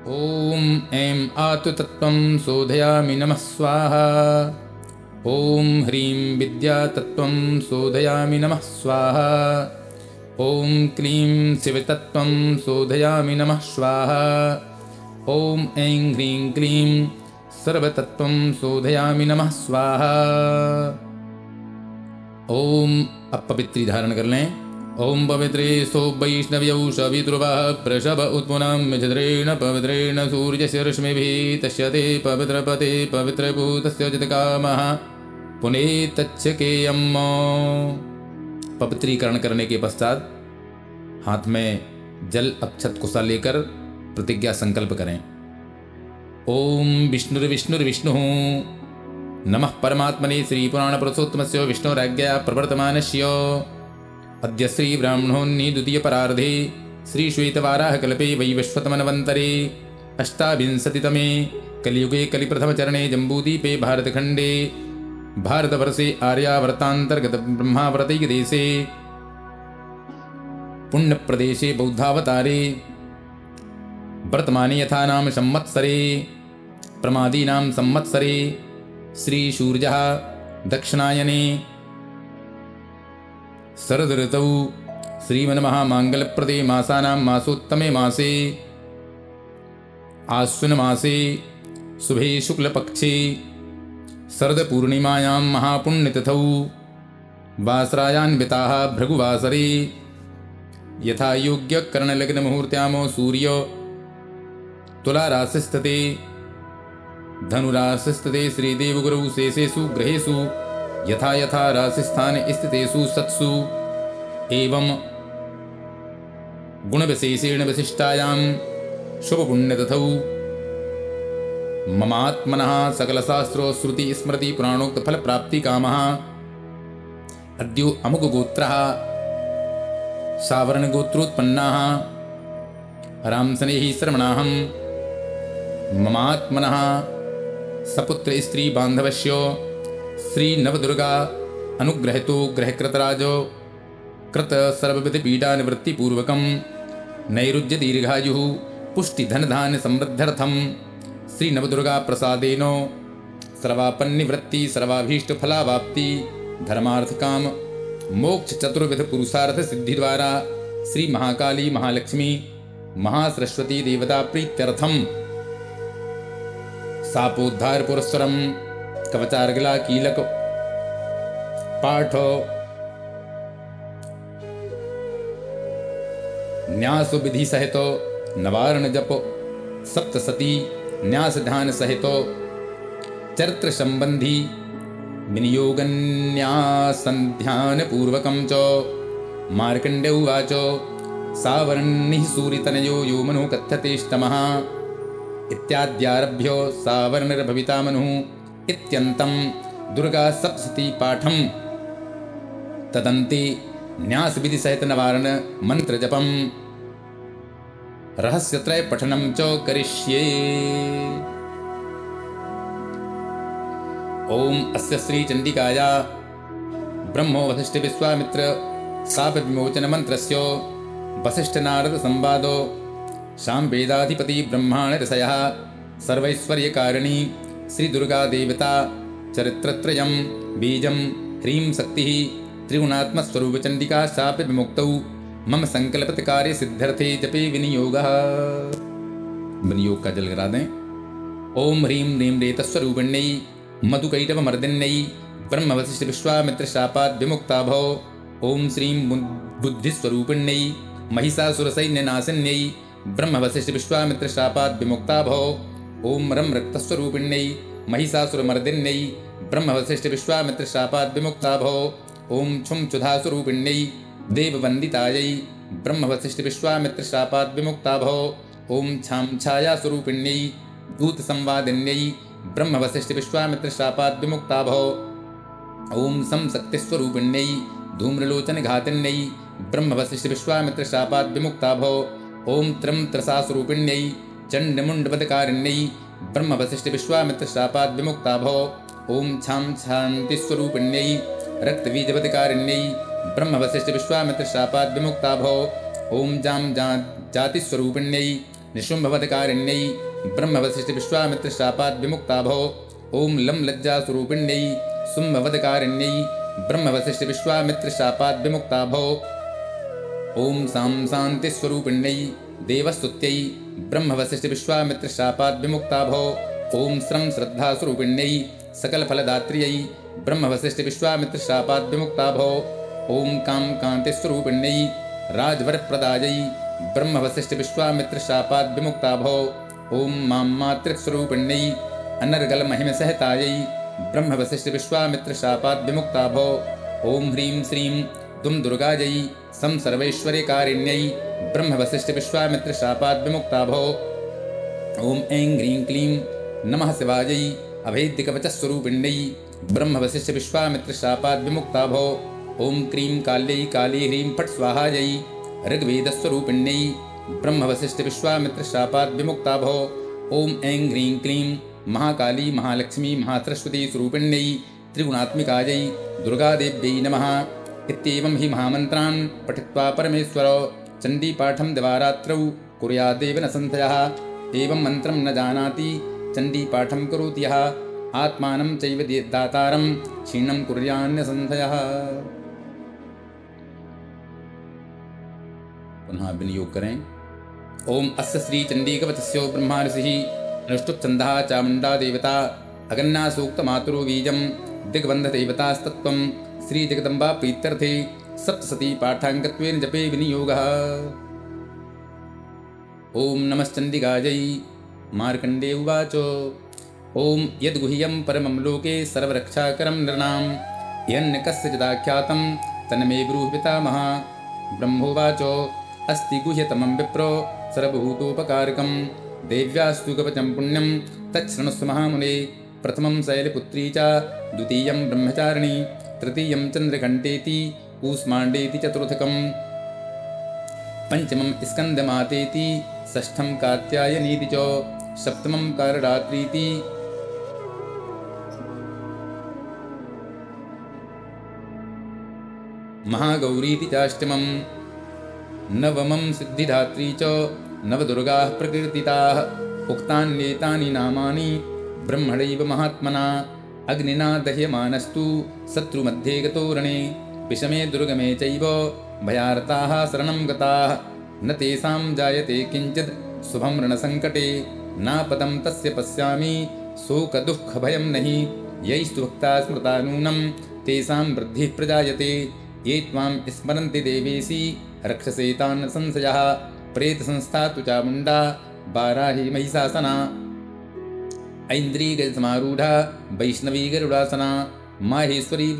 ॐ ऐं आतुतत्त्वं शोधयामि नमः स्वाहा। ॐ ह्रीं विद्यातत्त्वं शोधयामि नमः स्वाहा। ॐ क्लीं शिवतत्त्वं शोधयामि नमः स्वाहा। ॐ ऐं ह्रीं क्लीं सर्वतत्त्वं शोधयामि नमः स्वाहा। ॐ अब पवित्री धारण कर लें। ॐ पवित्रे सो वैष्णव्यौ शविद्रुवः वृषभ उत्पुनं मिथिद्रेण पवित्रेण सूर्यस्य रश्मिभिः तस्य ते पवित्रपते पवित्रभूतस्य जितकामः। पुनेतच्छकेयम् पवित्रीकरण करने के पश्चात हाथ में जल अक्षत कुशा लेकर प्रतिज्ञा संकल्प करें। ओम विष्णुर्विष्णुर्विष्णुः नमः परमात्मने श्रीपुराणपुरुषोत्तमस्य विष्णुराज्ञया प्रवर्तमानस्य। अद्य श्रीब्राह्मणोन्नि द्वितीयपरार्धे श्रीश्वेतवाराहकल्पे वैवस्वतमनवन्तरे अष्टाविंशतितमे कलियुगे कलिप्रथमचरणे जम्बूद्वीपे भारतखण्डे भारतवर्षे आर्यावर्तान्तर्गतब्रह्मावर्तैकदेशे पुण्यप्रदेशे बौद्धावतारे वर्तमाने यथा नाम संवत्सरे प्रमादीनां संवत्सरे श्री श्रीसूर्यः दक्षिणायने शरदऋतौ श्रीमन्महामाङ्गलप्रदे मासानां मासोत्तमे मासे आश्विनमासे शुभे शुक्लपक्षे, शरदपूर्णिमायां महापुण्यतिथौ, वासरायान्विताः भृगुवासरे यथा योग्यकरणलग्नमुहूर्त्यामो सूर्य तुलाराशिस्थिते धनुराशिस्थिते श्रीदेवगुरौ शेषेषु ग्रहेषु यथा यथा राशिस्थाने स्थितेषु सत्सु। एवं गुणविशेषेण विशिष्टायां शुभपुण्यतिथौ। ममात्मनः सकलशास्त्रश्रुतिस्मृतिपुराणोक्तफलप्राप्तिकामः अद्यो अमुकगोत्रः सावर्णगोत्रोत्पन्नाः रामसनेः श्रवणाहं ममात्मनः सपुत्रस्त्रीबान्धवस्य श्री नवदुर्गा अनुग्रहेतु ग्रहकृतराजो कृत सर्वविधपीडानिवृत्तिपूर्वकं नैरुज्यदीर्घायुः पुष्टिधनधान्यसमृद्ध्यर्थं श्रीनवदुर्गाप्रसादेनो, सर्वापन्निवृत्ति, सर्वाभीष्टफलावाप्ति, धर्मार्थकाम मोक्ष चतुर्विध पुरुषार्थ सिद्धि द्वारा श्री महाकाली महालक्ष्मी, महासरस्वती देवता प्रीत्यर्थम सापोद्धार पुरस्वरम कवचार्गला कीलक पाठ। न्यास विधि सहित नवारण जप। सप्तसती न्यास ध्यान सहित चरित्र संबंधी विनियोगन्यासन्ध्यानपूर्वकं च। मार्कण्डे उवाच सावर्णिः सूरितनयो यो मनुः कथ्यतेष्टमः इत्याद्यारभ्य सावर्णिर्भविता मनुः। इत्यन्तं दुर्गा सप्तशती पाठं तदन्ते न्यासविधिसहितनवारणमन्त्रजपं रहस्यत्रयपठनं च करिष्ये। ॐ अस्य श्रीचण्डिकाया ब्रह्मोवसिष्ठविश्वामित्र शापविमोचनमन्त्रस्य वसिष्ठनारदसंवादो। शाम्वेदाधिपति ब्रह्माणऋषयः सर्वैश्वर्यकारिणी श्रीदुर्गादेवता, चरित्रत्रयं, बीजं, ह्रीं शक्तिः, त्रिगुणात्मस्वरूपचण्डिका शापविमुक्तौ मम संकल्पितकार्य सिद्ध्यर्थे जपे विनियोगः। विनियोग का जल गिरा दें। ओम ह्रीं ह्रीं रेतस्वरूपिण्यै, मधुकैटवमर्दिन्यै ब्रह्मवसिष्ठविश्वामित्रशापात् विमुक्ता भव ॐ श्रीं बुद्धिस्वरूपिण्यै, महिषासुरसैन्यनाशिन्यै ब्रह्मवसिष्ठविश्वामित्रशापात् विमुक्ता भव ॐ रं रक्तस्वरूपिण्यै महिषासुरमर्दिन्यै ब्रह्मवसिष्ठविश्वामित्रशापात् विमुक्ता भव ॐ छुं क्षुधास्वरूपिण्यै देववन्दितायै ब्रह्मवसिष्ठविश्वामित्रशापात् विमुक्ता भव ॐ छां छायास्वरूपिण्यै दूतसंवादिन्यै ब्रह्मवसिष्ठविश्वामित्रशापात् विमुक्ता भव ॐ सं शक्तिस्वरूपिण्यै धूम्रलोचनघातिन्यै ब्रह्मवसिष्ठविश्वामित्रशापात् विमुक्ता भव ॐ त्र्यं त्रसास्वरूपिण्यै चण्डमुण्डवदकारिण्यै ब्रह्म वशिष्ठ विश्वामित्र शापाद विमुक्ता भव ॐ ब्रह्म वशिष्ठ विश्वामित्र शापाद विमुक्ता भव ओम जाम जा जाति स्वरूपिण्यई निशुंभवधिकारिण्यई ब्रह्म वशिष्ठ विश्वामित्र शापाद विमुक्ता भव ॐ ब्रह्म वशिष्ठ विश्वामित्र शापाद विमुक्ता भव ॐ सां शान्तिस्वरूपिण्यै देवस्तुत्यई ब्रह्मवशिष्ठ विश्वामित्र शापाद विमुक्ता भव ओम श्रम श्रद्धा स्वरूपिण्यई सकल ब्रह्म वशिष विश्वामित्र शापाद विमुक्ता भव ओम काम कांति स्वरूपिण्यई राजवर प्रदाय ब्रह्म वशिष्ठ विश्वामित्र शापाद विमुक्ता भव ओम माम मातृस्वरूपिण्यई अनर्गल महिम सहताय ब्रह्म वशिष्ठ विश्वामित्र शापाद विमुक्ता भव ओम ह्रीं श्रीं दुम दुर्गाजयी सम सर्वेश्वरी कारिण्यई ब्रह्म वशिष्ठ विश्वामित्र शापाद विमुक्ता भो ओम ऐं ह्रीं क्लीं। नमः शिवाजयी अभेद्य कवचस्वरूपिण्ययी ब्रह्म वशिष्ठ विश्वामित्र शापाद विमुक्ता भो ओम क्रीं काल्ययी काली ह्रीं फट् स्वाहाजयी ऋग्वेदस्वरूपिण्ययी ब्रह्म वशिष्ठ विश्वामित्र शापाद विमुक्ता भो ओम ऐं ह्रीं क्लीं। महाकाली, महालक्ष्मी, महासरस्वती स्वरूपिण्ययी त्रिगुणात्मिकायै दुर्गादेव्यै नमः। इत्येवं हि महामन्त्रान् पठित्वा परमेश्वरो। चण्डीपाठं दिवारात्रौ कुर्यादेव न सन्धयः। एवं मन्त्रं न जानाति, चण्डीपाठं करोति यः। आत्मानं चैव दातारं, क्षीणं कुर्यान्यसन्धयः पुनः विनियोग करें। ओम अस्य श्री चंडी कवचस्यो ब्रह्मा ऋषि अनुष्टुप्छंदा चामुंडा देवता अगन्ना सूक्त मातुरो बीजम। दिग्बंध देवतास्तत्व श्री जगदम्बा प्रीत्यर्थे सप्तसती पाठाङ्कत्वेन जपे विनियोगः। ॐ नमश्चण्डिकायै मार्कण्डे उवाच। ॐ यद्गुह्यं परमं लोके सर्वरक्षाकरं नृणां यन्न कस्यचिदाख्यातं तन्मे ब्रूहि पितामह। ब्रह्मोवाच, अस्ति गुह्यतमं विप्रो सर्वभूतोपकारकं देव्यास्तु कवचं पुण्यं तच्छृणुस्व महामुने, प्रथमं शैलपुत्री च, द्वितीयं ब्रह्मचारिणी, तृतीयं चन्द्रघण्टेति कूष्माण्डेति चतुर्थकम्। पञ्चमं स्कन्दमातेति षष्ठं कात्यायनीति च सप्तमं काररात्रीति। महागौरीति चाष्टमं नवमं सिद्धिधात्री च नवदुर्गाः प्रकीर्तिताः उक्तान्येतानि नामानि ब्रह्मणैव महात्मना अग्निना दह्यमानस्तु शत्रुमध्ये गतोरणे विषमे दुर्गमे चैव भयार्ताः शरणं गताः। न तेषां जायते किञ्चित् शुभं ऋणसङ्कटे नापदं तस्य पश्यामि। शोकदुःखभयं नहि। यैस्तु भक्ता स्मृता नूनं तेषां वृद्धिः प्रजायते। ये त्वां स्मरन्ति देवेशी रक्षसेतान् संशयः। प्रेतसंस्था तु चामुण्डा बाराहि महिषासना। ऐन्द्रीगजसमारूढा, वैष्णवी गरुडासना, माहेश्वरी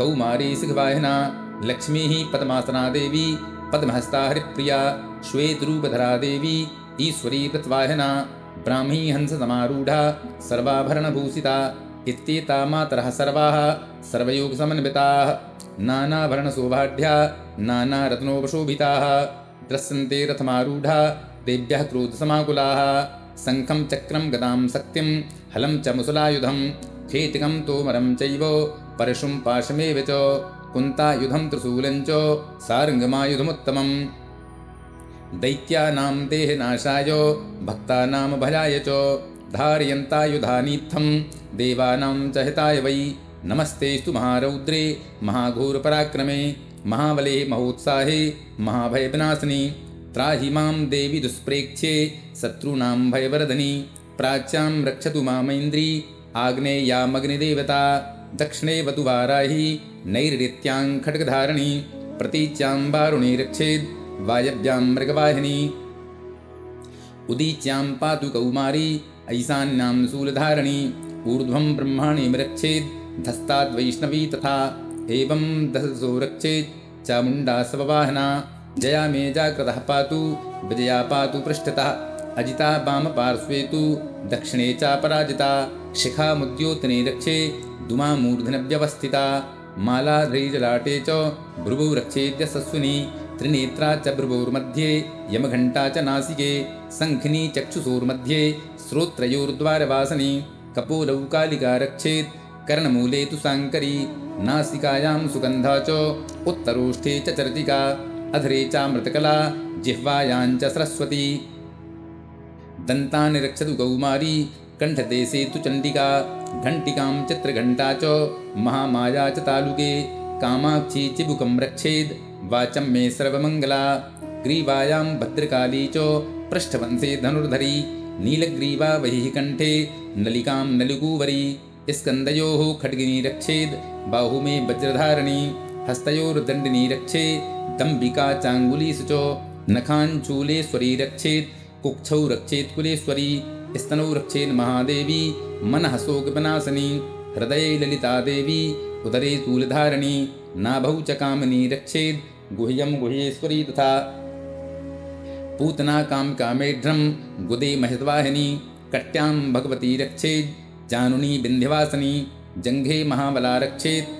कौमारी सिंहवाहिना लक्ष्मीः पद्मासना देवी, पद्महस्ता हरिप्रिया, श्वेतरूपधरा देवी, ईश्वरी व्रतवाहिना ब्राह्मी हंससमारूढा सर्वाभरणभूषिता, इत्येता मातरः सर्वाः, सर्वयोगसमन्विताः नानाभरणशोभाढ्या नानारत्नोपशोभिताः द्रश्यन्ते रथमारूढा, देव्यः क्रोधसमाकुलाः, शङ्खं चक्रं गदां शक्तिं, हलं च मुसलायुधं खेटिकं तोमरं चैव परशुं पाशमेव च कुन्तायुधं त्रिशूलं च सारङ्गमायुधमुत्तमम्। दैत्यानां देहनाशाय भक्तानां भयाय च धारयन्तायुधानीत्थं देवानां च हिताय वै। नमस्तेस्तु महारौद्रे महाघोरपराक्रमे महाबले महोत्साहे महाभयविनाशिनि। त्राहि मां देवि दुष्प्रेक्ष्ये शत्रूणां भयवरधनि। प्राच्यां रक्षतु मामैन्द्री। आग्नेयामग्निदेवता दक्षिणे वतु वाराहि नैरृत्यां खड्गधारिणी, प्रतीच्यां वारुणी रक्षेद् वायव्यां मृगवाहिनी। उदीच्यां पातु कौमारी ऐशान्यां शूलधारिणी ऊर्ध्वं ब्रह्माणि रक्षेद् धस्ताद्वैष्णवी तथा एवं दशसो रक्षेत् चामुण्डा स्ववाहना जया मे जाकृतः पातु, विजया पातु पृष्ठतः, अजिता वामपार्श्वे तु दक्षिणे चापराजिता शिखामुद्योतने रक्षे दुमामूर्धनव्यवस्थिता मालाध्रैजलाटे च भ्रुवौ रक्षेद्यशस्विनी त्रिनेत्रा च भ्रुवोर्मध्ये यमघण्टा च नासिके शङ्खिनी चक्षुषोर्मध्ये श्रोत्रयोर्द्वारवासनि कपोलौ कालिका रक्षेत् कर्णमूले तु साङ्करी नासिकायां सुगन्धा च उत्तरोष्ठे च चर्चिका अधरे चामृतकला जिह्वायाञ्च सरस्वती। दन्तान् रक्षतु कौमारी कण्ठदेशे तु चण्डिका घण्टिकां चित्रघण्टा च, महामाया च तालुके, कामाक्षी चिबुकं रक्षेद्, वाचं मे सर्वमङ्गला ग्रीवायां भद्रकाली च, पृष्ठवंशे धनुर्धरी, नीलग्रीवा बहिः कण्ठे नलिकां नलिकूवरी स्कन्दयोः खड्गिनी रक्षेद्, बाहुमे वज्रधारिणी, हस्तयोर्दण्डिनी रक्षे दम्बिका चाङ्गुलीसु च, नखाञ्चूलेश्वरी रक्षेत् कुक्षौ रक्षेत् कुलेश्वरी स्तनौ रक्षेन् महादेवी मनः शोकविनाशिनी हृदये ललिता देवी उदरे तूलधारिणी नाभौ च कामिनी रक्षेत् गुह्यं गुह्येश्वरी तथा पूतना काम कामेढ्रं गुदे महितवाहिनी कट्यां भगवती रक्षेत् जानुनी विन्ध्यवासिनी जङ्घे महाबला रक्षेत्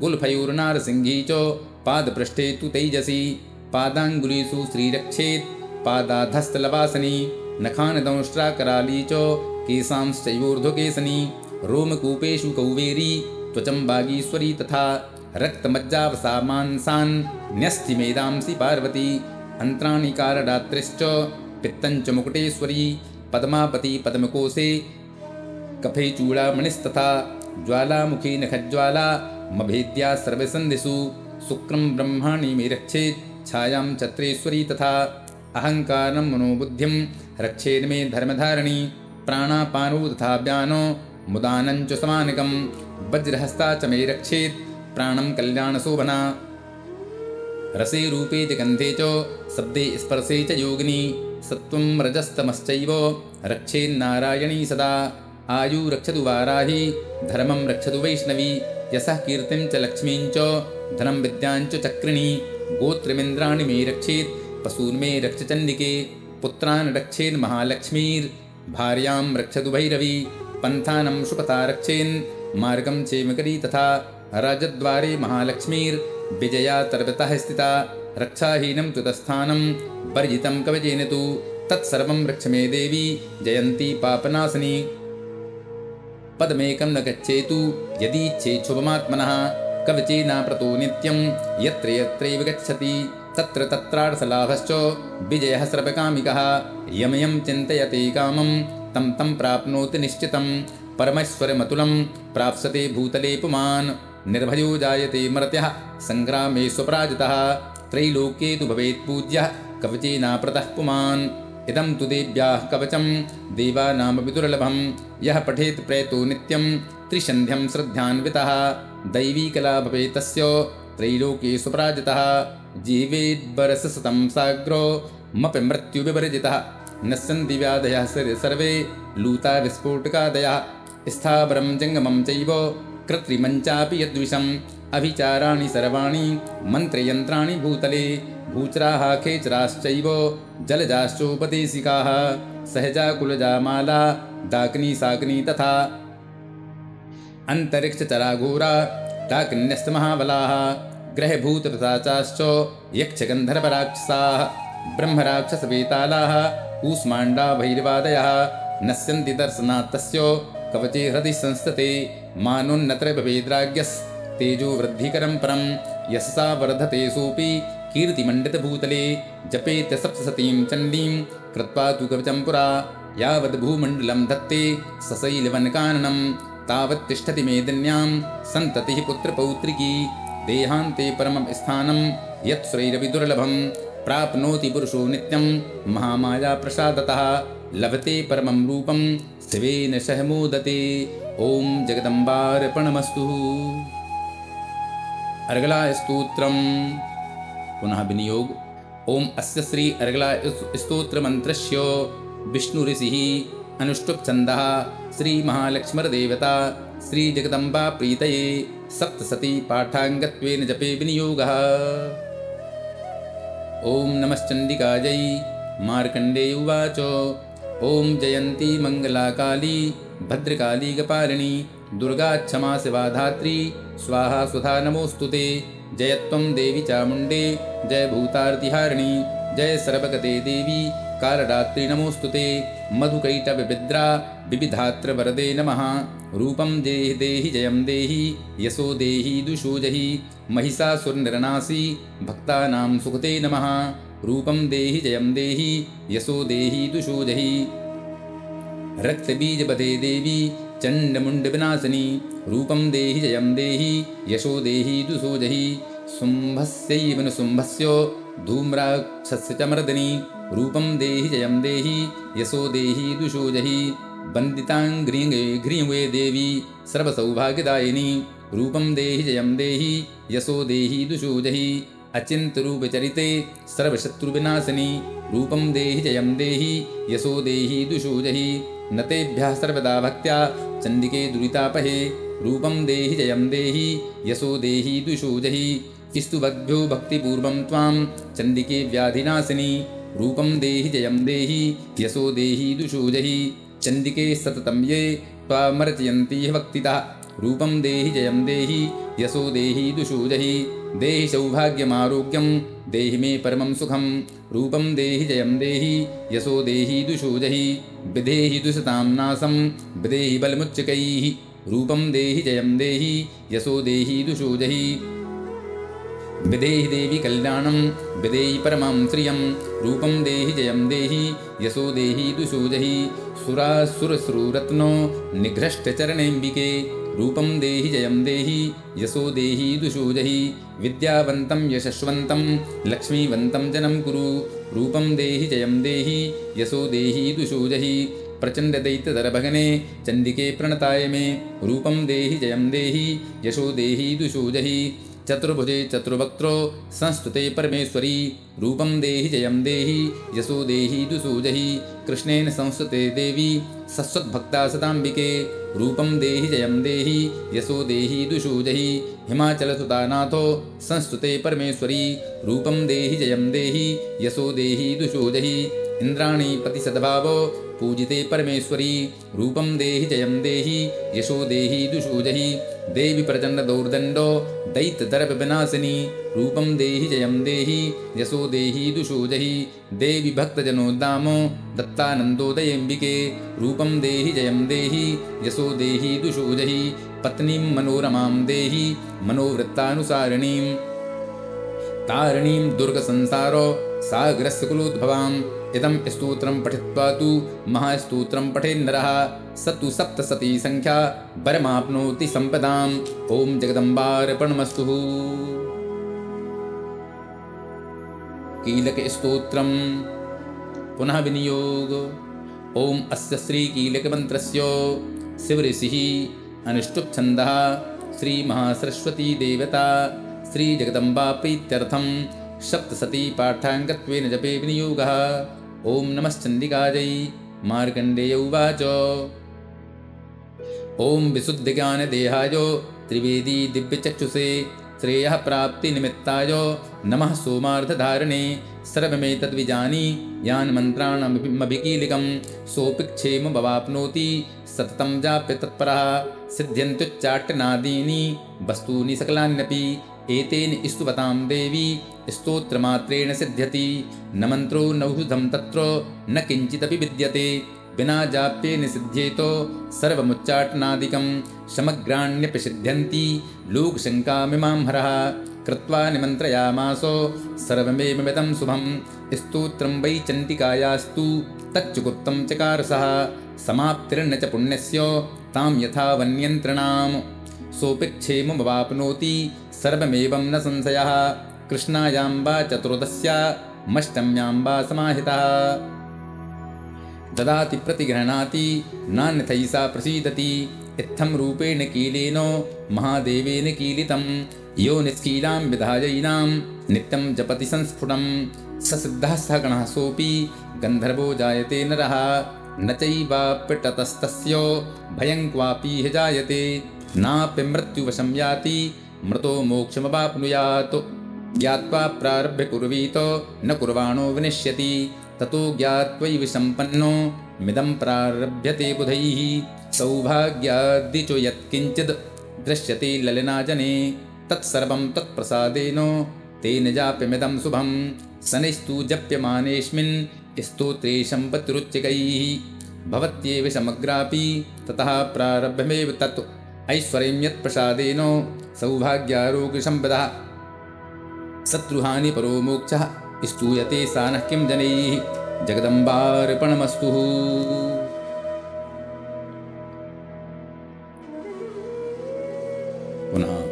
गुल्फयोर्नारसिंही च, पादपृष्ठे तु तैजसि, पादाङ्गुलीषु श्रीरक्षेत् पादाधस्तलवासिनी नखानदंष्ट्राकराली च केशांश्चैवोर्ध्वकेसनी रोमकूपेषु कौवेरी, त्वचं बागीश्वरी तथा रक्तमज्जावसा मांसान् न्यस्तिमेदांसि पार्वती। अन्त्राणि कारदात्रिश्च पित्तञ्च मुकुटेश्वरी, पद्मापति पद्मकोशे, कफे चूडामणिस्तथा, ज्वालामुखी नखज्वाला, मभेद्या सर्वसन्धिषु, शुक्रं ब्रह्माणि मे छायां तथा अहङ्कारं मनोबुद्धिं रक्षेन्मे धर्मधारिणी प्राणापानो तथा व्यानो मुदानञ्च समानकं वज्रहस्ता च मे रक्षेत्। प्राणं कल्याणशोभना। रसे रूपे च गन्धे च शब्दे स्पर्शे च योगिनी। सत्त्वं रजस्तमश्चैव। रक्षेन्नारायणी सदा। आयु रक्षतु वाराही। धर्मं रक्षतु वैष्णवी। यशः कीर्तिं च लक्ष्मीं च। धनं विद्यां च चक्रिणी। गोत्रमिन्द्राणि मे रक्षेत्। पशून्मे रक्षचण्डिके पुत्रान् रक्षेन् महालक्ष्मीर्भार्यां रक्षतु भैरवी। पन्थानं शुपता रक्षेन्। मार्गं चेमकरी तथा राजद्वारे महालक्ष्मीर्विजया तर्वतः स्थिता रक्षाहीनं तु तस्थानं वर्जितं कवचेन तु। तत्सर्वं रक्ष मे देवी। जयन्ती पापनाशिनी। पदमेकं न गच्छेतु। यदीच्छेच्छुभमात्मनः कवचेनाप्रतो नित्यं। यत्र यत्रैव गच्छति तत्र तत्रार्थलाभश्च विजयः सर्वकामिकः यमयं चिन्तयते कामं तं तं प्राप्नोति निश्चितं। परमेश्वरमतुलं प्राप्स्यते भूतले पुमान्। निर्भयो जायते मर्त्यः सङ्ग्रामे स्वपराजितः। त्रैलोक्ये तु भवेत् पूज्यः कवचेनाप्रतः पुमान्। इदं तु देव्याः कवचं देवानामपि दुर्लभं यः पठेत् प्रयतो नित्यं त्रिसन्ध्यं श्रद्धान्वितः। दैवीकला भवेत् तस्य त्रैलोके सुपराजितः जीवेद्वरसशतं साग्रो मपि मृत्युविवर्जितः नश्यन्ति व्याधयः सर्वे लूता विस्फोटकादयः। स्थावरं जङ्गमं चैव कृत्रिमञ्चापि यद्विषम्। अभिचाराणि सर्वाणि, मन्त्रयन्त्राणि भूतले। भूचराः खेचराश्चैव जलजाश्चोपदेशिकाः। सहजाकुलजा माला डाकिनी साकिनी तथा अन्तरिक्षचराघोरा डाकिन्यस्तमहाबलाः ग्रहभूतपिशाचाश्च यक्षगन्धर्वराक्षसाः ब्रह्मराक्षसवेतालाः कूष्माण्डा भैरवादयः नश्यन्ति दर्शनात् तस्य कवचे हृदि संस्थते मानोन्नत्र भवेद्राज्ञस्तेजोवृद्धिकरं परं यशसा वर्धते सोऽपि कीर्तिमण्डितभूतले जपेत सप्तसतीं चण्डीं कृत्वा तु कवचं पुरा यावद्भूमण्डलं धत्ते सशैलवनकाननं तावत् तिष्ठति मेदिन्यां सन्ततिः पुत्रपौत्रिकी देहान्ते परमं स्थानं यत्स्वैरपि दुर्लभं प्राप्नोति पुरुषो नित्यं महामायाप्रसादतः लभते परमं रूपं शिवेन सह मोदते। ॐ जगदम्बार्पणमस्तु। अर्गलास्तोत्रम् पुनः विनियोग। ॐ अस्य श्री अर्गला स्तोत्रमन्त्रस्य विष्णुऋषिः अनुष्टुप्छन्दः श्रीमहालक्ष्मरदेवता श्रीजगदम्बा प्रीतये सप्तसती पाठाङ्गत्वेन जपे विनियोगः। ॐ नमश्चण्डिकायै मार्कण्डेय उवाच। ॐ जयन्ती मङ्गलाकाली, भद्रकाली गपालिनी दुर्गा क्षमा शिवा धात्री स्वाहा सुधा नमोऽस्तु ते। जयत्वं देवी चामुण्डे, जय भूतार्तिहारिणी, जय सर्वगते देवी, कालरात्रि नमोऽस्तु ते। मधुकैटविद्रा विविधात्रवरदे नमः। रूपं देहि देहि जयं देहि, यशो देहि दुषो जहि, महिषासुरनिरनासी, भक्तानां सुखते नमः। रूपं देहि जयं देहि, यशो देहि दुषो जहि। रक्तबीजपदे देवी चण्डमुण्डविनाशिनी रूपं देहि जयं देहि, यशो देहि दुषो शुम्भस्यैव नु शुम्भस्य धूम्राक्षस्य च मर्दनी रूपं देहि, जयं देहि, यशो देहि, दुषो जहि वन्दिताङ्घ्रिङ्गे घ्रिङ्वे देवी, सर्वसौभाग्यदायिनी, रूपं देहि, जयं देहि, यशो देहि, दुषो जहि, अचिन्तरूपचरिते, सर्वशत्रुविनाशिनी, रूपं देहि, जयं देहि, यशो देहि, दुषो जहि न तेभ्यः सर्वदा भक्त्या, चण्डिके दुरितापहे, रूपं देहि, जयं देहि, यशो देहि, दुषो जहि स्तुभद्भ्यो भक्तिपूर्वं त्वां चण्डिके व्याधिनाशिनी, रूपं देहि जयं देहि, यशो देहि दुषो जहि। चण्डिके सततं ये त्वामर्चयन्ति भक्तितः, रूपं देहि जयं देहि, यशो देहि दुषो जहि। देहि सौभाग्यमारोग्यं, देहि मे परमं सुखं, रूपं देहि जयं देहि, यशो देहि दुषो जहि। विधेहि दुषतां नाशं विधेहि बलमुच्चकैः, रूपं देहि जयं देहि, यशो देहि दुषो जहि विधेहि देवि कल्याणं विधेहि परमां श्रियं रूपं देहि जयं देहि यशो देहि दुषो जहि सुरासुरसुररत्नो निघ्रष्टचरणेऽम्बिके रूपं देहि जयं देहि यशो देहि दुषो जहि विद्यावन्तं यशस्वन्तं लक्ष्मीवन्तं जनं कुरु रूपं देहि जयं देहि यशो देहि दुषो जहि प्रचण्डदैत्यधरभगने चण्डिके प्रणताय मे रूपं देहि जयं देहि यशो देहि दुषो जहि चतुर्भुजे चतुर्वक्त्रो संस्तुते परमेश्वरी, रूपं देहि, जयं देहि, यशो देहि दुषो जहि, कृष्णेन संस्तुते देवी, सस्वद्भक्ता सदाम्बिके, रूपं देहि, जयं देहि, यशो देहि, दुषो जहि, हिमाचलसुतानाथो संस्तुते परमेश्वरी, रूपं देहि, जयं देहि, यशो देहि, दुषो जहि, इन्द्राणी पूजिते परमेश्वरी रूपं देहि जयं देहि यशो देहि दुषो जहि देवि प्रचण्डदौर्दण्डो दैत्यदर्पविनाशिनी रूपं देहि जयं देहि यशो देहि दुषो जहि देवि भक्तजनोद्दामो दत्तानन्दोदयेऽम्बिके रूपं देहि जयं देहि यशो देहि दुषो जहि पत्नीं मनोरमां देहि मनोवृत्तानुसारिणीं तारिणीं दुर्गसंसारो सागरस्य कुलोद्भवाम् इदं स्तोत्रं पठित्वा तु महास्तोत्रं पठेन्नरः। स तु सप्तशती सङ्ख्या परमाप्नोति सम्पदाम्। ॐ जगदम्बार्पणमस्तु। कीलकस्तोत्रं पुनः विनियोग। ॐ अस्य श्रीकीलकमन्त्रस्य शिवऋषिः अनुष्टुप्छन्दः। श्रीमहासरस्वतीदेवता श्रीजगदम्बा प्रीत्यर्थं सप्तशती पाठाङ्गत्वेन जपे विनियोगः। ॐ नमश्चण्डिकायै मार्कण्डेय उवाच। ॐ विशुद्धज्ञानदेहाय त्रिवेदी दिव्यचक्षुषे श्रेयः प्राप्तिनिमित्ताय नमः सोमार्धधारणे सर्वमेतद्विजानी यान् मन्त्राणमभिकीलिकं सोऽपि क्षेममवाप्नोति सततं जाप्य तत्परः सिद्ध्यन्त्युच्चाटनादीनि वस्तूनि सकलान्यपि एतेन स्तुवतां देवी स्तोत्रमात्रेण सिद्ध्यति। न मन्त्रो नौषधं तत्र न किञ्चिदपि विद्यते। विना जाप्येन सिद्ध्येतो सर्वमुच्चाटनादिकं समग्राण्यपि सिद्ध्यन्ति लोकशङ्कामिमां हरः कृत्वा निमन्त्रयामासो सर्वमेवमिदं शुभं स्तोत्रं वै चण्डिकायास्तु तच्चुगुप्तं चकारसः समाप्तिर्न च पुण्यस्य तां यथा वन्यन्त्रणाम्। सोऽपि क्षेममवाप्नोति सर्वमेवं न संशयः कृष्णायां वा चतुर्दश्यामष्टम्यां वा समाहितः। ददाति प्रतिगृह्णाति नान्यथैसा प्रसीदति। इत्थं रूपेण कीलेन महादेवेन कीलितं। यो निष्कीलां विधायैनां नित्यं जपति संस्फुटं। स सिद्धः सः गणः सोऽपि गन्धर्वो जायते नरः। न चैवाप्यटतस्तस्य भयं क्वापि हि जायते। नापि मृत्युवशं याति मृतो मोक्षमवाप्नुयात् ज्ञात्वा प्रारभ्य कुर्वीत न कुर्वाणो विनिश्यति। ततो ज्ञात्वैव सम्पन्नो मिदं प्रारभ्यते बुधैः। सौभाग्याद्दिचो यत्किञ्चिद् दृश्यते ललिनाजने। तत्सर्वं तत्प्रसादेन तेन जाप्यमिदं शुभं शनैस्तु जप्यमानेऽस्मिन् स्तोत्रे सम्पत्तिरुच्यकैः भवत्येव समग्रापि ततः प्रारभ्यमेव तत्। ऐश्वर्यं यत्प्रसादेन सौभाग्यारोग्यसम्पदः शत्रुहानि परो मोक्षः, स्तूयते सा नः किं जनैः, जगदम्बार्पणमस्तु। पुनः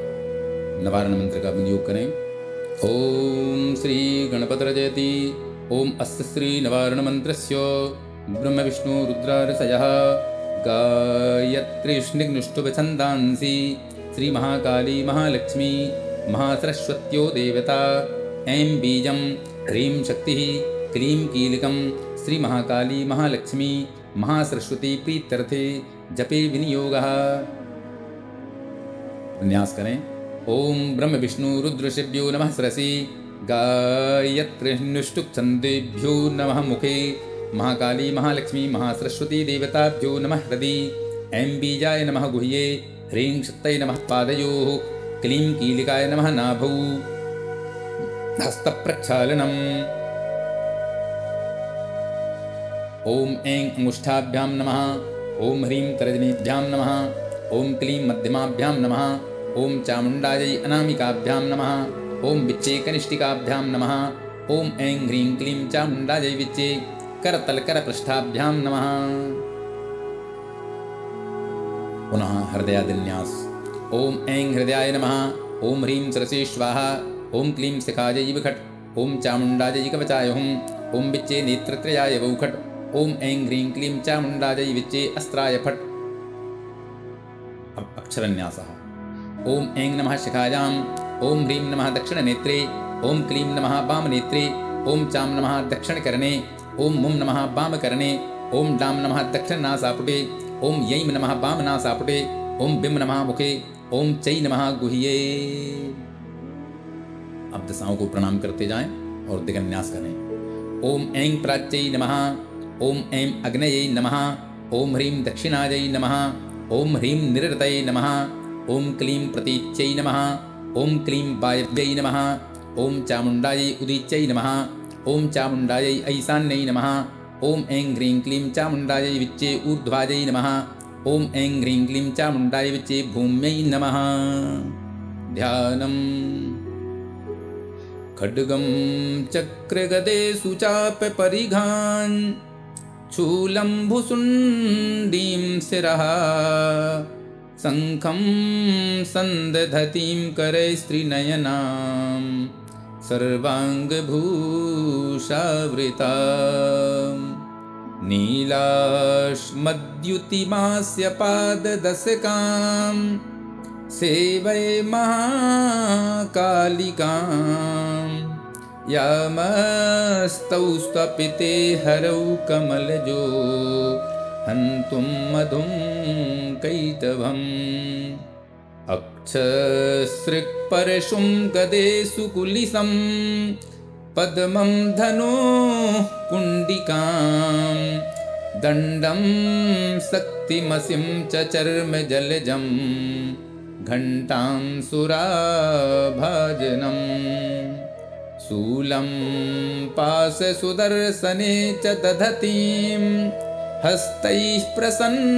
नवारण मंत्र का विनियोग करें। ओम श्री गणपतरजयति ओम अस्य श्री नवारण मंत्रस्य ब्रह्म विष्णु रुद्रारसयः गायत्रीष्णिग्नुष्टुपछन्दांसि श्रीमहाकाली महालक्ष्मी। महासरस्वत्यो देवता। ऐं बीजं ह्रीं शक्तिः, क्लीं कीलिकं श्रीमहाकाली महालक्ष्मी, महासरस्वती प्रीत्यर्थे जपे विनियोगः। विन्यास करें। ओम ब्रह्म विष्णु नमः सरसि। गायत्रिष्णुष्टुप्छन्देभ्यो नमः मुखे। महाकाली महालक्ष्मी महासरस्वती देवताभ्यो नमः हृदि। ऐं बीजाय नमः गुह्ये। ह्रीं शक्तये नमः पादयोः। क्लीं कीलिकाय नमः नाभौ। हस्तप्रक्षालनम्। ॐ ऐं अङ्गुष्ठाभ्यां नमः। ॐ ह्रीं तर्जनीभ्यां नमः। ॐ क्लीं मध्यमाभ्यां नमः। ॐ चामुण्डायै अनामिकाभ्यां नमः। ॐ विच्चे कनिष्ठिकाभ्यां नमः। ॐ ऐं ह्रीं क्लीं चामुण्डायै विच्चे करतलकरपृष्ठाभ्यां नमः। पुनः हृदयादिन्यास। ॐ ऐं हृदयाय नमः। ॐ ह्रीं सरसे स्वाहा ॐ क्लीं शिखायै विखट् ॐ चामुण्डायै कवचाय हुं। ॐ विच्चे नेत्रत्रयाय वौखट्। ॐ ऐं ह्रीं क्लीं चामुण्डायै विच्चे अस्त्राय फट्। अक्षरन्यासः। ॐ ऐं नमः शिखायाम्। ॐ ह्रीं नमः दक्षिणनेत्रे। ॐ क्लीं नमः वामनेत्रे। ॐ चां नमः दक्षिणकर्णे। ॐ मुं नमः वामकर्णे। ॐ डां नमः दक्षिणनासापुटे। ॐ यैं नमः वामनासापुटे। ॐ बिं नमः मुखे। ॐ चै नमः गुह्ये। अब दशाओं को प्रणाम करते जाएँ और दिगन्यास करें। ॐ ऐं प्राच्यै नमः ॐ ऐं अग्नयै नमः ॐ ह्रीं दक्षिणायै नमः ॐ ह्रीं निरृतये नमः ॐ क्लीं प्रतीच्यै नमः ॐ क्लीं वायव्यै नमः ॐ चामुण्डायै उदीच्यै नमः ॐ चामुण्डायै ऐशान्यै नमः ॐ ऐं ह्रीं क्लीं चामुण्डायै विच्चे ऊर्ध्वायै नमः ॐ ऐं ह्रीं क्लीं चामुण्डायै विच्चे भूम्यै नमः। ध्यानम्। खड्गं चक्रगदेषु चापपरिघान् शूलम्भुसुण्डीं शिरः शङ्खं सन्दधतीं करैस्त्रिनयनां सर्वाङ्गभूषावृता नीलाश्मद्युतिमास्य पाददशकां सेवै महाकालिकाम् यामस्तौ स्वपिते हरौ कमलजो हन्तुं मधुं कैटभम् अक्षसृक्परशुं गदेषु कुलिसं पद्मं धनुः कुण्डिकां दण्डं शक्तिमसिं च चर्मजलजं घण्टां सुराभाजनम्। शूलं पाशसुदर्शने च दधतीं हस्तैः प्रसन्नाननां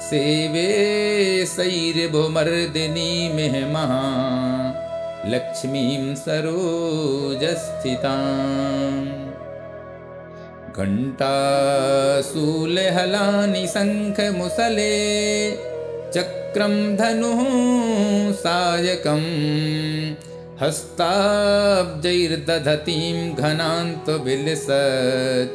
सेवे सैर्भुमर्दिनीमिहमः लक्ष्मीं सरोजस्थिताम्। घण्टाशूलहलानि शङ्खमुसले चक्रं धनुः सायकं हस्ताब्जैर्दधतीं घनान्तविलसत्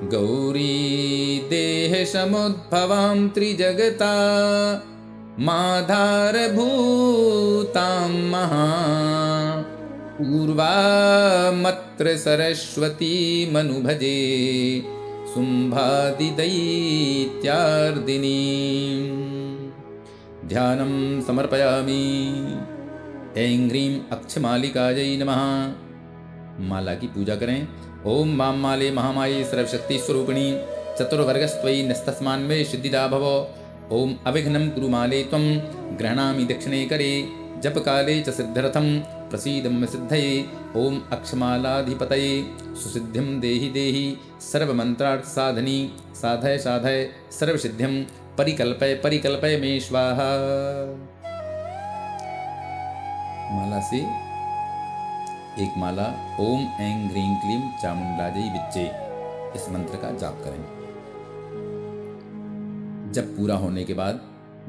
शीतांशुतुल्यप्रभां गौरीदेहसमुद्भवां त्रिजगता, माधारभूतां महा। पूर्वामत्र सरस्वतीमनुभजे शुम्भादिदैत्यार्दिनी ध्यानं समर्पयामि। ऐं ह्रीं अक्षमालिकायै नमः। माला की पूजा करें। ओम माँ माले महामाये सर्वशक्ति स्वरूपिणी, चतुर्वर्गस्त्वयि नस्तस्मान्मे सिद्धिदा भव ओम अविघ्नं कुरु माले त्वं गृह्णामि दक्षिणे करे, जपकाले च सिद्धरथं, प्रसीदं सिद्धये। ॐ अक्षमालाधिपतये सुसिद्धिं देहि देहि, सर्वमन्त्रार्थसाधनी, साधय साधय सर्वसिद्धिं परिकल्पय परिकल्पय मे स्वाहा। माला से एक माला, ओम ऐं ग्रीं क्लीं चामुंडाजय विच्चे, इस मंत्र का जाप करें। जब पूरा होने के बाद,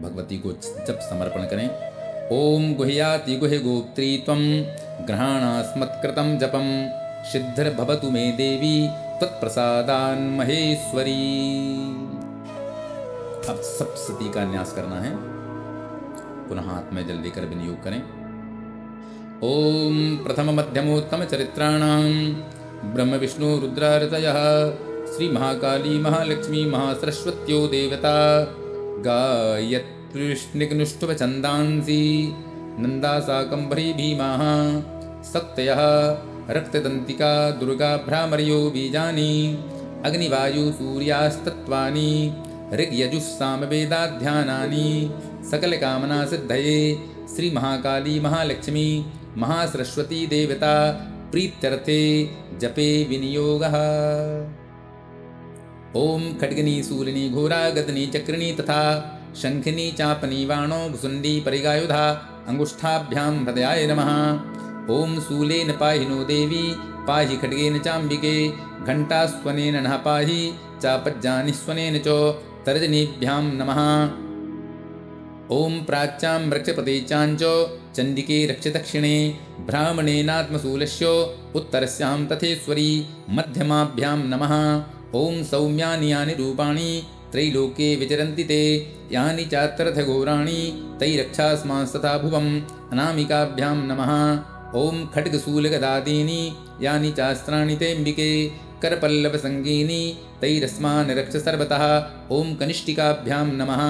भगवती को जब समर्पण करें, ओम गुह्याति गुह गोप्त्री त्वं ग्रहाणास्मत्कृतं जपं सिद्धिर्भवतु मे देवी तत्प्रसादान महेश्वरी। अब सब का न्यास करना है। पुनः हाथ में जल लेकर विनियोग करें। ॐ प्रथममध्यमोत्तमचरित्राणां ब्रह्मविष्णुरुद्रारतयः श्रीमहाकाली महालक्ष्मी महासरस्वत्यो देवता गायत्कृष्णिकनुष्टुवचन्दांसि नन्दासाकम्भरी भीमाः शक्तयः रक्तदन्तिका दुर्गा भ्रामर्यो बीजानि अग्निवायुसूर्यास्तत्त्वानि ऋग्यजुस्सामवेदाध्यानानि सकलकामनासिद्धये श्रीमहाकाली महालक्ष्मी महासरस्वती देवता प्रीत्यर्थे जपे विनियोगः। ॐ खड्गिनी शूलिनी घोरा गदनी चक्रिणी तथा शङ्खिनी चापनी वाणो भुसुण्डी परिगायुधा अङ्गुष्ठाभ्यां हृदयाय नमः। ॐ शूलेन पाहि नो देवी, पाहि खड्गेन चाम्बिके नः पाहि, चापज्जानि स्वनेन च तर्जनीभ्यां नमः। ॐ प्राच्यां वृक्षप्रतीचाञ्च चण्डिके रक्षदक्षिणे ब्राह्मणेनात्मशूलस्य उत्तरस्यां तथेश्वरी मध्यमाभ्यां नमः। ॐ सौम्यानि यानि रूपाणि त्रैलोके विचरन्ति ते यानि चात्रथघोराणि तैरक्षास्मांस्तथा भुवम् अनामिकाभ्यां नमः। ॐ खड्गशूलगदादीनि यानि चास्त्राणि तेऽम्बिके करपल्लवसङ्गीनि तैरस्मान् रक्ष सर्वतः ॐ कनिष्ठिकाभ्यां नमः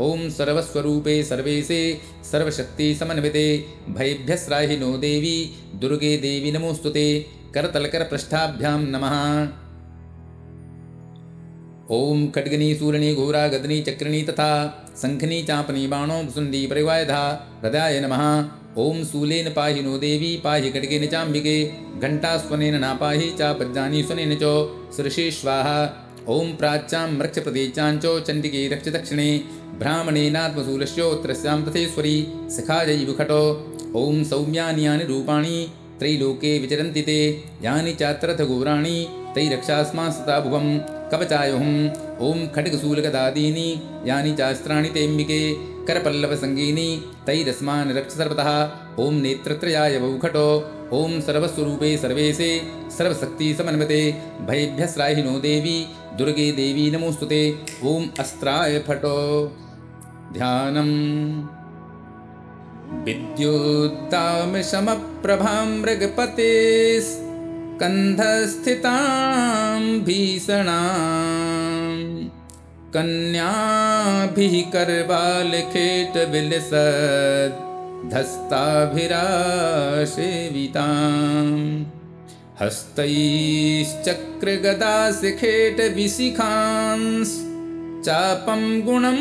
ॐ सर्वस्वरूपे सर्वेशे सर्वशक्ति समन्विते। भयेभ्यस्राहि नो देवी। दुर्गे देवी नमोऽस्तु ते करतलकरपृष्ठाभ्यां नमः। ॐ खड्गनी सूरिणी घोरा गदनी चक्रिणी तथा शङ्खनी चापनी बाणो सुण्डी परिवायधा हृदयाय नमः। ॐ शूलेन पाहि नो देवी, पाहि खड्गेन चाम्बिके, घण्टास्वनेन नापाहि, चापज्जानि स्वनेन च सृषि स्वाहा ॐ प्राच्यां रक्षप्रतीचाञ्च चण्डिके रक्षदक्षिणे। ब्राह्मणेनात्मशूलस्योत्तरस्यां तथेश्वरी खटो। ॐ सौम्यानि यानि रूपाणि त्रैलोके विचरन्ति ते। यानि चात्रथघोराणि तैरक्षास्मास्तथा भुवं कवचायुहम् ॐ खड्गशूलगदादीनि यानि चास्त्राणि तेऽम्बिके करपल्लवसङ्गीनि तैरस्मान् रक्ष सर्वतः ॐ नेत्रत्रयाय बहुखटो। ॐ सर्वस्वरूपे सर्वेशे सर्वशक्तिसमन्विते। भयेभ्यस्राहि नो देवी दुर्गे देवी नमोऽस्तु ते। ॐ अस्त्राय फटो ध्यानम्। विद्युत्तामशमप्रभां मृगपते स्कन्धस्थितां भीषणां कन्याभिः करवालखेटविलसद् धस्ताभिरासेविताम् हस्तैश्चक्रगदाशिखेटविशिखांस् चापं गुणं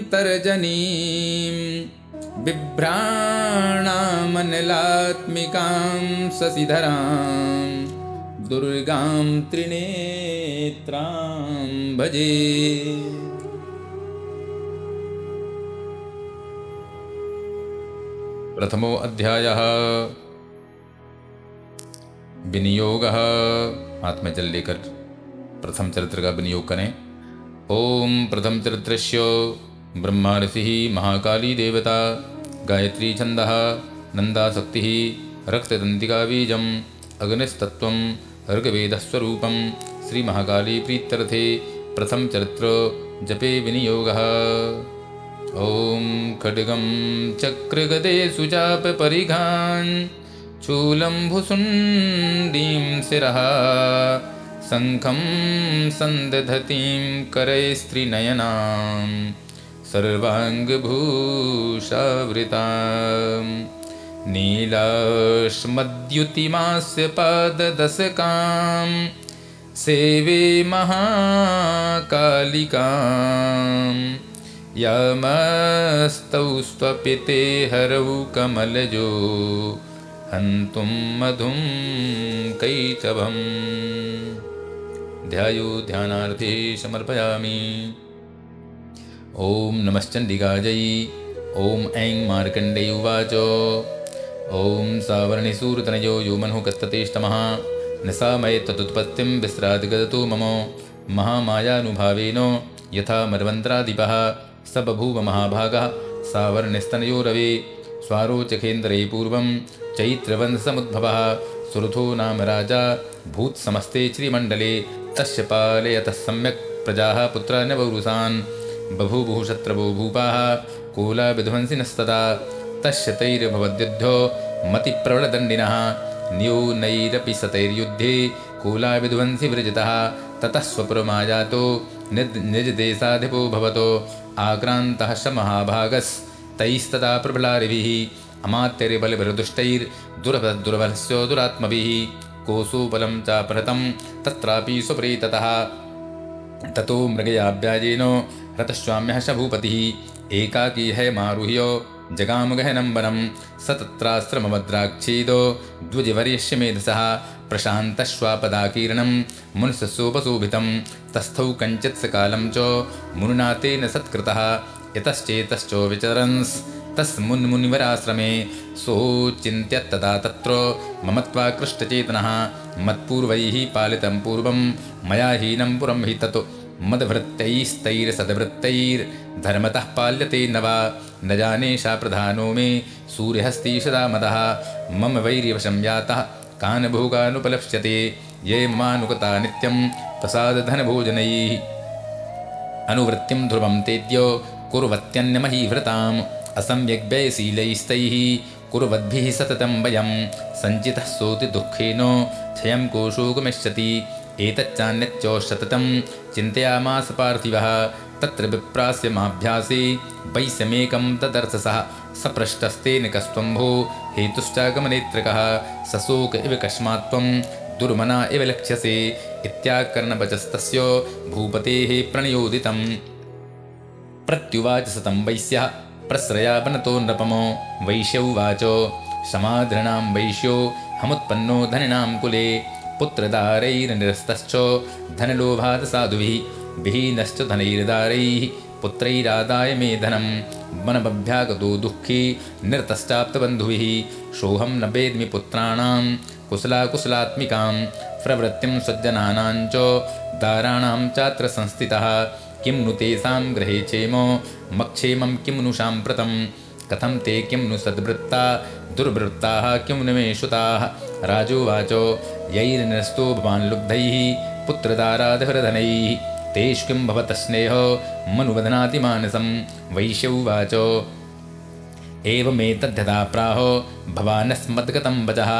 तर्जनीं बिभ्राणामनलात्मिकां शशिधरां दुर्गां त्रिनेत्रां भजे। प्रथमो अध्यायः। विनियोग। हाथ में जल लेकर प्रथम चरित्र का विनियोग करें। ओम प्रथम चरित्र ब्रह्मा ऋषि महाकाली देवता गायत्री छंद नंदा शक्ति रक्तदंतिका बीज अग्निस्तत्व ऋग्वेदस्वरूप श्री महाकाली प्रीत्यर्थे प्रथम चरित्र जपे विनियोग। ॐ खड्गं चक्रगदे सुचापपरिघान् चूलम्भुसुण्डीं शिरः शङ्खं सन्दधतीं करैस्त्रिनयनां सर्वाङ्गभूषावृतां नीलाश्मद्युतिमास्य पाददशकां सेवे महाकालिकाम् यमस्तौ स्वपिते हरौ कमलजो हन्तुं मधुं कैचभम् ध्यायो ध्यानार्थे समर्पयामि। ॐ नमश्चण्डिकाजै ॐ ऐं मार्कण्डे उवाच। ॐ सावर्णिसूरतनयो यो कस्ततेष्टमः न सा मये तदुत्पत्तिं विस्रादिगदतु मम। महामायानुभावेन यथा मर्वन्त्राधिपः स बभूव महाभागः सावर्णिस्तनयो रवे। स्वारोचखेन्द्रे पूर्वं चैत्रवंशमुद्भवः। सुरथो नाम राजा भूत्समस्ते श्रीमण्डले तस्य पालयतः सम्यक् प्रजाः पुत्र नवरुसान् बभूवुः शत्रवो भूपाः कूलाविध्वंसिनस्तदा तस्य तैर्भवद्युद्धो मतिप्रबलदण्डिनः। न्यूनैरपि सतैर्युद्धे कूलाविध्वंसिवृजितः ततः स्वपुरमायातो निजदेशाधिपो भवतो। आक्रान्तः स महाभागस्तैस्तदा प्रबलारिभिः। अमात्यरिबलिभिर्दुष्टैर्दुर्भदुर्बलस्य दुरात्मभिः कोसोबलं चापहृतं तत्रापि स्वप्रेततः ततो मृगयाभ्याजेन रतस्वाम्यः स भूपतिः एकाकी हैमारुह्यो जगामगहनम्बरं स तत्राश्रमभद्राक्षीदो द्विजवर्यस्य मेधसः। प्रशान्तश्वापदाकीर्णं मुनिससोपशोभितं तस्थौ कञ्चित् सकालं च मुनिना तेन सत्कृतः तस्मुन्मुनिवराश्रमे सोचिन्त्यत्तदा तत्र ममत्वाकृष्टचेतनः मत्पूर्वैः पालितं पूर्वं मया हीनं पुरं हि तत् मदभृत्यैस्तैरसद्वृत्तैर्धर्मतः पाल्यते न वा न जानेशा प्रधानो मे सूर्यहस्तीशदा मदः मम वैर्यवशं यातः कान् भोगानुपलप्स्यते ये ममानुगता नित्यं प्रसादधनभोजनैः अनुवृत्तिं ध्रुवं तेद्य कुर्वत्यन्यमहीभृताम् असम्यग्व्ययशीलैस्तैः कुर्वद्भिः सततं वयं। सञ्चितः सोति दुःखेन क्षयं कोशो गमिष्यति। एतच्चान्यच्च चिन्तयामास पार्थिवः। तत्र विप्रास्य माभ्यासे वैश्यमेकं तदर्थसः सपृष्टस्तेन कस्त्वम्भो हेतुश्चागमनेत्रकः। सशोक इव कस्मात् त्वं दुर्मना इव लक्ष्यसे। इत्याकर्णवचस्तस्य भूपतेः प्रणयोदितम् प्रत्युवाच सतं वैश्यः प्रस्रयापनतो नृपमो वैश्यौवाच समाधृणां वैश्यो हमुत्पन्नो धनिनां कुले। पुत्रदारैर्निरस्तश्च धनलोभात् साधुभिः। विहीनश्च धनैर्दारैः पुत्रैरादाय मे धनं। वनमभ्यागतो दुःखी निरतश्चाप्तबन्धुभिः। सोऽहं न वेद्मि पुत्राणां कुशलाकुशलात्मिकां। प्रवृत्तिं सज्जनानां च दाराणां चात्र संस्थितः किं नु तेषां गृहे क्षेम? मक्षेमं किं नु साम्प्रतं? कथं ते किं नु सद्वृत्ता? दुर्वृत्ताः किं नु मे श्रुताः राजोवाच यैर्निरस्तो भवान् लुब्धैः पुत्रदाराधहृधनैः तेषु किं भवतः स्नेहो? मनुवदनाति मानसं वैश्यौवाच एवमेतद्यथा प्राहो भवानस्मद्गतं वचः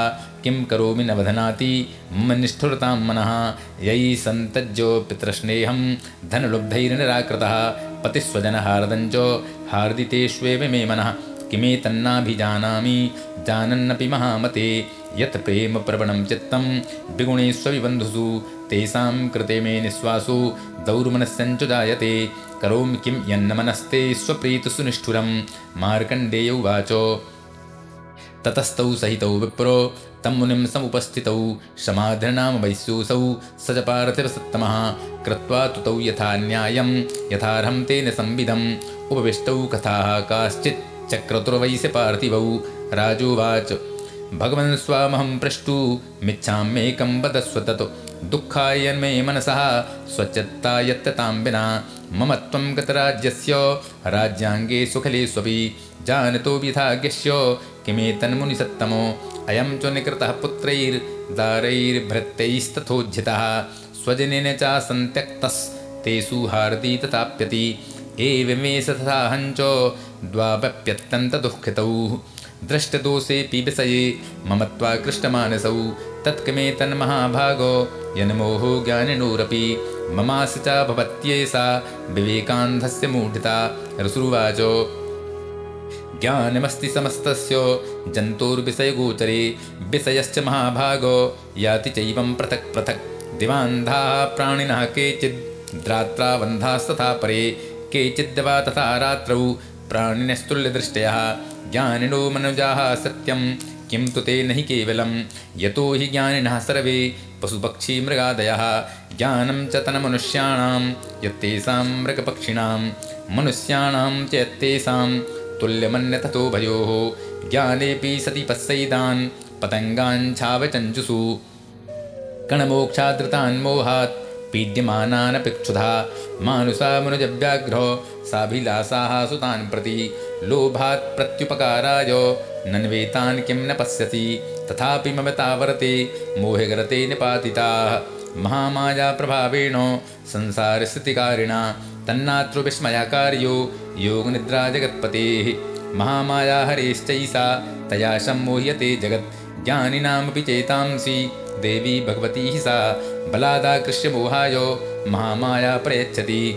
किं करोमि न वदनाति? मम निष्ठुरतां मनः। यैः सन्तज्यो पितृस्नेहं धनलुब्धैर्निराकृतः। पतिस्वजनहार्दञ्च हार्दितेष्वेव मे मनः। किमेतन्नाभिजानामि जानन्नपि महामते। यत् प्रेमप्रवणं चित्तं विगुणेष्वविबन्धुषु तेषां कृते मे निःश्वासो दौर्मनस्यञ्च जायते। करोमि किं यन्नमनस्ते स्वप्रीतुसु निष्ठुरं मार्कण्डेयौ वाचो ततस्तौ सहितौ विप्रो, तं मुनिं समुपस्थितौ। समाधिर्नां वैश्योऽसौ स च पार्थिवसत्तमः। कृत्वा तुतौ यथा न्यायं, यथार्हं तेन संविधम्। उपविष्टौ कथाः काश्चित् चक्रतुर्वैश्य पार्थिवौ। राजोवाच, भगवन् स्वामहं पृष्टुमिच्छाम्येकं वदस्व तत्। दुःखाय मे मनसः स्वच्छता यत्ततां विना। मम त्वं गतराज्यस्य, राज्याङ्गे सुखलेष्वपि जानतो विधाज्ञस्य किमेतन्मुनिसत्तमो अयं च निकृतः पुत्रैर्दारैर्भृत्यैस्तथोज्झितः स्वजनेन च सन्त्यक्तस्तेषु हार्दी तथाप्यति। एवमेष तथाहञ्च द्वावप्यत्यन्तदुःखितौ दृष्टदोषेऽपि विषये मम त्वाकृष्टमानसौ तत्कमे तन्महाभागो यन्मोहो ज्ञानिनोरपि। ममासि च भवत्येषा विवेकान्धस्य मूढिता। रसुरुवाच ज्ञानमस्ति समस्तस्य। जन्तोर्विषयगोचरे विषयश्च महाभागो। याति चैवं पृथक् पृथक्। दिवान्धाः प्राणिनः केचिद्। द्रात्राबन्धास्तथा परे। केचिद्वा तथा रात्रौ। प्राणिनस्तुल्यदृष्टयः। ज्ञानिनो मनुजाः सत्यं। किं तु ते न हि केवलं। यतो हि ज्ञानिनः सर्वे पशुपक्षीमृगादयः ज्ञानं च तन्मनुष्याणां। यत्तेषां मृगपक्षिणां। मनुष्याणां च यत्तेषां तुल्यमन्यततो भयोः ज्ञानेऽपि सति पश्यैतान् पतङ्गाञ्छावचञ्चुषु कणमोक्षादृतान्मोहात् पीड्यमानानपिक्षुधा। मानुषामनुजव्याघ्रो साभिलाषाः सुतान् प्रति। लोभात् प्रत्युपकाराय। नन्वेतान् किं न पश्यति तथापि मम तावरते। निपातिताः। महामायाप्रभावेण। संसारस्थितिकारिणा तन्नातृ विस्मयाकार्यो योगनिद्रा जगत्पतेः महामाया हरेश्चैसा तया सम्मोह्यते जगत्। ज्ञानिनामपि चेतांसि। देवी भगवती सा। बलादाकृष्यमोहाय महामाया प्रयच्छति।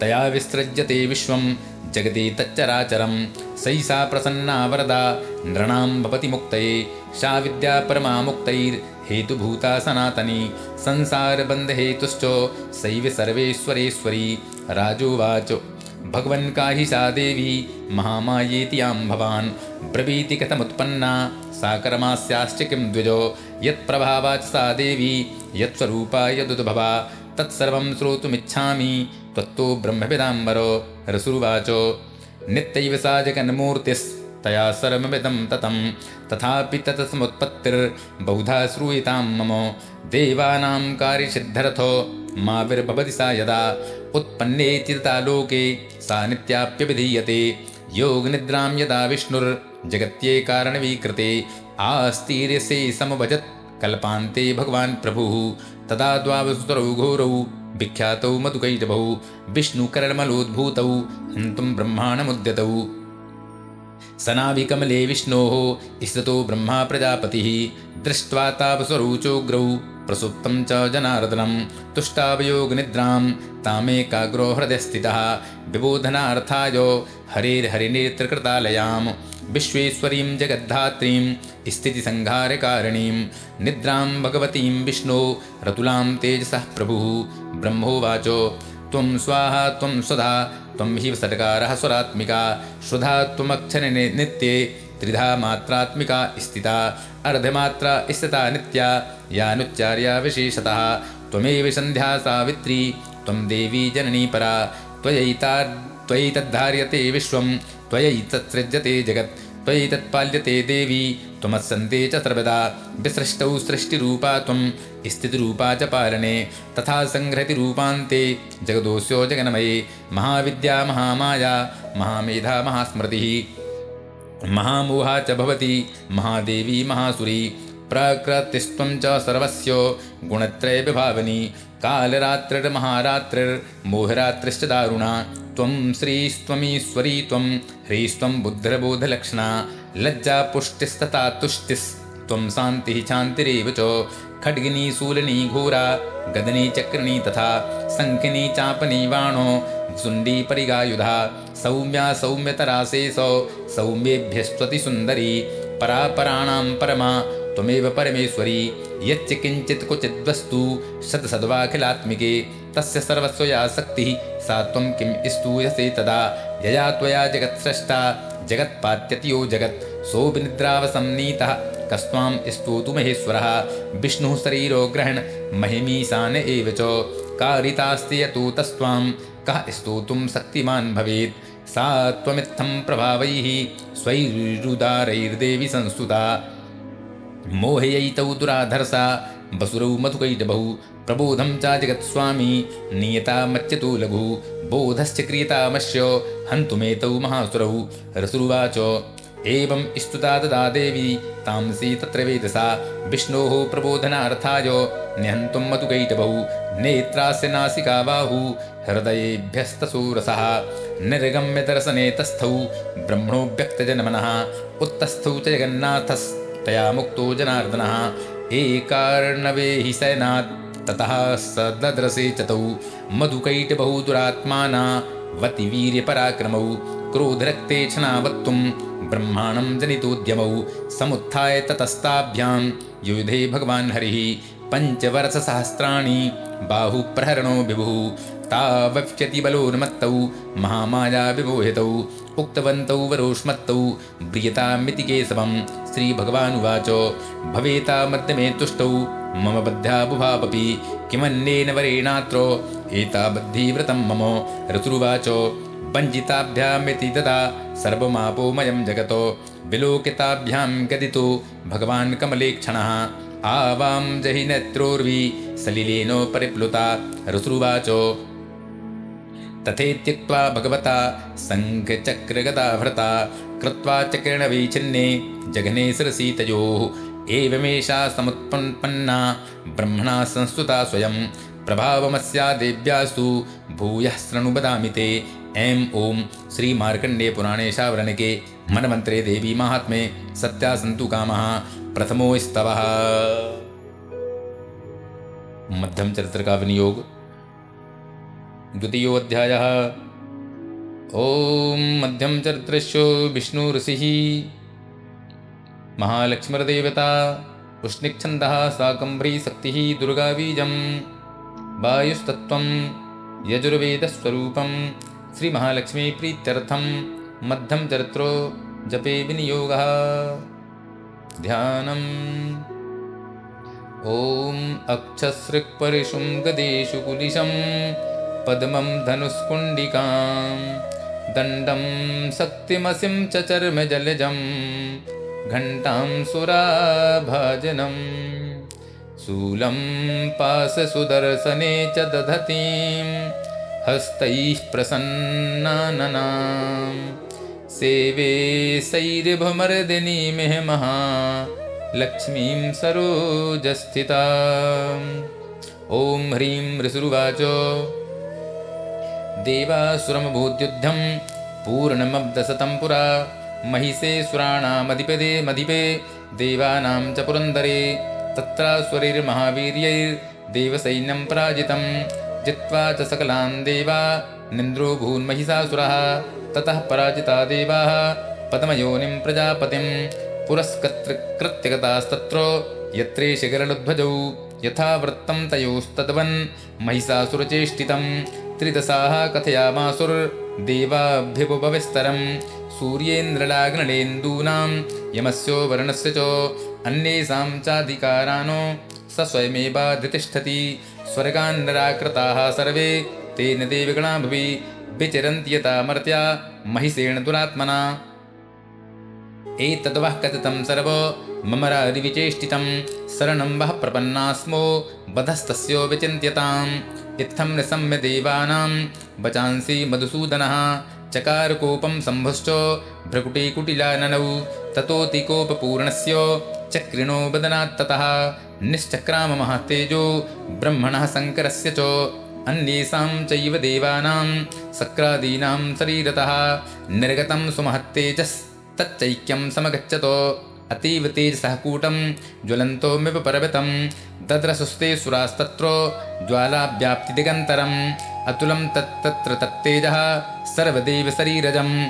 तया विसृज्यते विश्वं जगति तच्चराचरं सैसा प्रसन्ना वरदा नृणां भवति मुक्तये। सा विद्या परमा मुक्तैर्हेतुभूता सनातनी संसारबन्धहेतुश्च सैव सर्वेश्वरेश्वरी राजोवाच। भगवन् काहि सा देवी महामायेति यां भवान्। ब्रवीति कथमुत्पन्ना सा कर्मास्याश्च किं द्विजो। यत्प्रभावा च सा देवी यत्स्वरूपा यदुद्भवा तत्सर्वं श्रोतुमिच्छामि त्वत्तो ब्रह्मविदाम्बरो रसुरुवाच। नित्यैव सा जगन्मूर्तिस्तया सर्वमिदं ततं, तथापि तत्समुत्पत्तिर्बहुधा श्रूयतां मम देवानां कार्यसिद्धरथो माविर्भवति सा यदा उत्पन्नेति तथा लोके सा नित्याप्यभिधीयते। योगनिद्रां यदा विष्णुर्जगत्ये कारणवीकृते आस्तीर्यसे समभजत् कल्पान्ते भगवान् प्रभुः, तदा द्वावसुतरौ घोरौ विख्यातौ मधुकैटभौ विष्णुकर्मलोद्भूतौ हन्तुं ब्रह्माणमुद्यतौ। सनाविकमले विष्णोः स्थितो ब्रह्मा प्रजापतिः। दृष्ट्वा तापस्वरूचोग्रौ प्रसुप्तं च जनार्दनं तुष्टावयोगनिद्रां तामेकाग्रो हृदयस्थितः विबोधनार्थाय हरेर्हरिनेत्रकृतालयां विश्वेश्वरीं जगद्धात्रीं स्थितिसंहारकारिणीं निद्रां भगवतीं विष्णो रतुलां तेजसः प्रभुः। ब्रह्मोवाच त्वं स्वाहा त्वं स्वधा त्वं हि षट्कारः स्वरात्मिका श्रुधा त्वमक्षरे नित्ये त्रिधा मात्रात्मिका स्थिता अर्धमात्रा स्थिता नित्या यानुच्चार्या विशेषतः त्वमेव सन्ध्या सावित्री त्वं देवी जननी परा त्वयैता त्वयैतद्धार्यते विश्वं त्वयैतत्सृज्यते जगत् त्वयैतत्पाल्यते देवी त्वमस्सन्ते च सर्वदा विसृष्टौ सृष्टिरूपा त्वं स्थितिरूपा च पालने तथा सङ्घ्रतिरूपान्ते जगदोऽस्यो जगन्मये महाविद्या महामाया महामेधा महास्मृतिः। महामोहा च भवति महादेवी महासुरी प्रकृतिस्त्वं च सर्वस्य गुणत्रयविभावनी कालरात्रिर्महारात्रिर्मोहरात्रिश्च दारुणा त्वं श्रीस्त्वमीश्वरी त्वं ह्रीस्त्वं लज्जा पुष्टिस्तथा तुष्टिस्त्वं शान्तिः शान्तिरेव च खड्गिनी शूलिनी घोरा, गदनी चक्रिणी तथा शङ्खिनी चापनी बाणो सुण्डी परिगायुधा, सौम्या सौम्यतराशेषो सौम्येभ्यस्त्वति सुन्दरी, परापराणां परमा, त्वमेव परमेश्वरी, यच्च किञ्चित् क्वचिद्वस्तु सद्सद्वाखिलात्मिके तस्य सर्वस्वया शक्तिः सा त्वं किं स्तूयसे तदा। यया त्वया जगत्स्रष्टा जगत्पात्यतियो जगत्। सोऽभिनिद्रावसन्नीतः कस्त्वां स्तोतु महेश्वरः। विष्णुः शरीरो ग्रहण, महिमीशान एव च। कारितास्ति यतोतस्त्वां कः स्तोतुं शक्तिमान् भवेत्। सा त्वमित्थं प्रभावैः, स्वैरुदारैर्देवि संस्तुता। मोहयैतौ दुराधर्षा वसुरौ मधुकैटभौ प्रबोधं च जगत्स्वामी नियतामच्यतो लघु, बोधश्च क्रियतामस्य हन्तुमेतौ महासुरौ, रसुरुवाच। एवं स्तुता तदा देवी तांसी तत्र वेदसा, विष्णोः प्रबोधनार्थाय, निहन्तुं मधुकैटभौ नेत्रास्य नासिका बाहु, हृदयेभ्यस्तसोरसः निर्गम्य दर्शने तस्थौ ब्रह्मणो व्यक्तजनमनः उत्तस्थौ च जगन्नाथस्तया मुक्तो जनार्दनः। एकार्णवे हि सैनात्। ततः स दद्रसे च तौ मधुकैटबहु दुरात्माना वतिवीर्यपराक्रमौ। क्रोधरक्ते क्षणावत्तुं ब्रह्माणं जनितोद्यमौ। समुत्थाय ततस्ताभ्यां। युधे भगवान् हरिः। पञ्चवर्षसहस्राणि बाहुप्रहरणो विभुः। तावक्ष्यति बलोन्मत्तौ। महामायाविमोहितौ उक्तवन्तौ वरोष्मत्तौ ब्रियतामिति केशवं श्रीभगवानुवाच भवेता मध्यमे तुष्टौ मम बद्ध्या बुभापपि किमन्येन वरेणात्र एताबद्धिव्रतं मम। ऋतुरुवाच वञ्जिताभ्यामिति तदा सर्वमापोमयं जगतो विलोकिताभ्यां गदितो भगवान् कमलेक्षणः। आवां जहि नेत्रोर्वि सलिलेनो परिप्लुता। ऋतुरुवाच तथेत्युक्त्वा भगवता सङ्घचक्रगता भृता कृत्वा चक्रणवैचिन्ने जघने शिरसीतयोः एवमेषा समुत्पन्ना ब्रह्मणा संस्तुता स्वयं प्रभावमस्या देव्यास्तु भूयः शृणु वदामि ते। ऐं ॐ श्रीमार्कण्डेयपुराणे शावरणके मनमन्त्रे देवी महात्मे सत्या सन्तु कामः। प्रथमो स्तवः। मध्यम चरित्र का विनियोग द्वितीयोऽध्यायः। ॐ मध्यम चरित्रस्यो विष्णुऋषिः। महालक्ष्मीर्देवता, उष्णिच्छन्दः शाकम्भ्रीशक्तिः दुर्गाबीजं वायुस्तत्त्वं यजुर्वेदस्वरूपं श्रीमहालक्ष्मीप्रीत्यर्थं मध्यं चरित्रो जपे विनियोगः। ध्यानम्। ॐ अक्षसृक्परिशुं गदेषु पद्मं धनुष्कुण्डिकां दण्डं शक्तिमसिं च चर्मजलजं घण्टां सुराभाजनं शूलं पाससुदर्शने च दधतीं हस्तैः प्रसन्नाननां सेवे सैर्भमर्दिनीमिह महा लक्ष्मीं सरोजस्थिता ॐ ह्रीं ऋसुरुवाच देवासुरमभूद्युद्धं पूर्णमब्दशतं पुरा। महिषे सुराणामधिपदे मधिपे देवानां च पुरन्दरे। तत्रासुरैर्महावीर्यैर्देवसैन्यं पराजितं। जित्वा च सकलान् देवा निन्द्रो भून्महिषासुरः ततः पराजिता देवाः पद्मयोनिं प्रजापतिं। पुरस्कृत्यगतास्तत्र यत्रेष गरुडध्वजौ यथा वृत्तं तयोस्तद्वन् महिषासुरचेष्टितं त्रिदशाः कथयामासुर्देवाभ्युपविस्तरं सूर्येन्द्रलाग्नलेन्दूनां यमस्यो वर्णस्य च अन्येषां चाधिकारानो स स्वयमेवाधितिष्ठति। स्वर्गान् निराकृताः सर्वे तेन देवगणा भुवि विचरन्ति यथा मर्त्या महिषेण दुरात्मना। एतद्वः कथितं सर्व मम रारिविचेष्टितं। शरणं वः प्रपन्नास्मो वधस्तस्य विचिन्त्यताम् इत्थं निशम्य देवानां। वचांसि मधुसूदनः। चकारकोपं सम्भुश्च भ्रकुटीकुटिलाननौ। ततोऽतिकोपपूर्णस्य चक्रिणो वदनात्ततः निश्चक्राममहतेजो ब्रह्मणः शङ्करस्य च। अन्येषां चैव देवानां। सक्रादीनां शरीरतः। निर्गतं सुमहत्तेजस्तच्चैक्यं समगच्छतो अतीव तेजसः कूटं ज्वलन्तोमिव पर्वतं दद्रसुस्ते सुरास्तत्र ज्वालाव्याप्तिदिगन्तरम् अतुलं तत्तत्र तत्तेजः सर्वदेवशरीरजम्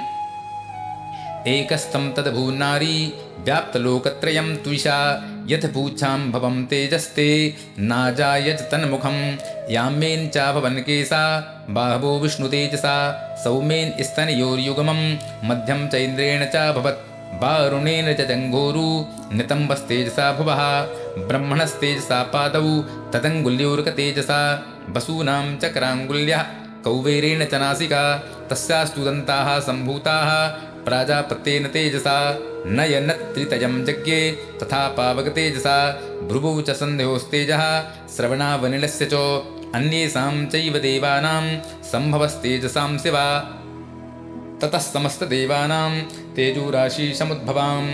एकस्थं तद्भून्नारी व्याप्तलोकत्रयं त्विषा यथ पूच्छां भवं तेजस्ते नाजायज तन्मुखं याम्येन चाभवन् केसा? बाहवो विष्णुतेजसा। सौम्येन स्तनयोर्युगमं मध्यं चैन्द्रेण चाभवत्। वारुणेन च जङ्घोरु नितम्बस्तेजसा भुवः, ब्रह्मणस्तेजसा पादौ, तदङ्गुल्योर्कतेजसा वसूनां चक्राङ्गुल्यः, कौवेरेण च नासिका तस्यास्तु दन्ताः सम्भूताः, प्राजापत्येन तेजसा, नयनत्रितयं यज्ञे तथा पावकतेजसा भ्रुवौ च सन्ध्योस्तेजः श्रवणावनिलस्य च, अन्येषां चैव देवानां, सम्भवस्तेजसां शिवा। ततः समस्तदेवानां तेजोराशीसमुद्भवां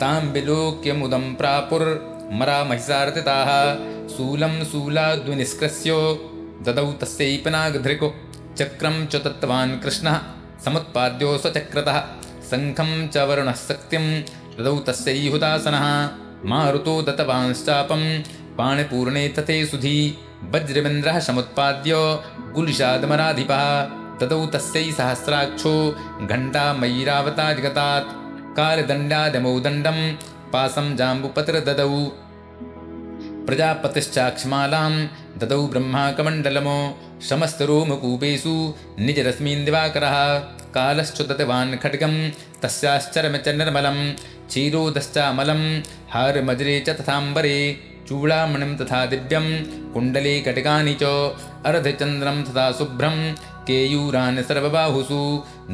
तां विलोक्यमुदं प्रापुर्मरा महिषार्तिताः शूलं शूलाद्विनिष्कृस्य ददौ तस्यैपनागधृको, चक्रं च तत्त्वान् कृष्णः, समुत्पाद्यो स्वचक्रतः, शङ्खं च वरुणः शक्तिं ददौ तस्यैहुदासनः, मारुतो पाणिपूर्णे तथे सुधी वज्रमिन्द्रः समुत्पाद्य गुलिशादमराधिपः। ददौ तस्यै सहस्राक्षो घण्टामयीरावता जगतात् कालदण्डादमौ दण्डं पासं जाम्बुपतिर्ददौ। प्रजापतिश्चाक्ष्मालां ददौ ब्रह्माकमण्डलमो। शमस्तरोमकूपेषु निजरश्मीन् दिवाकरः। कालश्चुदतवान् खड्गं तस्याश्चरम च निर्मलं क्षीरोदश्चामलं हारमजरे च तथाम्बरे। चूडामणिं तथा दिव्यं कुण्डले कटकानि च। अर्धचन्द्रं तथा शुभ्रं केयूरान् सर्वबाहुषु।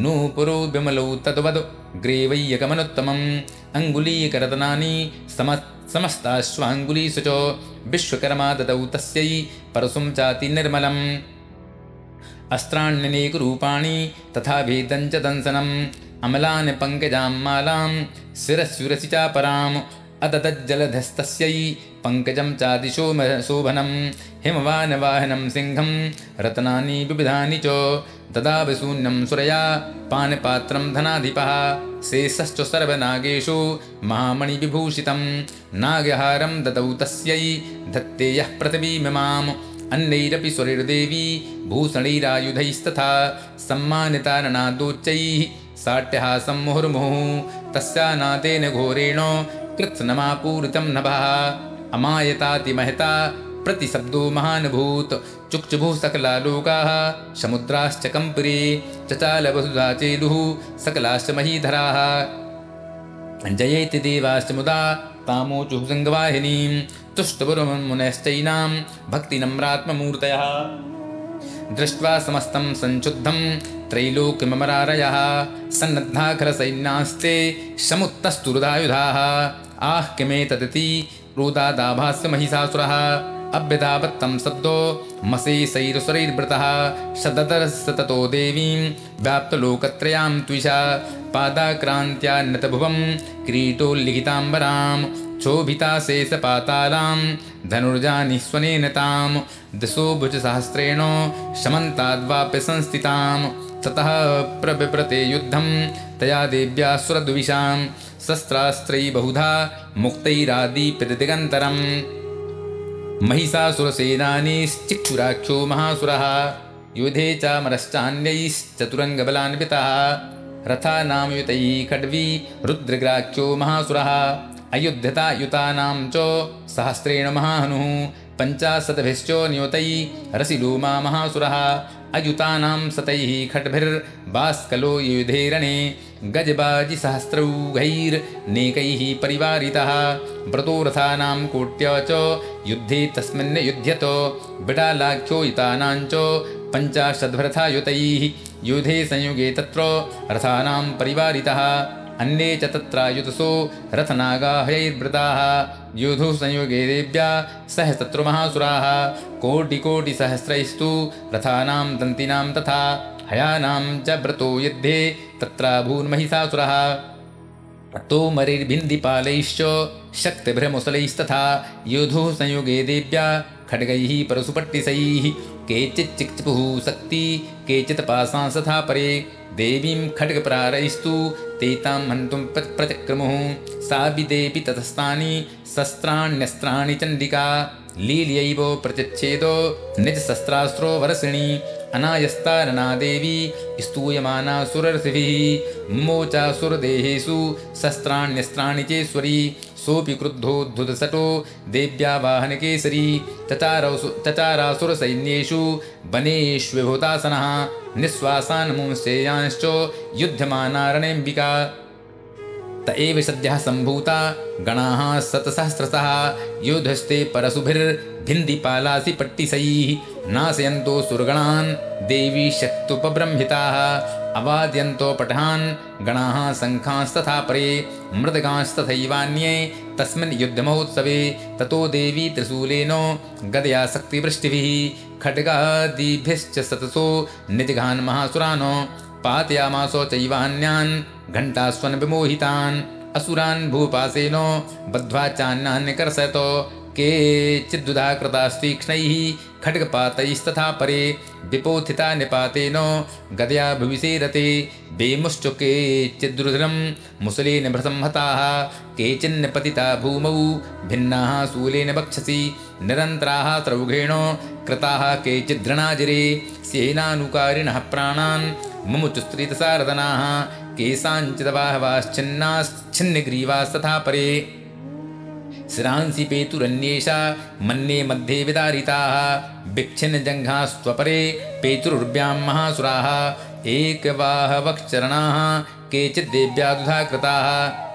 नूपुरो विमलौ तद्वद्। ग्रेवय्यकमनुत्तमम् अङ्गुलीकरतनानि सम समस्ताश्वाङ्गुलीषु च विश्वकर्मा ददौ तस्यै परशुं चाति निर्मलम्। अस्त्राण्यनेकरूपाणि तथा भेदं च दंसनम् अमलान् पङ्कजां मालां शिरस्युरसि चापराम् अदतज्जलधस्तस्यै पङ्कजं चादिशो शोभनं हिमवानवाहनं सिंहं रत्नानि विविधानि च। ददाविशून्यं सुरया पानपात्रं धनाधिपः शेषश्च सर्वनागेषु महामणिविभूषितं। नागहारं ददौ तस्यै धत्ते यः पृथिवीमिमाम् अन्यैरपि स्वरिर्देवी भूषणैरायुधैस्तथा। सम्मानितारणादोच्चैः साट्यहासं मुहुर्मुहुः। तस्यानादेन घोरेण कृत्स्नमापूरितं नभः अमायतातिमहता प्रतिशब्दो महानुभूत चुक्षुभुः सकला लोकाः समुद्राश्च कम्पुरे चचालवसुधा चेदुः सकलाश्च महीधराः। जयेति देवाश्च मुदा तामोचुः सङ्गवाहिनीं तुष्टपुरमुनश्चैनां भक्तिनम्रात्ममूर्तयः। दृष्ट्वा समस्तं सञ्शुद्धं त्रैलोक्यमरारयः। सन्नद्धाखरसैन्यास्ते समुत्तस्तुरुदायुधाः आह किमेतदिति? रोदादाभास्य महिषासुरः अभ्यधावत्तं सद्दो मशेशैरसुरैर्वृतः सदतरस्ततो देवीं व्याप्तलोकत्रयां त्विषा। पादाक्रान्त्यान्नतभुवं किरीटोल्लिखिताम्बरां क्षोभिता शेषपातालां धनुर्जानिस्वनेन तां दशो भुजसहस्रेण शमन्ताद्वाप्य संस्थितां ततः प्रबिप्रते युद्धं तया देव्या सुरद्विषां शस्त्रास्त्रै बहुधा मुक्तैरादीप्यदिगन्तरम् महिषासुरसेनानीश्चिक्षुराख्यो महासुरः युधे चामरश्चान्यैश्चतुरङ्गबलान्वितः। रथानामयुतैः खड्वी रुद्रग्राख्यो महासुरः अयुध्यता युतानां च सहस्रेण महाहनुः पञ्चाशतभिश्च नियुतैः रसिलोमा महासुरः। अयुतानां शतैः खड्भिर्बास्कलो युधेरणे गजबाजिसहस्रौघैर्नेकैः परिवारितः। व्रतोरथानां कोट्य च युद्धे तस्मिन् युध्यत बिडालाख्यो युतानां च युधे संयुगे तत्र रथानां परिवारितः। अन्ये च तत्रायुतसो रथनागाहयैर्वृताः युधुः संयुगे देव्या सह शत्रुमहासुराः कोटिकोटिसहस्रैस्तु रथानां दन्तिनां तथा हयानां च व्रतो युद्धे तत्राभून्महिषासुरः तोमरिर्भिन्दिपालैश्च शक्तिभ्रमुसलैस्तथा युधुः संयुगे देव्या खड्गैः परशुपट्टिसैः केचिच्चिक्पुः शक्ति केचित् पासांस्तथा परे देवीं खड्गप्रारैस्तु ते तां हन्तुं प्रचक्रमुः सा विदेपि ततस्तानि, शस्त्राण्यस्त्राणि चण्डिका। लील्यैव प्रचच्छेदो निजशस्त्रास्त्रो वरसिणी। अनायस्तारणा देवी स्तूयमाना सुरर्षिभिः मोचासुरदेहेषु शस्त्राण्यस्त्राणि चेश्वरी सोऽपि क्रुद्धोद्धुतसटो देव्या वाहनकेसरी चचारसु चचारासुरसैन्येषु वनेष्विभूतासनः निःश्वासान्मुंश्चेयांश्च युध्यमानारणेऽम्बिका त एव सद्यः सम्भूता गणाः शतसहस्रशः योधस्ते परशुभिर्भिन्दिपालासि पट्टिसैः नाशयन्तो सुरगणान् देवी शक्तुपब्रह्मिताः अवाद्यन्तो पठान्, गणाः शङ्खांस्तथा परे, मृदगांस्तथैवान्ये, तस्मिन् युद्धमहोत्सवे, ततो देवी त्रिशूलेन गदया शक्तिवृष्टिभिः खड्गादिभिश्च सतसो, निजघान् महासुरान्, पातयामासो चैवान्यान् घण्टास्वन् विमोहितान् असुरान् भूपासेन, बद्ध्वा चान्यान्यकर्षयत केचिद्दुधा कृतास्तीक्ष्णैः खड्गपातैस्तथा परे विपोथिता निपातेन गदया भुविसेरते वेमुश्च केचिद्रुधिरं मुसलेन भृतं हताः भूमौ भिन्नाः शूलेन वक्षसि निरन्तराः त्रौघेण कृताः केचिद्धृणाजिरे सेनानुकारिणः प्राणान् मुमुचुस्त्रीतसारदनाः केषाञ्चिदवाहवाश्चिन्नाश्छिन्नग्रीवास्तथा परे शिरांसि पेतुरन्येषा मन्ये मध्ये विदारिताः। भिक्षिन्नजङ्घास्त्वपरे पेतुरुर्व्यां महासुराः। एकवाहवक्षरणाः केचिद्देव्यादुधा कृताः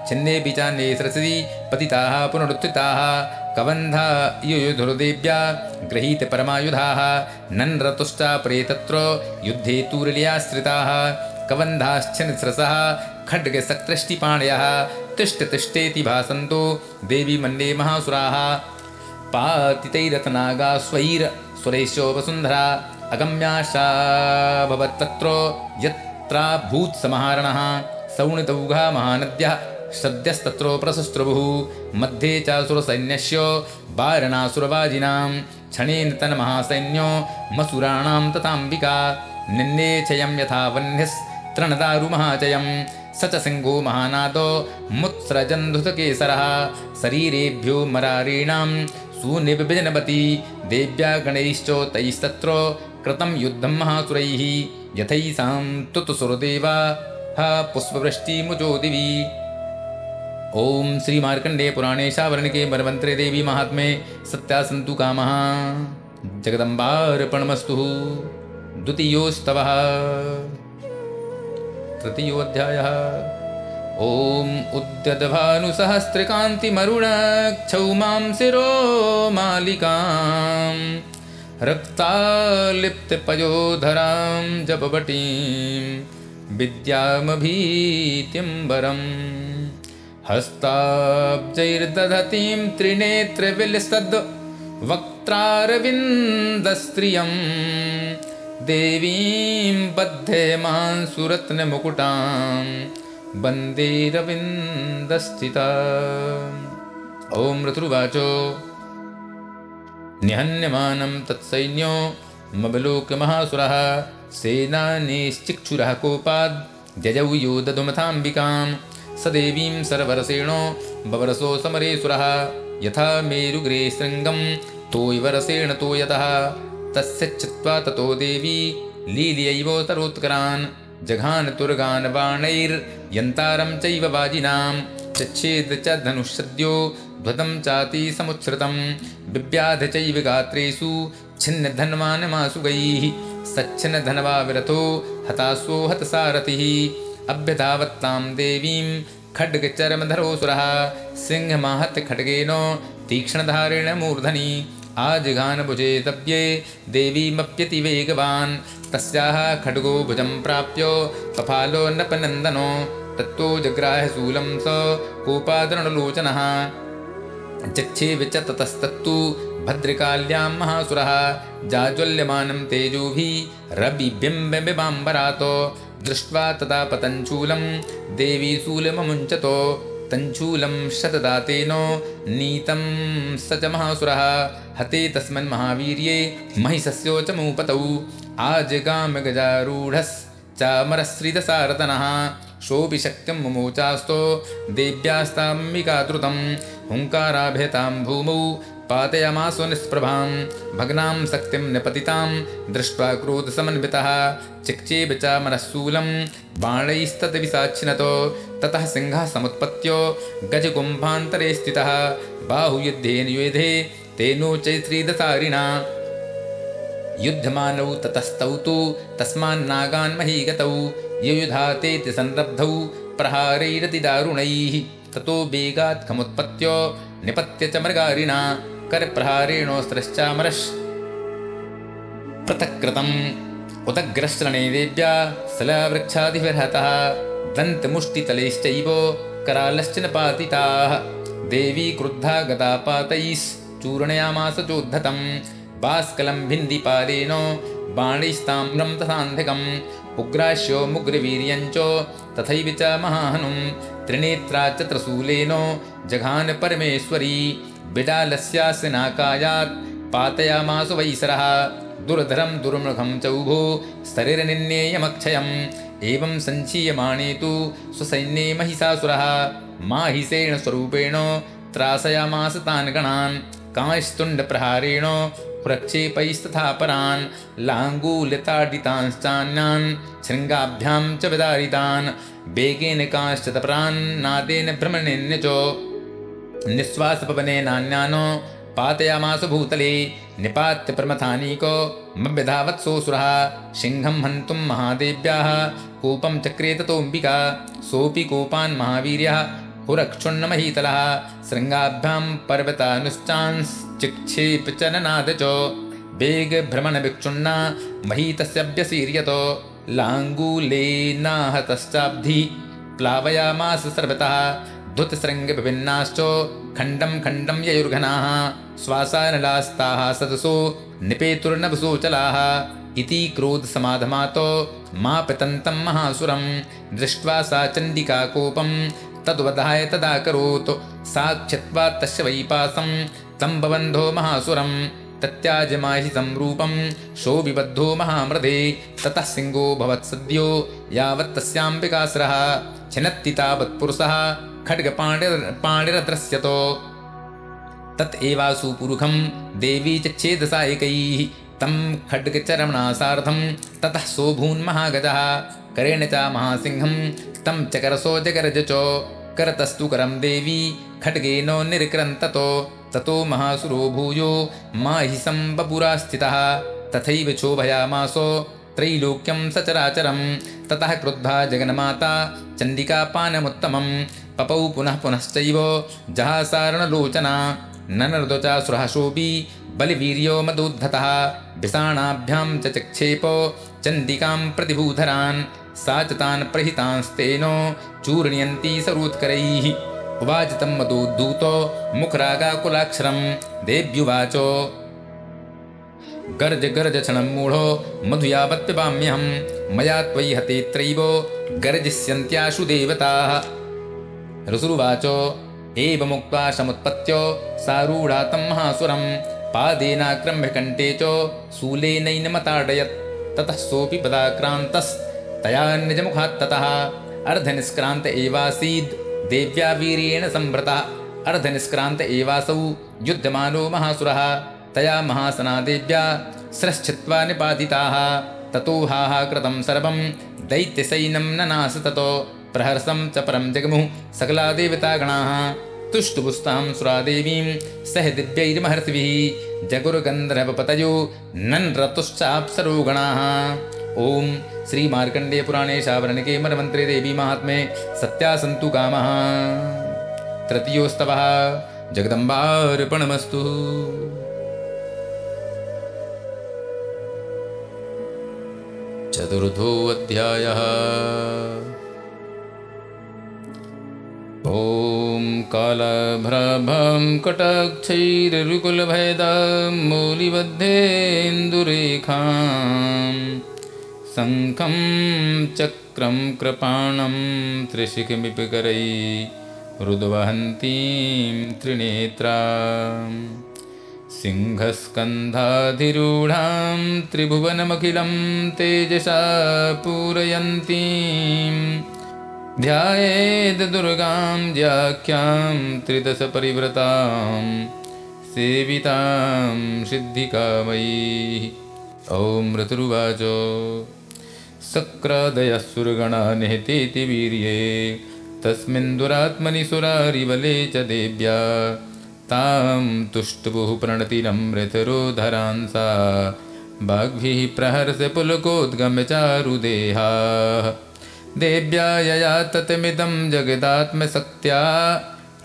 छिन्नेऽपि चान्ये सरसि पतिताः पुनरुत्थिताः। कबन्धा युयुधुर्देव्या गृहीतपरमायुधाः नन्रतुष्टा प्रेतत्र, युद्धे तूरल्याश्रिताः कबन्धाश्चिन्सृसः खड्गसकृष्टिपाणयः तिष्ठतिष्ठेति भासन्तो देवी मन्ये महासुराः। पातितैरतनागा स्वैर सुरेशो वसुन्धरा अगम्याशा भवत्तत्र यत्रा भूत्समाहरणः। सौणितौघा महानद्यः प्रशस्त्रभुः मध्ये चासुरसैन्यस्य वारणासुरवाजिनां क्षणेन तन्महासैन्यो मसुराणां तथाम्बिका। निन्नेचयं यथा वह्निस्तृणदारुमहाचयं स च सिंहो महानादो मुत्सृजन्धुतकेसरः शरीरेभ्यो मरारीणां सुनिविभजनवती देव्या गणैश्चोतैस्तत्र कृतं युद्धं महासुरैः यथैसां तुतुसुरदेवा हा पुष्पवृष्टिमुचो दिवि। ॐ श्रीमार्कण्डे पुराणे शावर्णिके मन्वन्त्रे देवी महात्मे सत्यासन्तु कामः। जगदम्बार्पणमस्तु। द्वितीयोस्तवः। तृतीयोऽध्यायः। ॐ उद्यद्भानुसहस्रकान्तिमरुणक्षौ मां शिरो मालिकां रक्तालिप्तपयोधरां जपवटीं विद्यामभीत्यम्बरम् हस्ताब्जैर्दधतीं त्रिनेत्रविलसद् वक्त्रारविन्दस्त्रियं देवीं बद्धेमां सुरत्नमुकुटां वन्देरविन्दस्थिता ॐ ऋतुर्वाचो निहन्यमानं तत्सैन्यो मबलोकमहासुरः सेनानीश्चिक्षुरः कोपाद् जजौ यो दधुमथाम्बिकां देवीं सर्वरसेणो बवरसो समरेसुरः यथा मेरुग्रे शृङ्गं तोयवरसेण तोयतः तस्य चित्वा ततो देवी लील्यैवोत्तरोत्करान् जघान तुर्गान् बाणैर्यन्तारं चैव वाजिनां। चच्छेद च धनुःसद्यो ध्वतं चाति समुच्छ्रितं बिव्याध चैव गात्रेषु छिन्नधन्वानमासुगैः सच्छिन्नधनवा विरथो हतासो हतसारथिः। अभ्यधावत्तां देवीं खड्गचरमधरोऽसुरः। सिंहमाहत खड्गेन तीक्ष्णधारेण मूर्धनि आजिघानभुजे तव्ये देवीमप्यतिवेगवान्। तस्याः खड्गो भुजं प्राप्य कपालो नपनन्दनो तत्तो जग्राहशूलं स कोपादरणलोचनः चक्षेव च ततस्तत्तु भद्रकाल्यां महासुरः। जाज्वल्यमानं तेजोभिः रविबिम्बबिम्बरातो दृष्ट्वा तदा पतञ्चूलं देवी शूलममुञ्चतो तञ्चूलं शतदातेन नीतं स च महासुरः हते तस्मन् महावीर्ये महिषस्यो च मूपतौ। आजगामगजारूढश्चामरश्रितसारतनः सोऽपि शक्यं मुमोचास्तो देव्यास्ताम्बिकाद्रुतं हुङ्काराभ्यतां भूमौ पातयामासो निष्प्रभां भग्नां शक्तिं निपतितां दृष्ट्वा क्रोधसमन्वितः चिक्षेप च मनःशूलं बाणैस्तद्विसाच्छिनतो ततः सिंहः समुत्पत्य गजकुम्भान्तरे स्थितः बाहुयुद्धेन युधे तेनोचैश्रीदसारिणा युध्यमानौ ततस्तौ तु तस्मान्नागान्महीगतौ ययुधातेति संरब्धौ, प्रहारैरतिदारुणैः, ततो वेगात् खमुत्पत्य निपत्य च मृगारिणा। करप्रहारेणोऽस्त्रश्चामरश् पृथक्कृतम्। उदग्रश्रणे देव्या सलवृक्षादिभिर्हतः। दन्तमुष्टितलैश्चैव करालश्च न पातिताः देवी क्रुद्धा गदापातैश्चूर्णयामास चोद्धतं बाष्कलं भिन्दिपालेन बाणैस्ताम्रं तथान्धिकम्। उग्राश्यो मुग्रवीर्यञ्च तथैव च महाहनुं त्रिनेत्रा च त्रशूलेन जघान परमेश्वरी बिडालस्यास्य नाकायात् पातयामासु वैसरः। दुर्धरं दुर्मृगं चौभो शरीरनिन्नेयमक्षयम् एवं सञ्चीयमाणे तु स्वसैन्ये महिषासुरः। माहिषेण स्वरूपेण त्रासयामास तान् गणान्। कांस्तुण्डप्रहारेण प्रक्षेपैस्तथा परान् लाङ्गूलिताडितांश्चान्यान्। शृङ्गाभ्यां च विदारितान्। वेगेन कांश्च तपरान् नादेन भ्रमणेन च निःश्वासपवने नान्यानो पातयामास भूतले निपात्य प्रमथानीको मव्यधावत्सोऽसुरः सिंहं हन्तुं महादेव्याः कूपं चक्रे ततोऽम्बिका सोऽपि कोपान् महावीर्यः पुरक्षुण्णमहीतलः शृङ्गाभ्यां पर्वतानुश्चांश्चिक्षेप चननाद च वेगभ्रमणविक्षुण्णा महीतस्य व्यसीर्यतो लाङ्गूलेनाहतश्चाब्धि प्लावयामास सर्वतः धुतशृङ्गविभिन्नाश्च खण्डं खण्डं ययुर्घनाः श्वासानलास्ताः सदसो निपेतुर्नभसोचलाः। इति क्रोधसमाधमातो मा पतन्तं महासुरं। दृष्ट्वा सा चण्डिका कोपं तद्वधाय तदा करोत् साक्षत्वा तस्य वैपासं तं बबन्धो महासुरं। तत्याजमाहि संरूपं शोभिबद्धो महामृधे। ततः सिंहो भवत्सद्यो यावत् तस्यां विकासरः छिनत्ति तावत्पुरुषः खड्गपाणिर पाणिरद्रश्यतो तत् एवासुपुरुखं देवी च छेदसायकैः, तं खड्गचरमणा सार्धं ततः सोऽभून्महागजः करेण च महासिंहं, तं चकरसो जगरज च करतस्तु करं देवी खड्गेनो निर्क्रन्ततो ततो महासुरो भूयो, माहिसं बपुरा स्थितः तथैव क्षोभयामासो त्रैलोक्यं सचराचरं। ततः क्रुद्धा जगन्माता चण्डिकापानमुत्तमं। पपौ पुनः पुनश्चैव जहासारणलोचना। ननर्दचासुरहशोऽपि बलिवीर्यो मदोद्धतः। विषाणाभ्यां च चक्षेपो चण्डिकां प्रतिभूधरान्। सा च तान् प्रहितांस्तेनो चूर्णयन्ती सरोत्करैः। उवाच तं मदोद्धूतो मुखरागाकुलाक्षरं। देव्युवाचो गर्ज गर्ज क्षणं मूढो मधु यावत् पिबाम्यहं मया त्वयि हतेऽत्रैव गर्जिष्यन्त्याशु देवताः। ऋसुरुवाचो एवमुक्त्वा समुत्पत्य सारूढा तं महासुरं। पादेनाक्रम्य कण्ठे च शूलेनैनमताडयत् ततः सोऽपि पदाक्रान्तस्तया निजमुखात्ततः। अर्धनिष्क्रान्त एवासीद् देव्या वीर्येण सम्भृतः अर्धनिष्क्रान्त एवासौ युध्यमानो महासुरः तया महासना देव्या स्रश्चित्वा निपातिताः ततो हाहाकृतं सर्वं दैत्यसैनं ननास ततो। प्रहर्षं च परं जगमुः सकला देवतागणाः तुष्टुपुस्तां सुरादेवीं, सह दिव्यैर्महर्षिभिः। जगुर्गन्धर्वपतयो नन्रतुश्चाप्सरो गणाः ॐ श्रीमार्कण्डेयपुराणे शावरणिके मन्त्रे देवी महात्मे सत्यासन्तु कामः। तृतीयोस्तवः, जगदम्बार्पणमस्तु। चतुर्थोऽध्यायः। ॐ कालभ्रभं कटाक्षैररुकुलभेदं मौलिबद्धेन्दुरेखां शङ्खं चक्रं कृपाणं त्रिशिखमिपिकरै रुद्वहन्तीं त्रिनेत्राम् सिंहस्कन्धाधिरूढां त्रिभुवनमखिलं तेजसा पूरयन्तीं ध्यायेद्दुर्गां ज्याख्यां त्रिदशपरिव्रतां सेवितां सिद्धिकामयी। ॐ ऋतुरुवाच सक्रादयः सुरगणा निहतेति वीर्ये तस्मिन् दुरात्मनि सुरारिवले च देव्या तां तुष्टुपुः प्रणतिरमृतरोधरान् सा प्रहर्ष पुलकोद्गम्य चारुदेहाः देव्या यया ततमिदं जगदात्मशक्त्या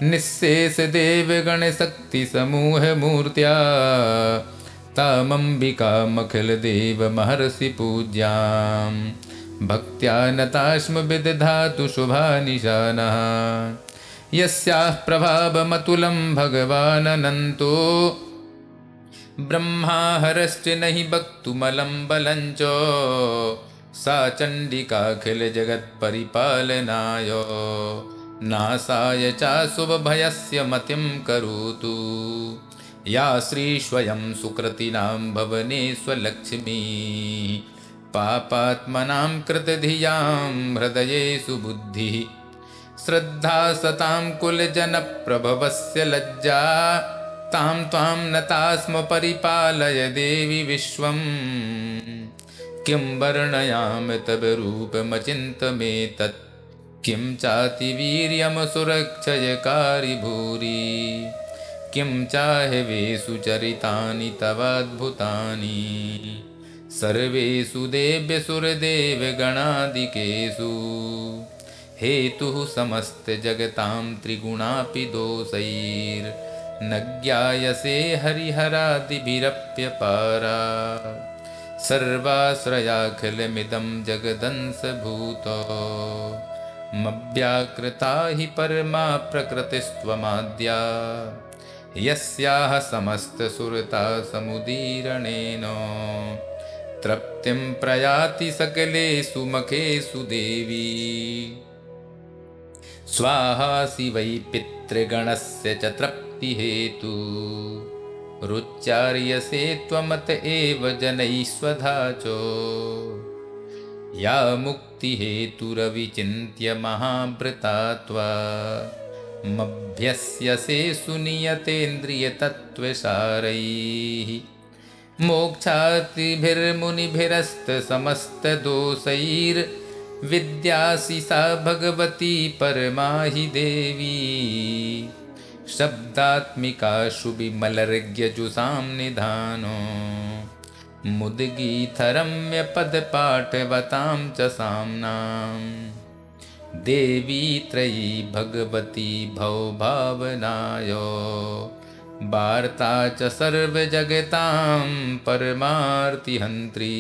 निःशेषदेवगणशक्तिसमूहमूर्त्या तामम्बिकामखिलदेवमहर्षि पूज्यां भक्त्या नताश्म विदधातु शुभानिशानः। यस्याः प्रभावमतुलं भगवाननन्तो। ब्रह्माहरश्च न हि वक्तुमलं बलं च सा चण्डिकाखिलजगत्परिपालनाय। नासाय चाशुभभयस्य मतिं करोतु। या श्रीस्वयं सुकृतिनां भवने स्वलक्ष्मी पापात्मनां कृतधियां हृदये सुबुद्धिः श्रद्धा सतां कुलजनप्रभवस्य लज्जा। तां त्वां नतास्म परिपालय देवि विश्वम्। किं वर्णयामि तव रूपमचिन्तमेतत्। किं चातिवीर्यमसुरक्षयकारि भूरि किं चाहवेषु चरितानि तवाद्भुतानि। सर्वेषु देव्यसुरदेवगणादिकेषु हेतुः समस्तजगतां त्रिगुणापि दोषैर्न ज्ञायसे हरिहरादिभिरप्यपारा। सर्वाश्रयाखिलमिदं जगदंसभूतो। मव्याकृता हि परमा प्रकृतिस्त्वमाद्या। यस्याः समस्तसुरता समुदीरणेन। तृप्तिं प्रयाति सकलेषु मखेषु देवी स्वाहासि वै पितृगणस्य च तृप्तिहेतु। रुच्चार्यसे त्वमत एव जनैस्वधा च। या मुक्तिहेतुरविचिन्त्य महाभृता त्वा। मभ्यस्यसे सुनियतेन्द्रियतत्त्वसारैः मोक्षातिभिर्मुनिभिरस्तसमस्तदोषैर्विद्यासि सा भगवती परमा हि देवी। शब्दात्मिकाशु विमलर्ग्यजुषां निधानो। मुद्गीतरम्यपदपाठवतां च साम्नाम् देवी त्रयी भगवती भवभावनाय। वार्ता च सर्वजगतां परमार्तिहन्त्री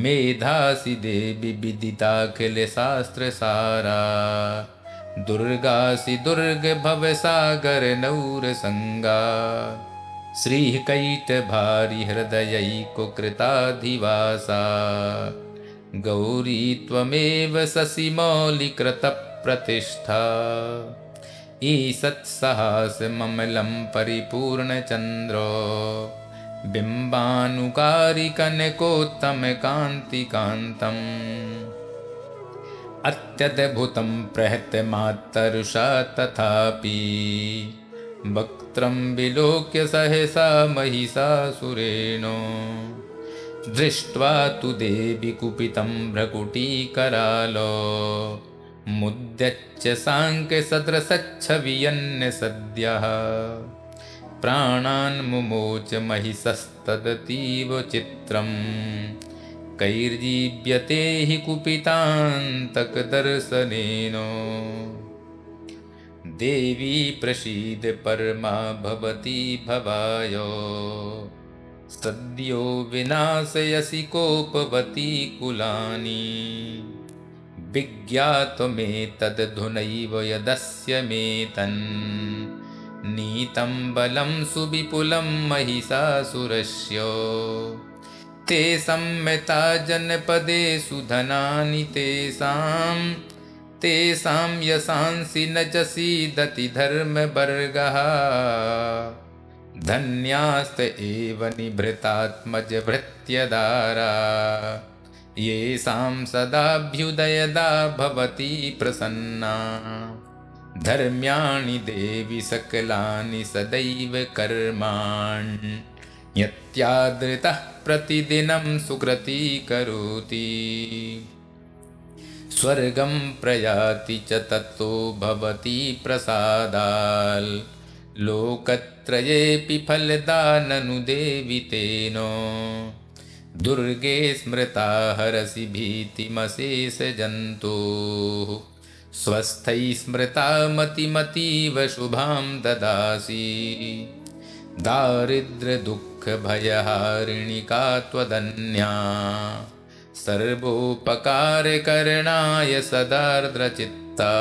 मेधासि देवि विदिताखिलशास्त्रसारा दुर्गासि दुर्गभवसागरनौरसङ्गा श्रीकैटभारिहृदयैकुकृताधिवासा गौरी त्वमेव शशिमौलिकृतप्रतिष्ठा ईषत्सहासममलं परिपूर्णचन्द्रो बिम्बानुकारिकनकोत्तमकान्तिकान्तम् अत्यद्भुतं प्रहतमातरुषा तथापि। वक्त्रं विलोक्य सहसा महिषासुरेण दृष्ट्वा तु देवि कुपितं भ्रकुटीकरालो। मुद्यच्च साङ्ख्यसदृशच्छवियन्य सद्यः प्राणान् मुमोच महिषस्तदतीव चित्रम् कैर्जीव्यते हि कुपितान्तकदर्शनेन। देवी प्रसीद परमा भवती भवाय। सद्यो विनाशयसि कोपवती कुलानि। विज्ञातमेतद्धुनैव यदस्य मेतन् नीतं बलं सुविपुलं महिषासुरस्य। ते संयता जनपदेषु धनानि तेषां। तेषां यशांसि न च सीदति धर्मवर्गः। धन्यास्त एव निभृतात्मजभृत्यदारा येषां सदाभ्युदयदा भवती प्रसन्ना धर्म्याणि देवि सकलानि सदैव कर्माण्यत्यादृतः प्रतिदिनं सुकृती करोति। स्वर्गं प्रयाति च तत्तो भवती प्रसादाल्। लोकत्रयेऽपि फलदाननुदेवि तेन। दुर्गे स्मृता हरसि भीतिमशेषजन्तोः स्वस्थैः स्मृता मतिमतीव शुभां ददासि। दारिद्र्यदुःखभयहारिणिका त्वदन्या सर्वोपकारकरणाय सदार्द्रचित्ता।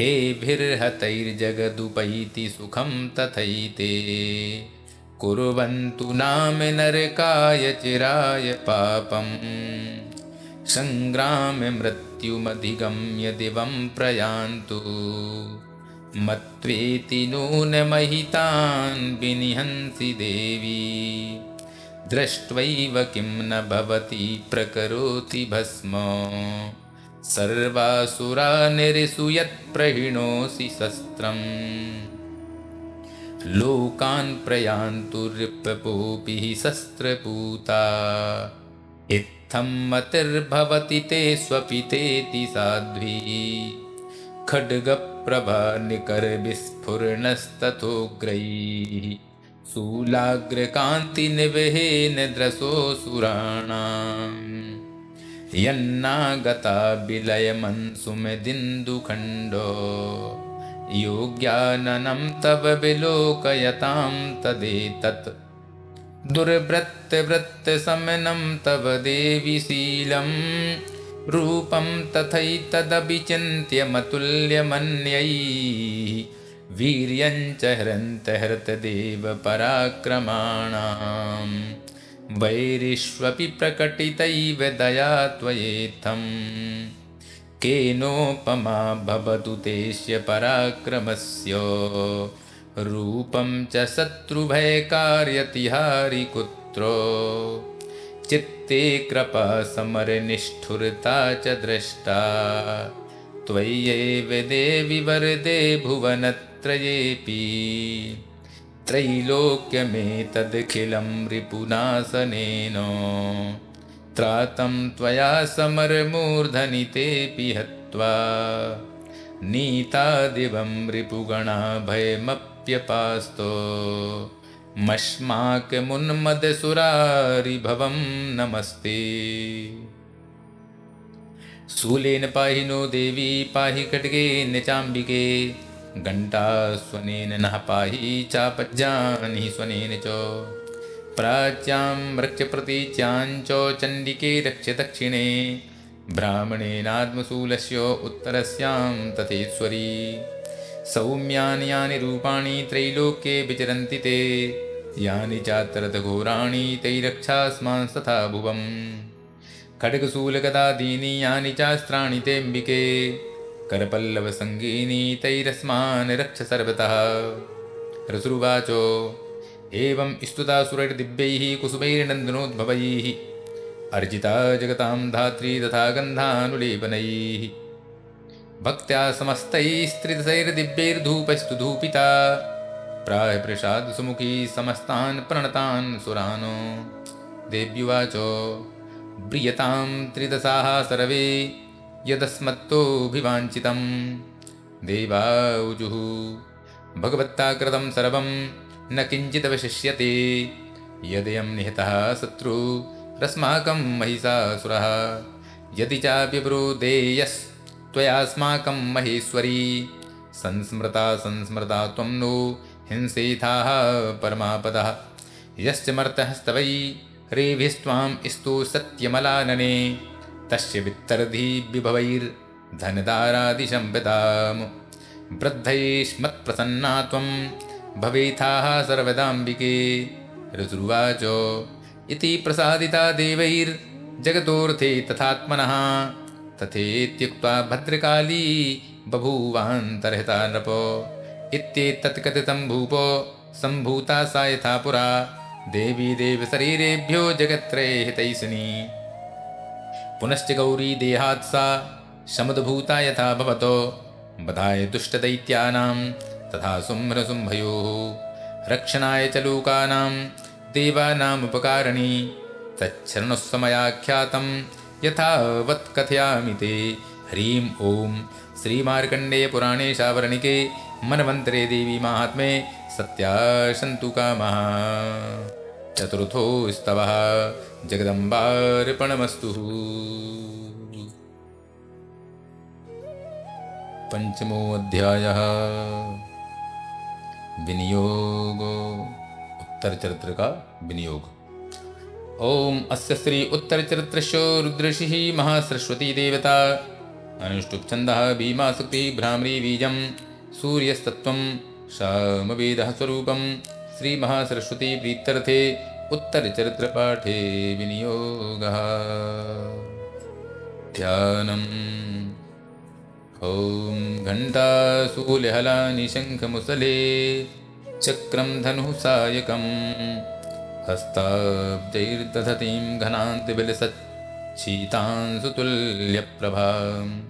हेभिर्हतैर्जगदुपैति सुखं तथैते। कुर्वन्तु नाम नरकाय चिराय पापम्। सङ्ग्राम्य मृत्युमधिगम्य दिवं प्रयान्तु। मत्वेति नूनमहितान् विनिहन्सि देवी। दृष्ट्वैव किं न भवति प्रकरोति भस्म। सर्वासुरा निरिसु यत्प्रहिणोऽसि शस्त्रम्। लोकान् प्रयान्तु रिपपोऽपि शस्त्रपूता मतिर्भवति ते स्वपितेति साध्वी। खड्गप्रभानिकरविस्फुरणस्तथोग्रैः शूलाग्रकान्तिनिवहेन द्रसोऽसुराणाम् यन्नागता विलयमन्सुमदिन्दुखण्डो योग्याननं तव विलोकयतां तदेतत् दुर्वृत्तवृत्तशमनं तव देविशीलं रूपं तथैतदभिचिन्त्यमतुल्यमन्यै वीर्यञ्च हरन्तहृतदेवपराक्रमाणां वैरिष्वपि प्रकटितैव दया त्वयेत्थम् केनोपमा भवतु तेस्य पराक्रमस्य रूपं च शत्रुभयकार्यतिहारिकुत्रो चित्ते कृपा समरनिष्ठुरता च द्रष्टा। त्वय्येव देवि वरदे भुवनत्रयेऽपि। त्रैलोक्यमेतदखिलं रिपुनासनेन त्रातं त्वया समरमूर्धनि तेऽपि हत्वा। नीतादिवं नमस्ते। शूलेन पाहि नो देवी पाहि खड्गेन चाम्बिके घण्टास्वनेन नः पाहि चापज्जानि स्वनेन च। प्राच्यां रक्ष्यप्रतीच्याञ्च चण्डिके रक्ष्य दक्षिणे। ब्राह्मणेनात्मशूलस्य उत्तरस्यां तथेश्वरी सौम्यानि यानि रूपाणि त्रैलोक्ये विचरन्ति ते। यानि चात्रतघोराणि तैरक्षास्मांस्तथा भुवम्। खड्गशूलगदादीनि यानि चास्त्राणि तेऽम्बिके। करपल्लवसङ्गीनि तैरस्मान् रक्ष सर्वतः रसुरुवाचो एवं स्तुतासुरैर्दिव्यैः कुसुमैर्नन्दनोद्भवैः। अर्जिता जगतां धात्री तथा गन्धानुलेपनैः भक्त्या समस्तैस्त्रिदशैर्दिव्यैर्धूपस्तु धूपिता प्रायप्रसादसुमुखी समस्तान् प्रणतान् सुरानो। देव्युवाचो ब्रियतां त्रिदशाः सर्वे यदस्मत्तोऽभिवाञ्छितं देवाऊजुः भगवत्ता कृतं सर्वं न किञ्चिदवशिष्यते। यदयं निहतः शत्रुरस्माकं महिषासुरः। यदि चाप्यब्रूदेयस्त्वयास्माकं महेश्वरी। संस्मृता संस्मृता त्वं नो हिंसेथाः परमापदः। यश्च मर्तहस्तवै रेभिस्त्वां स्तु सत्यमलानने। तस्य वित्तर्धिविभवैर्धनदारादिशम्पदां वृद्धैष्मत्प्रसन्ना त्वं भवेथाः सर्वदाम्बिके। ऋतुर्वाच इति प्रसादिता देवैर्जगतोऽर्थे तथात्मनः तथेत्युक्त्वा भद्रकाली बभूवान्तर्हिता नृप इत्येतत्कथितं भूपो सम्भूता सा यथा पुरा। देवी देवशरीरेभ्यो जगत्त्रये हितैषिणी। पुनश्च गौरी देहात् सा शमुद्भूता यथा भवतो। बधाय दुष्टदैत्यानां तथा शुम्भ्रशुम्भयोः रक्षणाय च लोकानां देवानामुपकारिणी। तच्छरणस्वमयाख्यातं यथावत् कथयामि ते। ह्रीं ॐ श्रीमार्कण्डेयपुराणे शावर्णिके मनमन्त्रे देवी माहात्म्ये सत्याशन्तु कामः। चतुर्थो स्तवः जगदम्बार्पणमस्तु। पञ्चमोऽध्यायः। विनियोगो। उत्तरचरित्र का विनियोग। ॐ अस्य श्री उत्तरचरित्रस्य रुद्रषिः महासरस्वती देवता अनुष्टुप्छन्दः भीमाशक्तिः भ्राम्री बीजं सूर्यस्तत्त्वं शामवेदः स्वरूपं श्रीमहासरस्वती प्रीत्यर्थे उत्तरचरित्रपाठे विनियोगः। ध्यानम्। ॐ घण्टाशूलहलानि शङ्खमुसले चक्रं धनुः सायकं हस्ताब्जैर्दधतीं घनान्तिविलसच्छीतांसुतुल्यप्रभां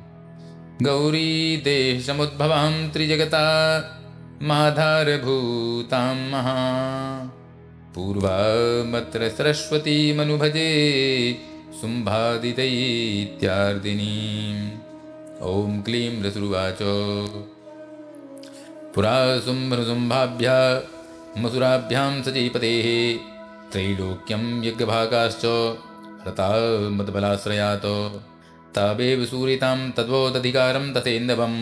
गौरीदेशमुद्भवां त्रिजगता माधारभूतां महा। पूर्वामत्र सरस्वतीमनुभजे शुम्भादितैत्यार्दिनीम् ॐ क्लीं रसुरुवाच। पुरा शुम्भनुशुम्भाभ्या मसुराभ्यां सचीपतेः त्रैलोक्यं यज्ञभागाश्च रता मद्बलाश्रयात् तावेव सूरितां तद्वोदधिकारं तथेन्दवं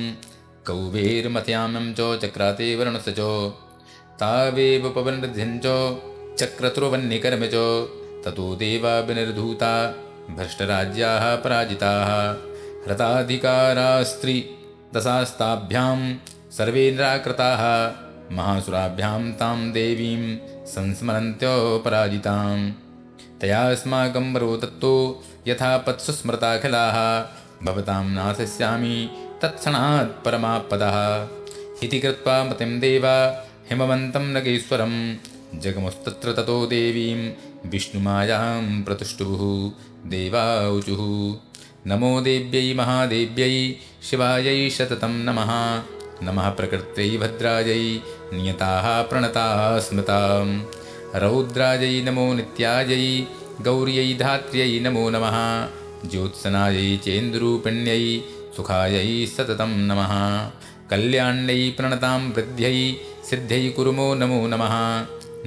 कौवेर्मथ्यामं च चक्राते वर्णस्य च। तावेव पवनृद्ध्यं च चक्रतुर्वन्निकर्म च। ततो देवा विनिर्धूता भ्रष्टराज्याः पराजिताः। हृताधिकारास्त्रि दशास्ताभ्यां सर्वे निराकृताः महासुराभ्यां तां देवीं संस्मरन्त्योपराजितां तयास्माकं वरोतत्तो यथा पत्सु स्मृताखिलाः भवतां नाशस्यामि तत्क्षणात् परमापदः। इति कृत्वा मतिं देवा हिमवन्तं नगेश्वरं जगमुस्तत्र ततो देवीं विष्णुमायां प्रतिष्ठुः देवाऊचुः नमो देव्यै महादेव्यै शिवायै शततं नमः। नमः प्रकृत्यै भद्रायै नियताः प्रणताः स्मृतां रौद्रायै नमो नित्यायै गौर्यै धात्र्यै नमो नमः। ज्योत्सनायै चेन्दुरूपिण्यै, सुखायै सततं नमः। कल्याण्यै प्रणतां वृद्ध्यै, सिद्ध्यै कुर्मो नमो नमः।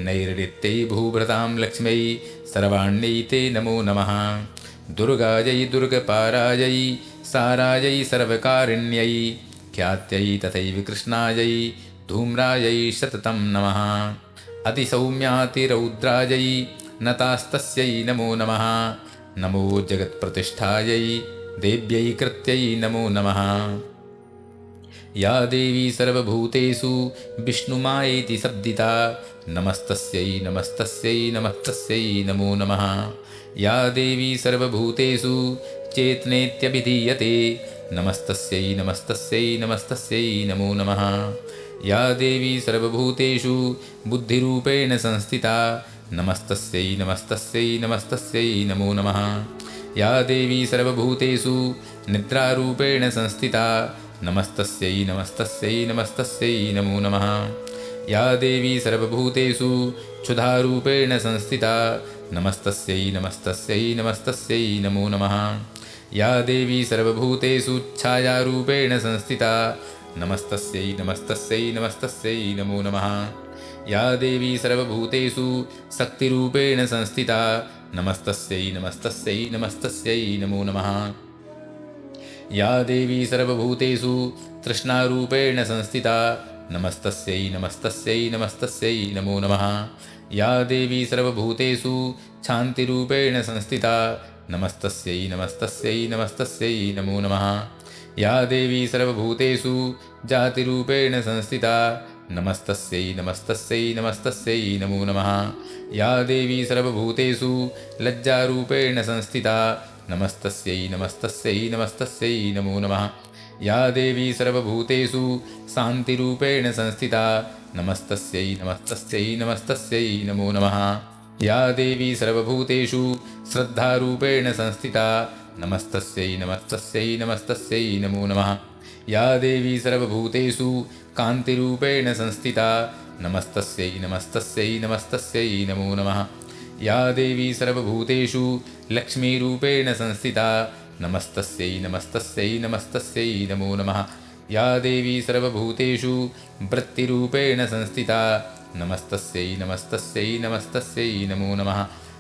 नैरृत्यै भूभृतां लक्ष्म्यै, सर्वाण्यै ते नमो नमः। दुर्गायै दुर्गपारायै सारायै सर्वकारिण्यै, ख्यात्यै तथैव कृष्णायै धूम्रायै सततं नमः। अतिसौम्यातिरौद्रायै नतास्तस्यै नमो नमः। नमो जगत्प्रतिष्ठायै देव्यै कृत्यै नमो नमः। या देवी सर्वभूतेषु विष्णुमायेति शब्दिता नमस्तस्यै नमस्तस्यै नमस्तस्यै नमो नमः। या देवी सर्वभूतेषु चेतनेत्यभिधीयते नमस्तस्यै नमस्तस्यै नमस्तस्यै नमो नमः या देवी सर्वभूतेषु बुद्धिरूपेण संस्थिता। नमस्तस्यै नमस्तस्यै नमस्तस्यै नमो नमः। या देवी सर्वभूतेषु निद्रारूपेण संस्थिता। नमस्तस्यै नमस्तस्यै नमस्तस्यै नमो नमः। या देवी सर्वभूतेषु क्षुधारूपेण संस्थिता। नमस्तस्यै नमस्तस्यै नमस्तस्यै नमो नमः। या देवी सर्वभूतेषु छायारूपेण संस्थिता नमस्तस्यै नमस्तस्यै नमस्तस्यै नमो नमः। या देवी सर्वभूतेषु शक्तिरूपेण संस्थिता। नमस्तस्यै नमस्तस्यै नमस्तस्यै नमो नमः। या देवी सर्वभूतेषु तृष्णारूपेण संस्थिता। नमस्तस्यै नमस्तस्यै नमस्तस्यै नमो नमः। या देवी सर्वभूतेषु शान्तिरूपेण संस्थिता। नमस्तस्यै नमस्तस्यै नमस्तस्यै नमो नमः। या देवी सर्वभूतेषु जातिरूपेण संस्थिता। नमस्तस्यै नमस्तस्यै नमस्तस्यै नमो नमः। या देवी सर्वभूतेषु लज्जारूपेण संस्थिता। नमस्तस्यै नमस्तस्यै नमस्तस्यै नमो नमः। या देवी सर्वभूतेषु शान्तिरूपेण संस्थिता। नमस्तस्यै नमस्तस्यै नमस्तस्यै नमो नमः। या देवी सर्वभूतेषु श्रद्धारूपेण संस्थिता। नमस्तस्यै नमस्तस्यै नमस्तस्यै नमो नमः या देवी सर्वभूतेषु कान्तिरूपेण संस्थिता। नमस्तस्यै नमस्तस्यै नमस्तस्यै नमो नमः। या देवी सर्वभूतेषु लक्ष्मीरूपेण संस्थिता। नमस्तस्यै नमस्तस्यै नमस्तस्यै नमो नमः। या देवी सर्वभूतेषु वृत्तिरूपेण संस्थिता। नमस्तस्यै नमस्तस्यै नमस्तस्यै नमो नमः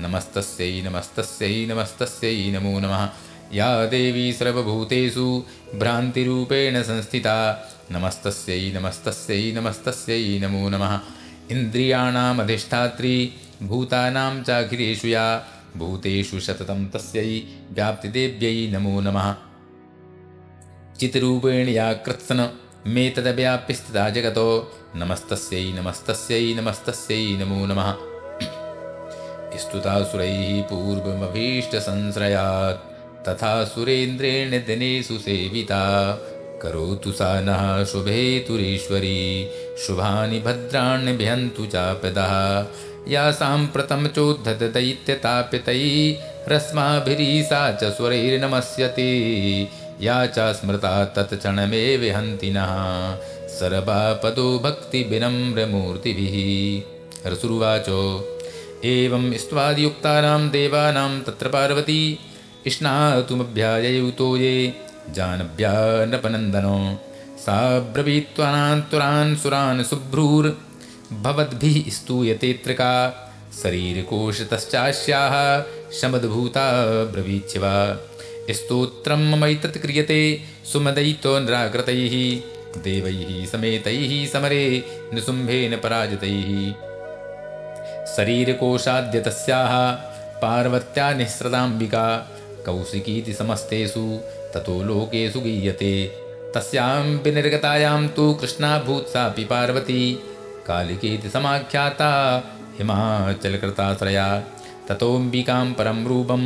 नमस्तस्यै नमस्तस्यै नमस्तस्यै नमो नमः। या देवी सर्वभूतेषु भ्रान्तिरूपेण संस्थिता। नमस्तस्यै नमस्तस्यै नमस्तस्यै नमो नमः। इन्द्रियाणामधिष्ठात्री भूतानां चाखिरेषु या। भूतेषु सततं तस्यै व्याप्तिदेव्यै नमो नमः। चितिरूपेण या कृत्सन मे तदव्याप्यस्थिता जगतो। नमस्तस्यै नमस्तस्यै नमस्तस्यै नमो नमः स्तुतासुरैः पूर्वमभीष्टसंश्रयात्। तथा सुरेन्द्रेण दिनेषु सेविता। करोतु सा नः शुभेतुरीश्वरी शुभानि भद्राण्यभिहन्तु चापदः। या साम्प्रतं ह्रस्माभिरीसा च स्वरैर्नमस्यति। या च स्मृता तत्क्षणमे विहन्ति नः। सर्वापदो भक्तिविनम्रमूर्तिभिः। रसुरुवाच एवं स्त्वादियुक्तानां देवानां तत्र पार्वती। स्नातुमभ्याययुतो ये जानव्यानपनन्दनो सा ब्रवीत्वानान्तुरान् सुरान् शुभ्रूर्भवद्भिः स्तूयतेऽत्र का शरीरकोशतश्चास्याः शमद्भूता ब्रवीच्य वा स्तोत्रं ममैतत् क्रियते सुमदयितो निराकृतैः। देवैः समेतैः समरे निशुम्भेन पराजितैः। शरीरकोशाद्य तस्याः पार्वत्या निःसृताम्बिका कौशिकीति समस्तेषु ततो लोकेषु गीयते। तस्यां विनिर्गतायां तु कृष्णाभूत्सापि पार्वती। कालिकेति समाख्याता हिमाचलकृताश्रया। ततोऽम्बिकां परं रूपं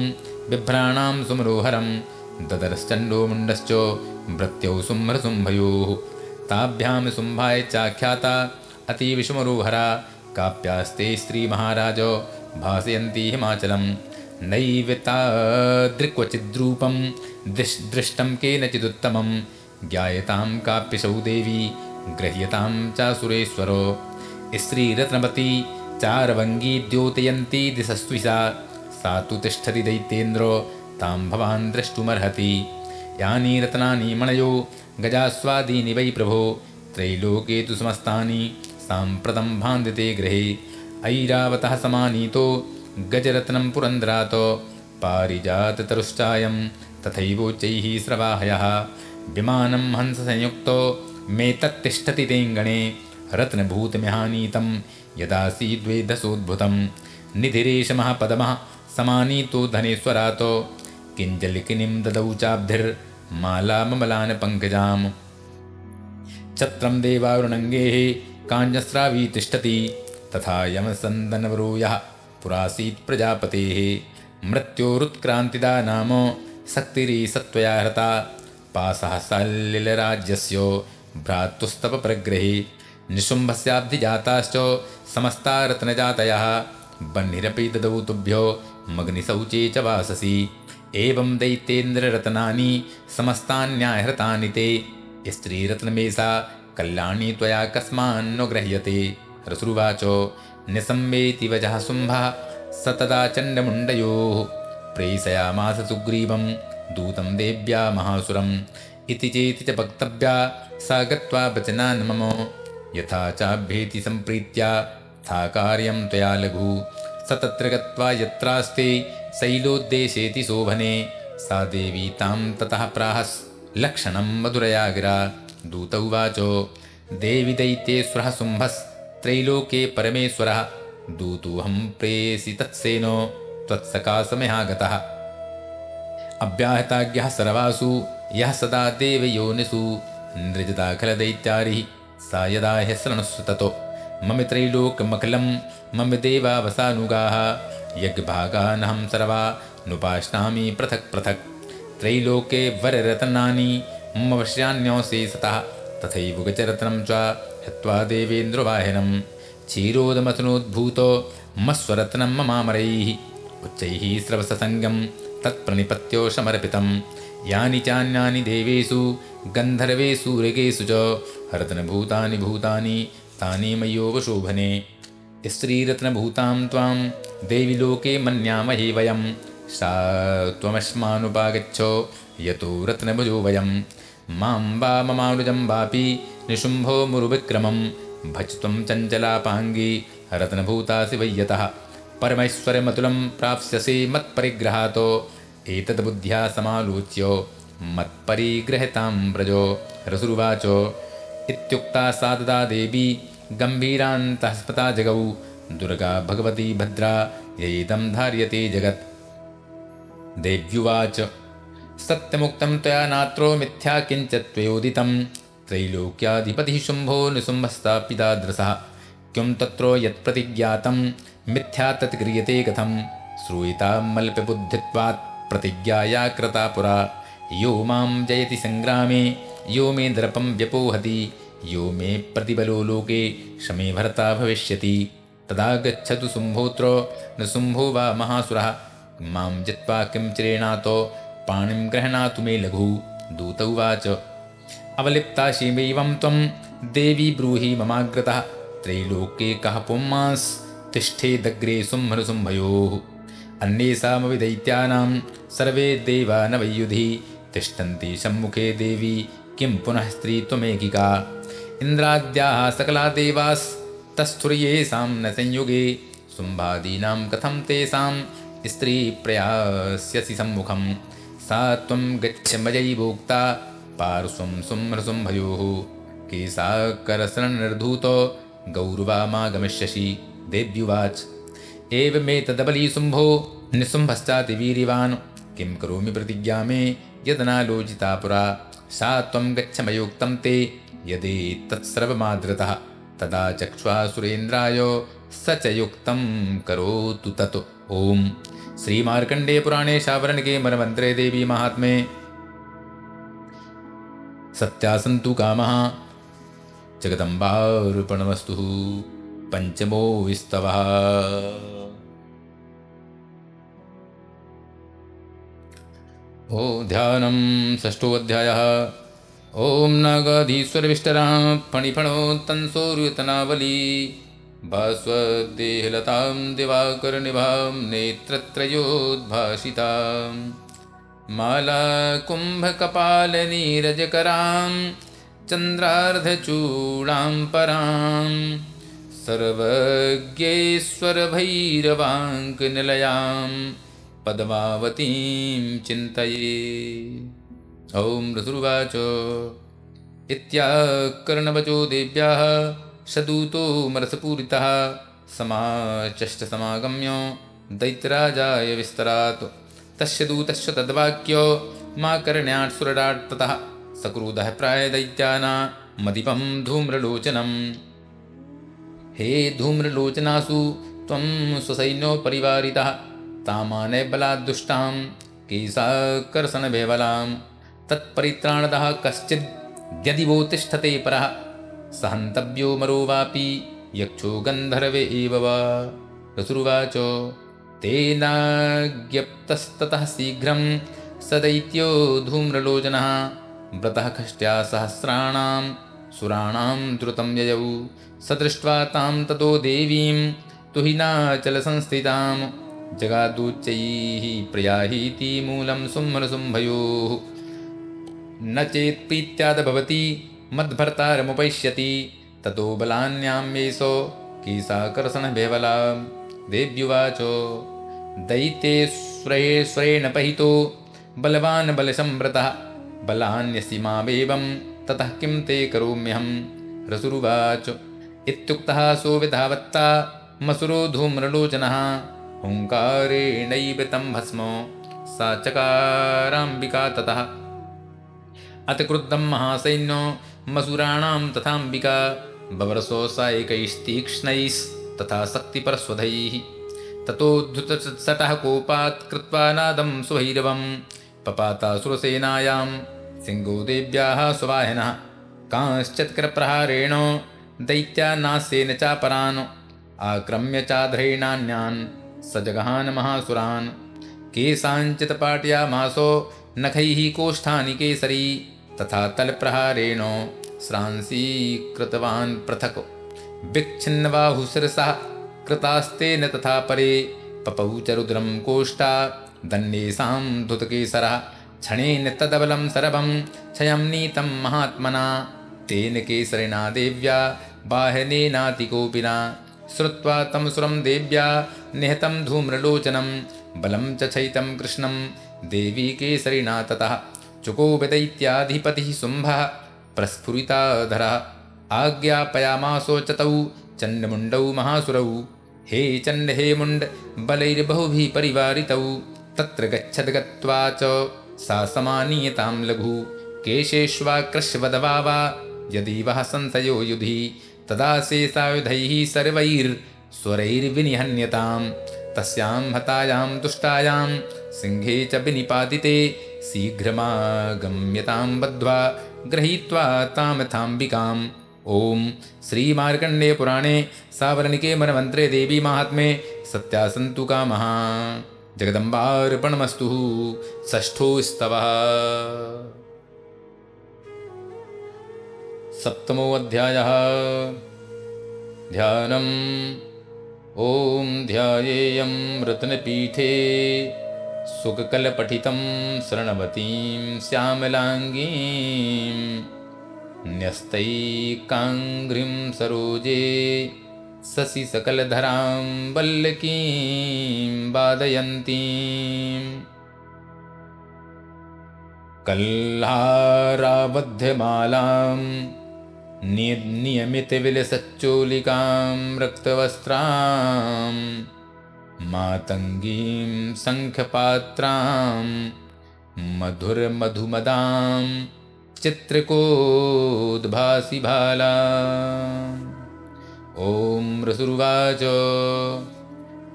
बिभ्राणां सुमरोहरं ददरश्चण्डो मुण्डश्च मृत्यौ शुम्भ्रशुम्भयोः ताभ्यां शुम्भाय चाख्याता अतीविषुमरोहरा काप्यास्ते स्त्रीमहाराज भासयन्ती हिमाचलं नैवतादृक्वचिद्रूपं दृश् दृष्टं केनचिदुत्तमं ज्ञायतां काप्यसौ देवी गृह्यतां चासुरेश्वरो। स्त्रीरत्नवती चारवङ्गी द्योतयन्ती दिशस्विसा सा तु तिष्ठति दैत्येन्द्रो तां भवान् द्रष्टुमर्हति। यानि रत्नानि मणयो गजास्वादीनि वै प्रभो। त्रैलोके तु समस्तानि साम्प्रतं भान्दिते गृहे। ऐरावतः समानीतो गजरत्नं पुरन्द्रात् पारिजाततरुश्चायं तथैवोच्चैः स्रवाहयः। विमानं हंससंयुक्तो मे तत्तिष्ठति तेऽङ्गणे रत्नभूतमिहानीतं यदासीद्वेदसोद्भुतं निधिरेशमः पदमः समानीतो धनेश्वरात् किञ्जलिकिनिं ददौ चाब्धिर्मालामलान् पङ्कजाम् छत्रं देवारुणङ्गेः काञ्जस्रावी तिष्ठति। तथा यमसन्दनवरो यः पुरासीत् प्रजापतेः। मृत्योरुत्क्रान्तिदा नाम सक्तिरीसत्त्वया हृता। पासः सलिलराज्यस्य भ्रातुस्तपप्रग्रहे निशुम्भस्याब्धिजाताश्च समस्ता रत्नजातयः बह्निरपि ददौ तुभ्यो मग्निशौचे च वाससि। एवं दैत्येन्द्ररत्नानि समस्तान्याहृतानि ते। स्त्रीरत्नमेषा कल्याणी त्वया कस्मान्नो गृह्यते रसुरुवाच निसम्वेति वचः शुम्भः स तदा चण्डमुण्डयोः। प्रेषयामास सुग्रीवं दूतं देव्या महासुरम्। इति चेति च वक्तव्या सा गत्वा वचनान् मम। यथा चाभ्येति सम्प्रीत्या था कार्यं त्वया लघु। स तत्र गत्वा यत्रास्ते शैलोद्देशेति शोभने। सा देवी तां ततः प्राहस्। लक्षणं मधुरया गिरा दूत उवाच देवि दैत्येश्वरः शुम्भस्त्रैलोके परमेश्वरः। दूतोऽहं प्रेयसि तत्सेनो त्वत्सकाशमिहागतः अव्याहताज्ञः सर्वासु यः सदा देवयोनिषु नृजदाखलदैत्यारिः सा यदा ह्यशृणुस्व ततो। मम त्रैलोकमखिलं मम देवावसानुगाः। यज्ञभागानहं सर्वा नुपाश्नामि पृथक् पृथक्। त्रैलोके वररत्नानि ममवश्यान्योऽसि सतः तथैव गजरत्नं च हत्वा देवेन्द्रवाहिनं। क्षीरोदमथनोद्भूतो मस्वरत्नं ममामरैः। उच्चैः स्रवससङ्गं तत्प्रणिपत्यो समर्पितं यानि चान्यानि देवेषु गन्धर्वेषु ऋगेषु च रत्नभूतानि भूतानि तानि मयोपशोभने स्त्रीरत्नभूतां त्वां देवि लोके मन्यामहे वयं। सा त्वमस्मानुपागच्छ यतो रत्नभुजो वयं मां वा वापि निशुम्भो मुरुविक्रमं भज त्वं चञ्चलापाङ्गी रत्नभूतासि वैयतः परमैश्वर्यमतुलं प्राप्स्यसि मत्परिग्रहात्। एतद्बुद्ध्या समालोच्य मत्परिग्रहतां व्रजो। रसुरुवाच। इत्युक्ता सा तदा देवी गम्भीरान्तःस्पता जगौ दुर्गा भगवती भद्रा यैदं धार्यते जगत्। देव्युवाच सत्यमुक्तं त्वया नात्रो मिथ्या किञ्चित् त्वयोदितं त्रैलोक्याधिपतिः शुम्भो निशुम्भस्तापितादृशः किं तत्र यत्प्रतिज्ञातं मिथ्या तत् क्रियते कथं श्रूयिता मल्पबुद्धित्वात् प्रतिज्ञाया कृता पुरा। यो मां जयति सङ्ग्रामे यो मे दर्पं व्यपोहति यो मे प्रतिबलो लोके शमे भर्ता भविष्यति। तदा गच्छतु शुम्भोत्रो न शुम्भो वा महासुरः। मां जित्वा किं चिरेणातो पाणिं गृह्णातु मे लघु। दूत उवाच, अवलिप्ता शिवैवं त्वं, देवी ब्रूहि ममाग्रतः। त्रैलोके कः पुंमांस्तिष्ठेदग्रे शुम्भनुशुम्भयोः अन्येषामपि दैत्यानां सर्वे देवा न वैयुधि। तिष्ठन्ति सम्मुखे देवी, किं पुनः स्त्री त्वमेकिका इन्द्राद्याः सकला देवास्तस्थुर्येषां न संयुगे। शुम्भादीनां कथं तेषां स्त्रीप्रयास्यसि सम्मुखं सा त्वं गच्छ मयैवोक्ता पार्श्वं शुम्भशुम्भयोः केशाकरसरणनिर्धूतो गौरवामागमिष्यसि देव्युवाच। एवमेतदबलीशुम्भो निशुम्भश्चातिवीरिवान् किं करोमि प्रतिज्ञा मे यदनालोचिता पुरा। सा त्वं गच्छ ते यदि तत्सर्वमादृतः। तदा चक्ष्वा सुरेन्द्राय स च युक्तं करोतु तत्। श्री मार्कंडे पुराणे शावरण के मरमंत्रे देवी महात्मे। सत्यासंतु काम। जगदम्बापणमस्तु पंचमो विस्तव ओ ध्यानम षष्ठोध्याय ओं नगधीश्वर विष्टरा फणिफणो तन सूर्यतनावली भास्वदेहलतां दिवाकरनिभां नेत्रत्रयोद्भाषितां मालाकुम्भकपालनीरजकरां चन्द्रार्धचूडां परां। सर्वज्ञेश्वरभैरवाङ्कनिलयाम् पद्मावतीं चिन्तये। ॐ ऋतुर्वाच। इत्याकर्णवचो देव्याः सदूतो मरसपूरितः समाचष्टसमागम्य दैत्यराजाय विस्तरात्। तस्य दूतस्य तद्वाक्यो, मा कर्ण्याट् सुरडाट् ततः। सक्रुधः प्रायदैत्याना मदिपं धूम्रलोचनम्। हे धूम्रलोचनासु त्वं स्वसैन्योपरिवारितः, तामाने बलाद्दुष्टां केशाकर्षणबेबलां तत्परित्राणदः कश्चिद्यदि वो तिष्ठते परः। सहन्तव्यो मरो वापि यक्षो गन्धर्वे एव वा? रसुरुवाच तेनाज्ञप्तस्ततः शीघ्रं स दैत्यो धूम्रलोचनः व्रतः खष्ट्या सहस्राणां सुराणां द्रुतं ययौ। स दृष्ट्वा तां ततो देवीं तुहिनाचलसंस्थिताम् जगादूच्चैः प्रयाहीति मूलं सुम्भनसुम्भयोः न चेत्प्रीत्यादभवति मद्भर्तारमुपैष्यति ततो बलान्यां येषो कीसाकर्षणबेवला देव्युवाचो दैत्ये स्वरेण पहितो, बलवान् बलसंव्रतः बलान्यसि मावेवं ततः किं ते करोम्यहं रसुरुवाच, इत्युक्तः सोविधावत्ता, मसुरो धूम्रलोचनः। हुङ्कारेणैव तं भस्म, सा चकाराम्बिका ततः। अतिक्रुद्धं महासैन्यो मसुराणां तथाम्बिका बवरसो सा एकैस्तीक्ष्णैस्तथा शक्तिपरस्वधैः। ततोद्धुतसटः कोपात् कृत्वा नादं सुभैरवं पपातासुरसेनायां सिंहो देव्याः स्ववाहिनः। कांश्चत्करप्रहारेण दैत्यानास्येन चापरान्, आक्रम्य चाध्रेणान्यान्, स जगहान् महासुरान्। केषाञ्चित्पाटयामासो नखैः कोष्ठानि केसरी। तथा तल तलप्रहारेण श्रांसीकृतवान् पृथक्। विच्छिन्नबाहुशिरसः कृतास्तेन तथा परे पपौ च रुद्रं कोष्ठा दण्डेषां धुतकेसरः क्षणेन तदबलं सर्वं क्षयं नीतं महात्मना तेन केसरिणा देव्या बाहनेनातिकोपिना श्रुत्वा तं सुरं देव्या निहतं धूम्रलोचनं बलं च चैतं कृष्णं देवी केसरिणा ततः चुकोपदैत्याधिपतिः शुम्भः प्रस्फुरिताधरः, आज्ञापयामासो च तौ चण्डमुण्डौ महासुरौ। हे चण्ड हे मुण्ड, बलैर्बहुभिः परिवारितौ। तत्र गच्छद् गत्वा च सा समानीयतां लघु। केशेष्वाकृष्वदवा वा यदि वः संशयो युधि, तदा शेषायुधैः सर्वैर्स्वरैर्विनिहन्यतां तस्यां हतायां तुष्टायां सिंहे च विनिपातिते शीघ्रमागम्यतां बद्ध्वा गृहीत्वा तामथाम्बिकाम्। ॐ श्रीमार्कण्डेयपुराणे सावर्णिके मनमन्त्रे देवी माहात्म्ये सत्यासन्तु कामः जगदम्बार्पणमस्तु षष्ठो स्तवः सप्तमोऽध्यायः। ध्यानम्। ॐ ध्यायेयं रत्नपीठे। सुखकलपठितं शरणवतीं श्यामलाङ्गीं न्यस्तैकाङ्घ्रिं सरोजे सकलधरां वल्लकीं वादयन्तीम् कल्हाराबध्यमालां नियमितविलसच्चोलिकां रक्तवस्त्रां मातङ्गीं सङ्ख्यपात्रां मधुरमधुमदां चित्रकोद्भासिभाला ॐ रसुर्वाच।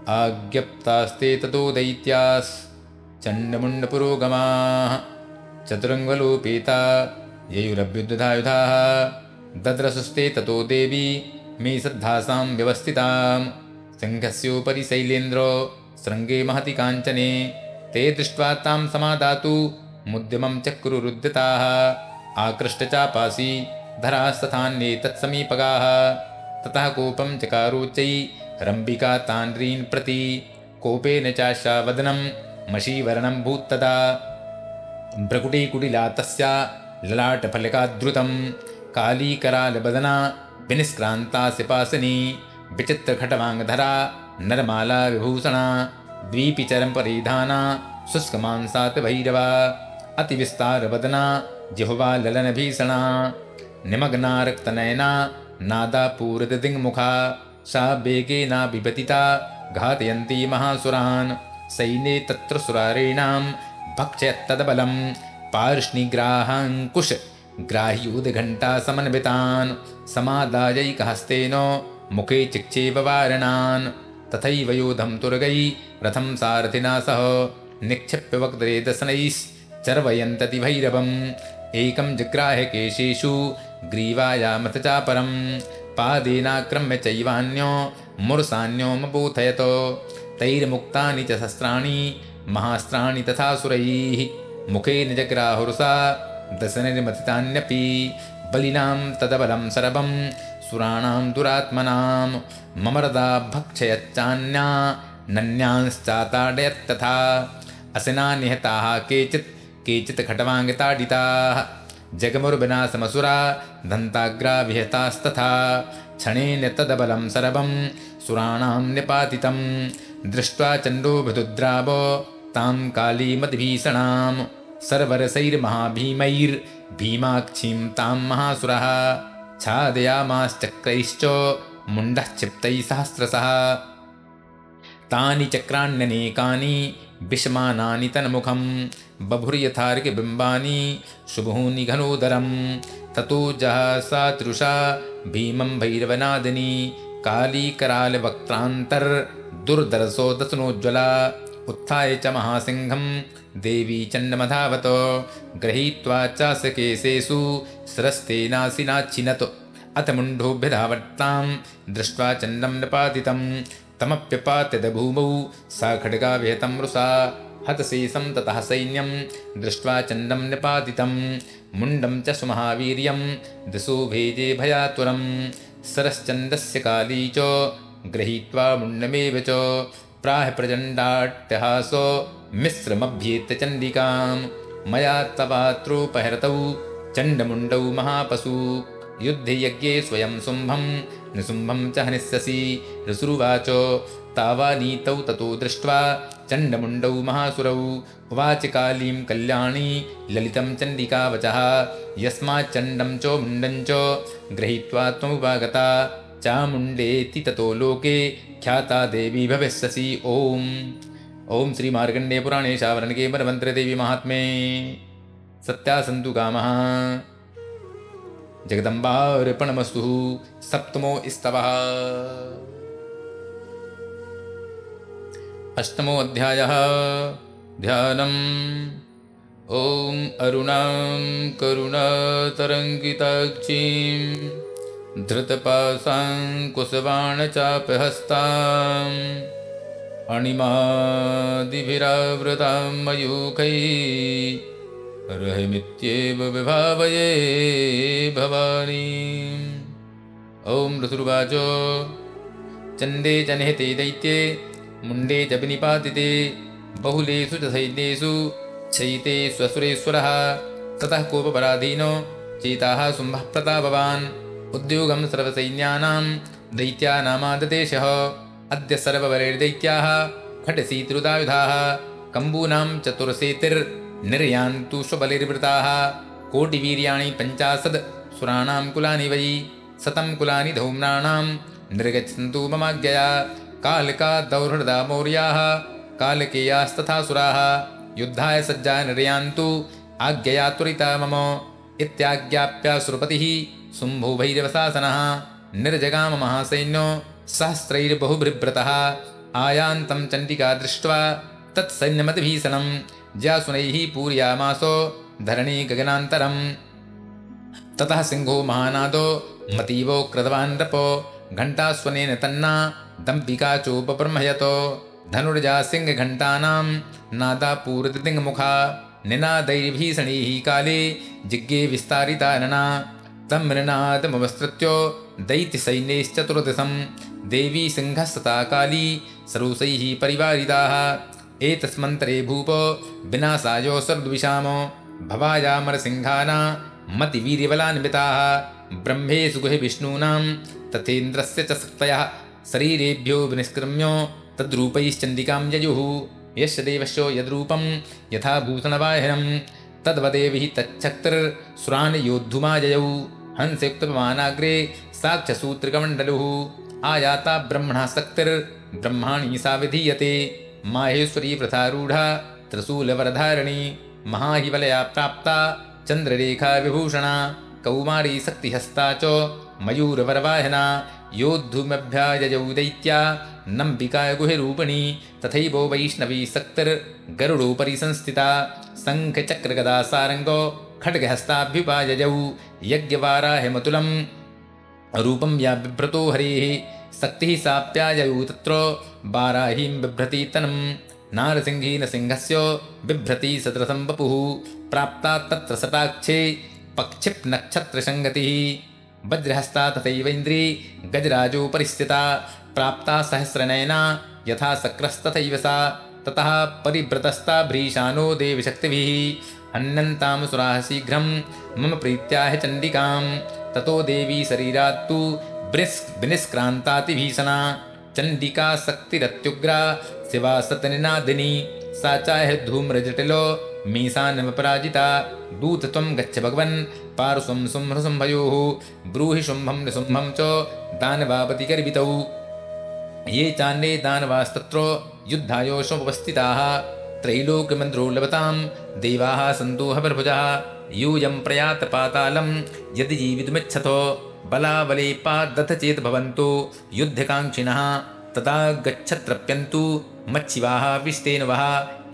आज्ञप्तास्ते ततो दैत्याश्चण्डमुण्डपुरोगमाः चतुरङ्गलोपेता ययुरभ्युद्धायुधाः दद्रसुस्ते ततो देवी, मे सद्धासां व्यवस्थितां सिंहस्योपरि शैलेन्द्रो शृङ्गे महति काञ्चने। ते दृष्ट्वा तां समादातु मुद्यमं चक्रुरुद्यताः। आकृष्टचापासि धरास्तथान्ये तत्समीपगाः। ततः कोपं चकारोच्चै रम्बिका तान्रीन् प्रति। कोपेन चाशावदनं मशीवर्णं भूत्तदा। भ्रकुटीकुटिला तस्या ललाटफलकाद्रुतं कालीकरालबदना विनिष्क्रान्तासिपासनी विचित्रखटवाङ्गधरा नरमाला विभूषणा, द्वीपिचरम्परिधाना, शुष्कमांसात् भैरवा, अतिविस्तारवदना, जिह्वा ललनभीषणा निमग्ना रक्तनयना नादापूरदिङ्मुखा सा वेगेना विपतिता घातयन्ती महासुरान्, सैन्ये तत्र सुरारीणां भक्षयत्तदबलं पार्ष्णिग्राहाङ्कुश, ग्राह्योदघण्टासमन्वितान्, समादायैकहस्तेन मुखे चिक्षेप वारणान् तथैव योधं तुर्गै रथं सारथिना सह निक्षिप्य वक्त्रे दशनैश्चर्वयन्तति भैरवम्। एकं जग्राह्य केशेषु ग्रीवायामथ चापरं पादेनाक्रम्य चैवान्यो मुर्सान्योमबोधयत तैर्मुक्तानि च शस्त्राणि महास्त्राणि तथा सुरैः। मुखे निजग्राहुरुषा दशनिर्मथितान्यपि बलिनां तदबलं सरभं सुराणां दुरात्मनां ममरदा भक्षयच्चान्या नन्यांश्चाताडयत्तथा। असिना निहताः केचित् केचित् खटवाङ्गताडिताः जगमुर्विनाशमसुरा दन्ताग्रा विहतास्तथा। क्षणेन तदबलं सरभं सुराणां निपातितं दृष्ट्वा चण्डोभिदुद्रावो तां कालीमद्भीषणां सर्वरसैर्महाभीमैर्भीमाक्षीं तां महासुरः। छादयामाश्चक्रैश्च मुण्डः क्षिप्तैः सहस्रशः। तानि चक्राण्यनेकानि विषमानानि तन्मुखं बभुर्यथार्घ्यबिम्बानि शुभूनि घनोदरं ततो जहसा तृषा भीमं भैरवनादिनी कालीकरालवक्त्रान्तर्दुर्दर्शो दशनोज्ज्वला उत्थाय च महासिंहं देवी चण्डमधावत गृहीत्वा चासकेशेषु सरस्तेनासिनाच्छिनत् अथ मुण्डोऽभ्यधावट्तां दृष्ट्वा चण्डं निपातितं तमप्यपात्यदभूमौ सा खड्गा विहतं रुषा हतशेषं ततः सैन्यं दृष्ट्वा चण्डं निपातितं मुण्डं च सुमहावीर्यं। दिशो भेजे भयातुरं सरश्चण्डस्य काली च गृहीत्वा मुण्डमेव च प्राह प्रचण्डाट्टहासो मिश्रमभ्येत्य चण्डिकां मया तवात्रोपहृतौ चण्डमुण्डौ महापशु। युद्धयज्ञे स्वयं शुम्भं निशुम्भं च हनिष्यसि। ऋसुरुवाच तावानीतौ ततो दृष्ट्वा चण्डमुण्डौ महासुरौ। उवाच कालीं कल्याणी ललितं चण्डिकावचः। यस्माच्चण्डं च मुण्डं च गृहीत्वा त्वमुपागता चामुण्डेति ततो लोके ख्याता देवी भविष्यसि ओम। ओम श्री मार्कण्डेय पुराणे शावरण के मंत्र देवी महात्मे। सत्यासंतु काम। जगदम्बार्पणमस्तु सप्तमो स्तव। अष्टमो अध्याय। ध्यानम। ॐ अरुणां करुणातरङ्गिताक्षीं धृतपाशाङ्कुशबाणचापहस्ताम् अणिमादिभिरावृतां मयूखै रहमित्येव विभावये भवानी। ॐ ऋतुर्वाच। चन्दे च निहते दैत्ये, मुण्डे च विनिपातिते, बहुलेषु च सैन्येषु शयिते स्वसुरेश्वरः ततः कोपपराधीनो चेताः शुम्भः प्रतापवान्। उद्योगं सर्वसैन्यानां दैत्यानामाददेशः अद्य सर्ववरैर्दैत्याः खटसीतिरुदायुधाः कम्बूनां चतुर्सेतिर्निर्यान्तु स्वबलिर्वृताः। कोटिवीर्याणि पञ्चाशद् सुराणां कुलानि वै। शतं कुलानि धौम्राणां निर्गच्छन्तु ममाज्ञया। कालिका दौर्हृदा मौर्याः। कालकेयास्तथा सुराः। युद्धाय सज्जा निर्यान्तु। आज्ञया त्वरिता मम। इत्याज्ञाप्यासुरपतिः शुम्भुभैरवशासनः निर्जगाममहासैन्यो सहस्रैर्बहुभिव्रतः आयान्तं चण्डिका दृष्ट्वा तत्सैन्यमतिभीषणं ज्यासुनैः पूर्यामासो धरणी गगनान्तरम्। ततः सिंहो महानादो मतीवो कृतवान् रपो, घण्टास्वनेन तन्ना दम्पिका चोपब्रह्मयतो धनुर्जा सिंहघण्टानां नादापूर्तिदिङ्मुखा निनादैर्भीषणैः काले जिज्ञे विस्तारिता नना। तं मृणादमवस्तृत्यो दैत्यसैन्यैश्चतुर्दशं देवी सिंहस्तता काली सरोसैः परिवारिताः। एतस्मन्तरे भूप, विनाशायो सर्द्विषामो भवायामरसिंहाना मतिवीर्यबलान्विताः। ब्रह्मेषु गुहि विष्णूनां, तथेन्द्रस्य च शक्तयः शरीरेभ्यो विनिष्क्रम्यो, तद्रूपैश्चण्डिकां ययुः यस्य देवस्य यद्रूपं, यथा भूषणवाहिनं तद्वदेविः तच्छक्तिर्सुरान् योद्धुमाजयौ हंसयुक्तपमानाग्रे साक्षसूत्रकमण्डलुः आयाता ब्रह्मणः शक्तिर्ब्रह्माणि सा विधीयते। माहेश्वरी प्रथारूढा, त्रिशूलवरधारिणी, महाहिवलया प्राप्ता, चन्द्ररेखा विभूषणा, कौमारी शक्तिहस्ता च, मयूरवरवाहना योद्धुमभ्यायजौ दैत्या नम्बिका गुहिरूपिणी तथैव वैष्णवी शक्तिर्गरुडोपरि संस्थिता शङ्खचक्रगदा सारङ्गो खड्गहस्ताभ्युपायजौ यज्ञवाराहिमतुलं रूपं या बिभ्रतो हरेः, शक्तिः साप्यायौ तत्र वाराहीं बिभ्रती तनं नारसिंहेन सिंहस्य बिभ्रती सदृशं वपुः, प्राप्ता तत्र सटाक्षे पक्षिप् वज्रहस्ता तथैवेन्द्री गजराजो परिस्थिता प्राप्ता सहस्रनयना, यथा शक्रस्तथैव सा। ततः परिव्रतस्ता भ्रीशानो देवशक्तिभिः हन्यन्तां सुराः शीघ्रं मम प्रीत्या हि चण्डिकां ततो देवी शरीरात्तु ब्रिस् विनिष्क्रान्तातिभीषणा चण्डिका शक्तिरत्युग्रा शिवा सतनिनादिनी सा चाह धूम्रजटिलो मीसानमपराजिता दूत त्वं गच्छ भगवन् पार्श्वं शुम्भसुम्भयोः ब्रूहि शुम्भं निशुम्भं च दानवापतिगर्वितौ ये चान्ये दानवास्तत्र युद्धायोषमुपस्थिताः त्रैलोक्यमन्त्रो लभतां देवाः सन्तोहप्रभुजः यूयं प्रयातपातालं, यदि जीवितुमिच्छतो बलाबले पादथ चेत् भवन्तु, युद्धकाङ्क्षिणः, तदा गच्छत्रप्यन्तु, मच्छिवाः विष्टेन वः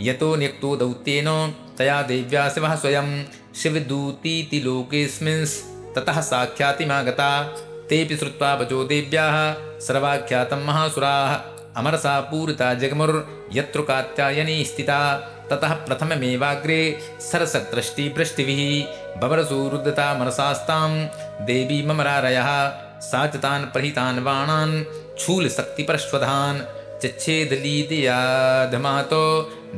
यतो न्यक्तो दौत्येन तया देव्या शिवः स्वयं। शिवदूतीति लोकेऽस्मिंस्ततः साख्यातिमागता। तेऽपि श्रुत्वा वचो देव्याः। सर्वाख्यातं महासुराः। अमरसा पूरिता जगमुर्यत्र कात्यायनी स्थिता। ततः प्रथममेवाग्रे सरसदृष्टिवृष्टिभिः बबरसूरुद्धता मनसास्तां देवी ममरारयः। सा च तान् प्रहितान् बाणान् शूलशक्तिपरश्वधान् चिच्छेदलीदयाधमातो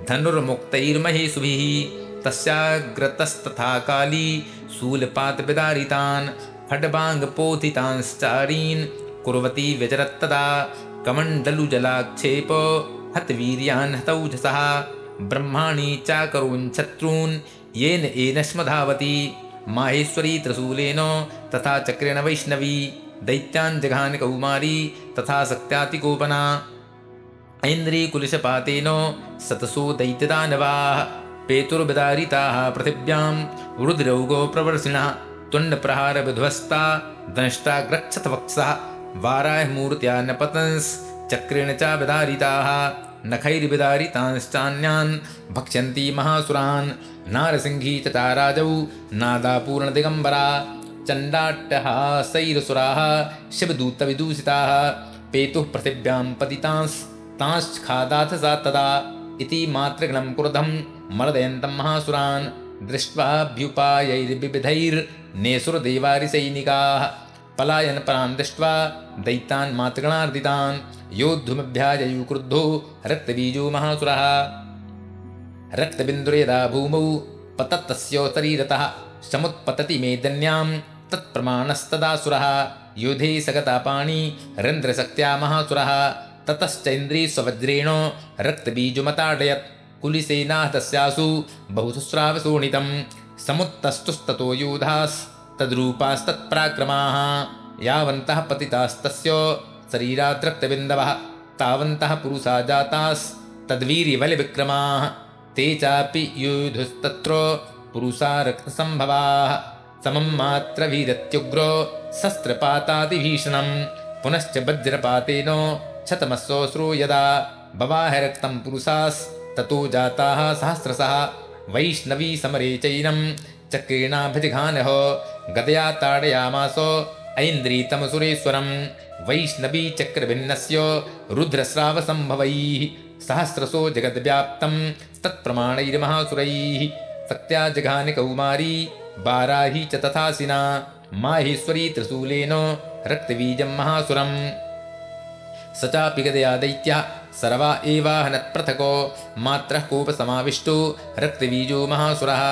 धनुर्मुक्तैर्महेषुभिः तस्याग्रतस्तथा काली शूलपातविदारितान् खड्बाङ्गपोथितांश्चारीन् कुर्वती व्यचरत्तदा कमण्डलुजलाक्षेप हतवीर्यान् हतौजसः ब्रह्माणि चाकरोञ्छत्रून् येन एनश्मधावती माहेश्वरी त्रिशूलेन तथा चक्रेण वैष्णवी दैत्यान् जघान कौमारी तथा शक्त्यातिकोपना ऐन्द्रीकुलिशपातेन सतसो दैत्यदानवाः पेतुर्विदारिताः पृथिव्यां रुद्रौगो प्रवर्षिणः तुण्डप्रहारविध्वस्ता दंष्टाग्रक्षतवक्षः वाराहमूर्त्या न पतंश्चक्रेण च विदारिताः नखैर्विदारितांश्चान्यान् भक्ष्यन्ति महासुरान्। नारसिंही च ताराजौ नादापूर्णदिगम्बरा। चण्डाट्टहासैरसुराः शिवदूतविदूषिताः पेतुः पृथिव्यां पतितांस्तांश्खादाथ सा तदा इति मातृगणं क्रुधं मर्दयन्तं महासुरान् दृष्ट्वाभ्युपायैर्विविधैर्नेसुरदेवारिसैनिकाः पलायनपरान् दृष्ट्वा दैतान् मातृगणार्दितान् योद्धुमभ्याजयु क्रुद्धो रक्तबीजो महासुरः। रक्तबिन्दुर्यदा भूमौ पतत्तस्योत्तरीरतः समुत्पतति मेदन्यां तत्प्रमाणस्तदासुरः युधे सगतापाणि रन्ध्रशक्त्या महासुरः। ततश्चैन्द्रियस्वज्रेण रक्तबीजुमताडयत् कुलिसेनाः तस्यासु बहुसुस्रावशोणितं समुत्तस्तुस्ततो योधास्तद्रूपास्तत्पराक्रमाः यावन्तः पतितास्तस्य शरीराद्रक्तबिन्दवः। तावन्तः पुरुषा जातास्तद्वीर्यबलिविक्रमाः ते चापि योधुस्तत्र पुरुषा रक्तसम्भवाः। समं मात्रवीरत्युग्रो शस्त्रपातादिभीषणं पुनश्च वज्रपातेन क्षतमस्वश्रो यदा बवाह रक्तं पुरुषास्ततो जाताः सहस्रशः। वैष्णवी समरे चैनं चक्रेणाभिजिघानः गदया ताडयामास ऐन्द्रीतमसुरेश्वरं वैष्णवी चक्रभिन्नस्य रुद्रस्रावसम्भवैः सहस्रशो जगद्व्याप्तं तत्प्रमाणैर्महासुरैः सत्या जघानि कौमारी बाराही च तथासिना माहेश्वरी त्रिशूलेन रक्तबीजं महासुरम् स चापि गदया दैत्यः सर्वा एवाहनत्पृथको मात्रः कोपसमाविष्टो रक्तबीजो महासुरः।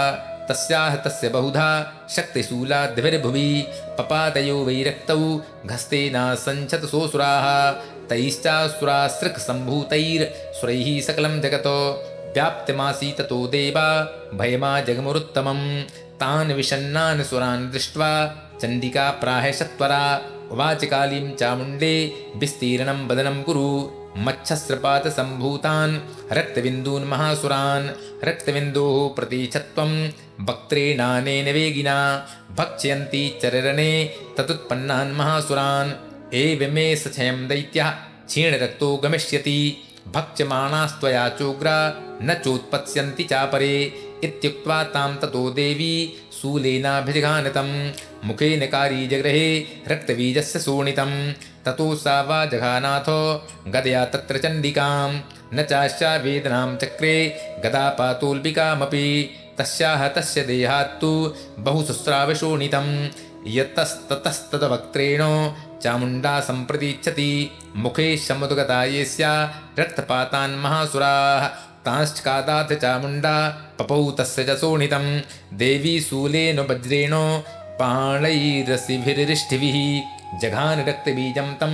तस्याह तस्य बहुधा शक्तिशूलाद्भिर्भुवि पपातयो वैरक्तौ घस्तेनासञ्छतसोऽसुराः तैश्चासुरासृक्सम्भूतैर्सुरैः सकलं जगतो व्याप्तिमासीततो देवा भयमा जगमुरुत्तमं तान् विषन्नान् सुरान् दृष्ट्वा चण्डिका प्राहशत्वरा उवाच कालीं चामुण्डे विस्तीर्णं वदनं कुरु। मच्छस्रपातसम्भूतान् रक्तबिन्दून् महासुरान्। रक्तबिन्दोः प्रतीच्छत्वं वक्त्रेणानेन वेगिना भक्ष्यन्ति चररणे तदुत्पन्नान् महासुरान्। एवमे सक्षयं दैत्यः क्षीणरक्तो गमिष्यति। भक्ष्यमाणास्त्वया चोग्रा न चोत्पत्स्यन्ति चापरे। इत्युक्त्वा तां ततो देवी शूलेनाभिजघानतं मुखेन कारीजगृहे रक्तबीजस्य शोणितं ततो सा वा जघानाथो गदया तत्र चण्डिकां न चाश्चा वेदनां चक्रे गदापातोल्पिकामपि तस्याः तस्य देहात्तु बहुशुस्रावशोणितं यतस्ततस्तदवक्त्रेण चामुण्डा सम्प्रतीच्छति। मुखे समुद्गता येस्या रक्तपातान् महासुराः तांश्चादाथ चामुण्डा पपौ तस्य च शोणितं देवी शूलेन वज्रेण पाणैरसिभिरिष्टिभिः जघान रक्तबीजं तं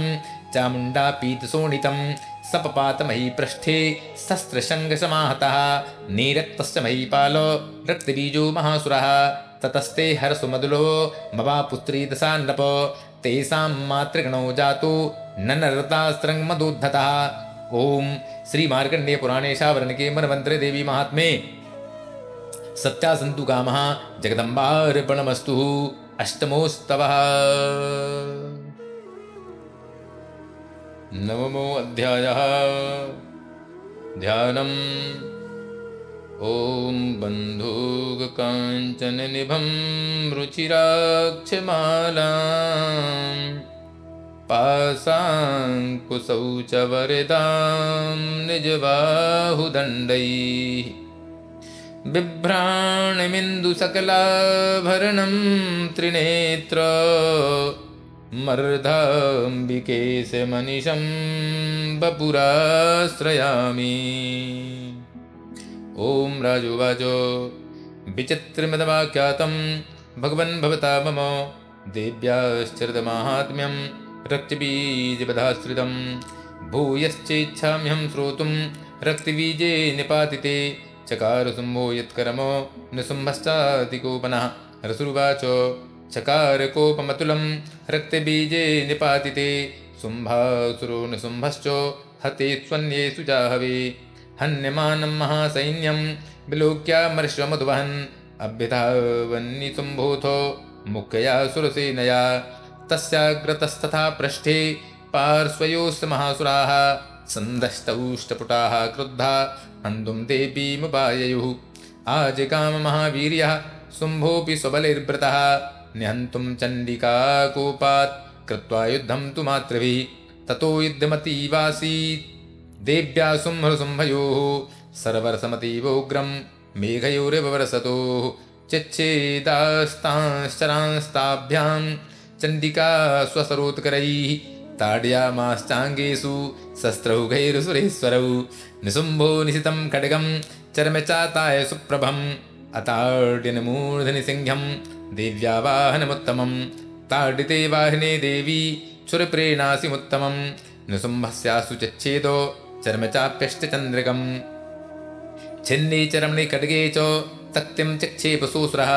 चामुण्डा पीतशोणितं सपपातमयी पृष्ठे शस्त्रशङ्गसमाहतः नीरक्तस्य महीपालो रक्तबीजो महासुरः। ततस्ते हरसुमदुलो मवापुत्री दशान्नप। तेषां मातृगणो जातो न नरतास्रङ्मदोद्धतः ओम श्री मार्कंडेय पुराणे शावरण के मन मंत्र देवी महात्मे। सत्या संतु काम जगदम्बार्पणमस्तु। अष्टमोस्तव। नवमो अध्याय। ध्यान ओम बंधुग कांचन निभम रुचिराक्ष माला पासाङ्कुशौ च वरदां निजबाहुदण्डैः। बिभ्राणमिन्दुसकलाभरणं त्रिनेत्र मर्धाम्बिकेशमनिशं वपुराश्रयामि। ॐ राजुवाच विचित्रमिदवाख्यातं भगवन् भवता मम देव्याश्चरितमाहात्म्यं रक्तबीजपदाश्रितं भूयश्चेच्छाम्यहं श्रोतुं रक्तबीजे निपातिते। चकारसुम्भो यत्करमो निसुम्भश्चातिकोपनः रसुरुवाच चकारकोपमतुलं रक्तबीजे निपातिते। शुम्भासुरो निशुम्भश्च हते स्वन्येषु जाहवे हन्यमानं महासैन्यं विलोक्यामर्षमधुवहन् अभ्यधावन्निशुम्भोऽथो मुख्यया सुरसेनया। तस्याग्रतस्तथा पृष्ठे पार्श्वयोश्च महासुराः सन्दष्टौष्टपुटाः क्रुद्धा हन्तुं देवीमुपाययुः आजिकाममहावीर्यः शुम्भोऽपि स्वबलिर्व्रतः निहन्तुं चण्डिकाकोपात् कृत्वा युद्धं तु मातृभिः। ततो युद्धमतीवासीत् देव्या शुम्भशुम्भयोः सर्वरसमतीवोग्रं मेघयोरिवरसतोः चिच्छेदास्तांश्चरांस्ताभ्यां चण्डिका स्वसरोत्करैः ताड्यामाश्चाङ्गेषु शस्त्रौघैरुसुरेश्वरौ निशुम्भो निशितं खड्गं चर्म चाताय सुप्रभम् अताड्यनमूर्धनिसिंहं देव्या वाहनमुत्तमं ताडिते वाहिने देवी सुरप्रेणासिमुत्तमं निशुम्भस्यासु चच्छेदो चर्म चाप्यश्च चन्द्रिकम् छिन्ने चरमणि खड्गे च तक्त्यं चक्षेपसोऽसुरः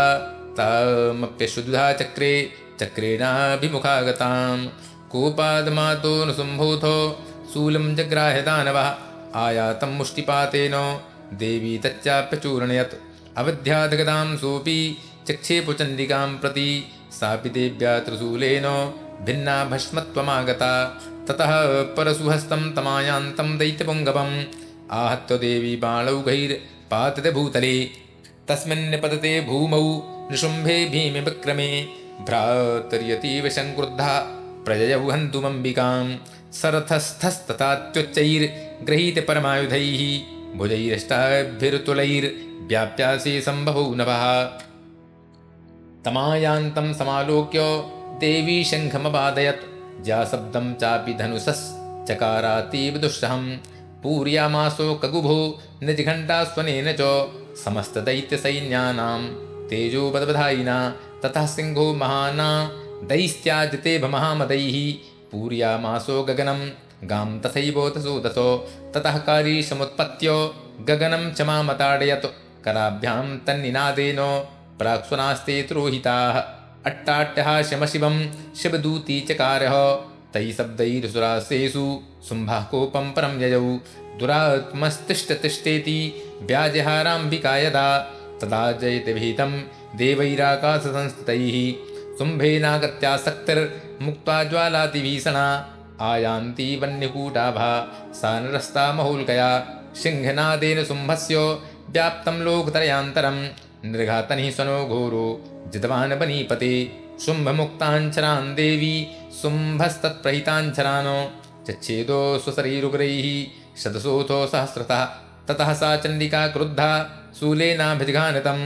तामप्यशुद्धा चक्रे चक्रेणाभिमुखागताम्। कोपादमातो न शुम्भूथो शूलं जग्राह्य दानवः आयातं मुष्टिपातेन देवी तच्चाप्यचूर्णयत्। अवध्यादगदां सोऽपि चक्षेपुचण्डिकां प्रति सापि देव्या त्रिशूलेन भिन्ना भस्मत्वमागता। ततः परशुहस्तं तमायान्तं दैत्यपुङ्गवम्। आहत्य देवी बाणौघैर्पातते भूतले तस्मिन्निपतते भूमौ निशुम्भे भीमि विक्रमे भ्रातर्यतीव शङ्क्रुद्धा प्रजयौ हन्तुमम्बिकां सरथस्थस्तथात्युच्चैर्गृहीत परमायुधैः भुजैरष्टाभिर्तुलैर्व्याप्यासि सम्भवौ नभः तमायान्तं समालोक्य देवी शङ्खमपादयत् ज्याशब्दं चापि धनुषश्चकारातीव दुःसहं पूर्यामासो कगुभो निजघण्टास्वनेन च समस्तदैत्यसैन्यानां तेजोपदबधायिना ततः सिंहो महाना दैस्त्याजिते भमहामदैः पूर्यामासो गगनं गां तथैवोतसो दसो ततः। कारीशमुत्पत्य गगनं च मामताडयत्। कराभ्यां तन्निनादेन प्राक्स्वनास्ते तुरोहिताः। अट्टाट्यः शमशिवं शिवदूती चकारः तैः शब्दैरुसुरासेषु शुम्भः कोपं परं ययौ। दुरात्मस्तिष्ठतिष्ठेति व्याजहाराम्बिका यदा तदा जयति विहितं देवैराकाशसंस्थितैः शुम्भेनागत्यासक्तिर्मुक्त्वा ज्वालातिभीषणा आयान्ति वन्यकूटाभा सा नरस्ता महोल्कया सिंहनादेन शुम्भस्य व्याप्तं लोकतरयान्तरं निर्घातनिः स्वनो घोरो जितवान् बनीपते शुम्भमुक्ताञ्छरान् देवी शुम्भस्तत्प्रहिताञ्छरान् चच्छेदो स्वशरीरुग्रैः शतशोऽथो सहस्रतः ततः सा चण्डिका क्रुद्धा शूलेनाभिजघानितं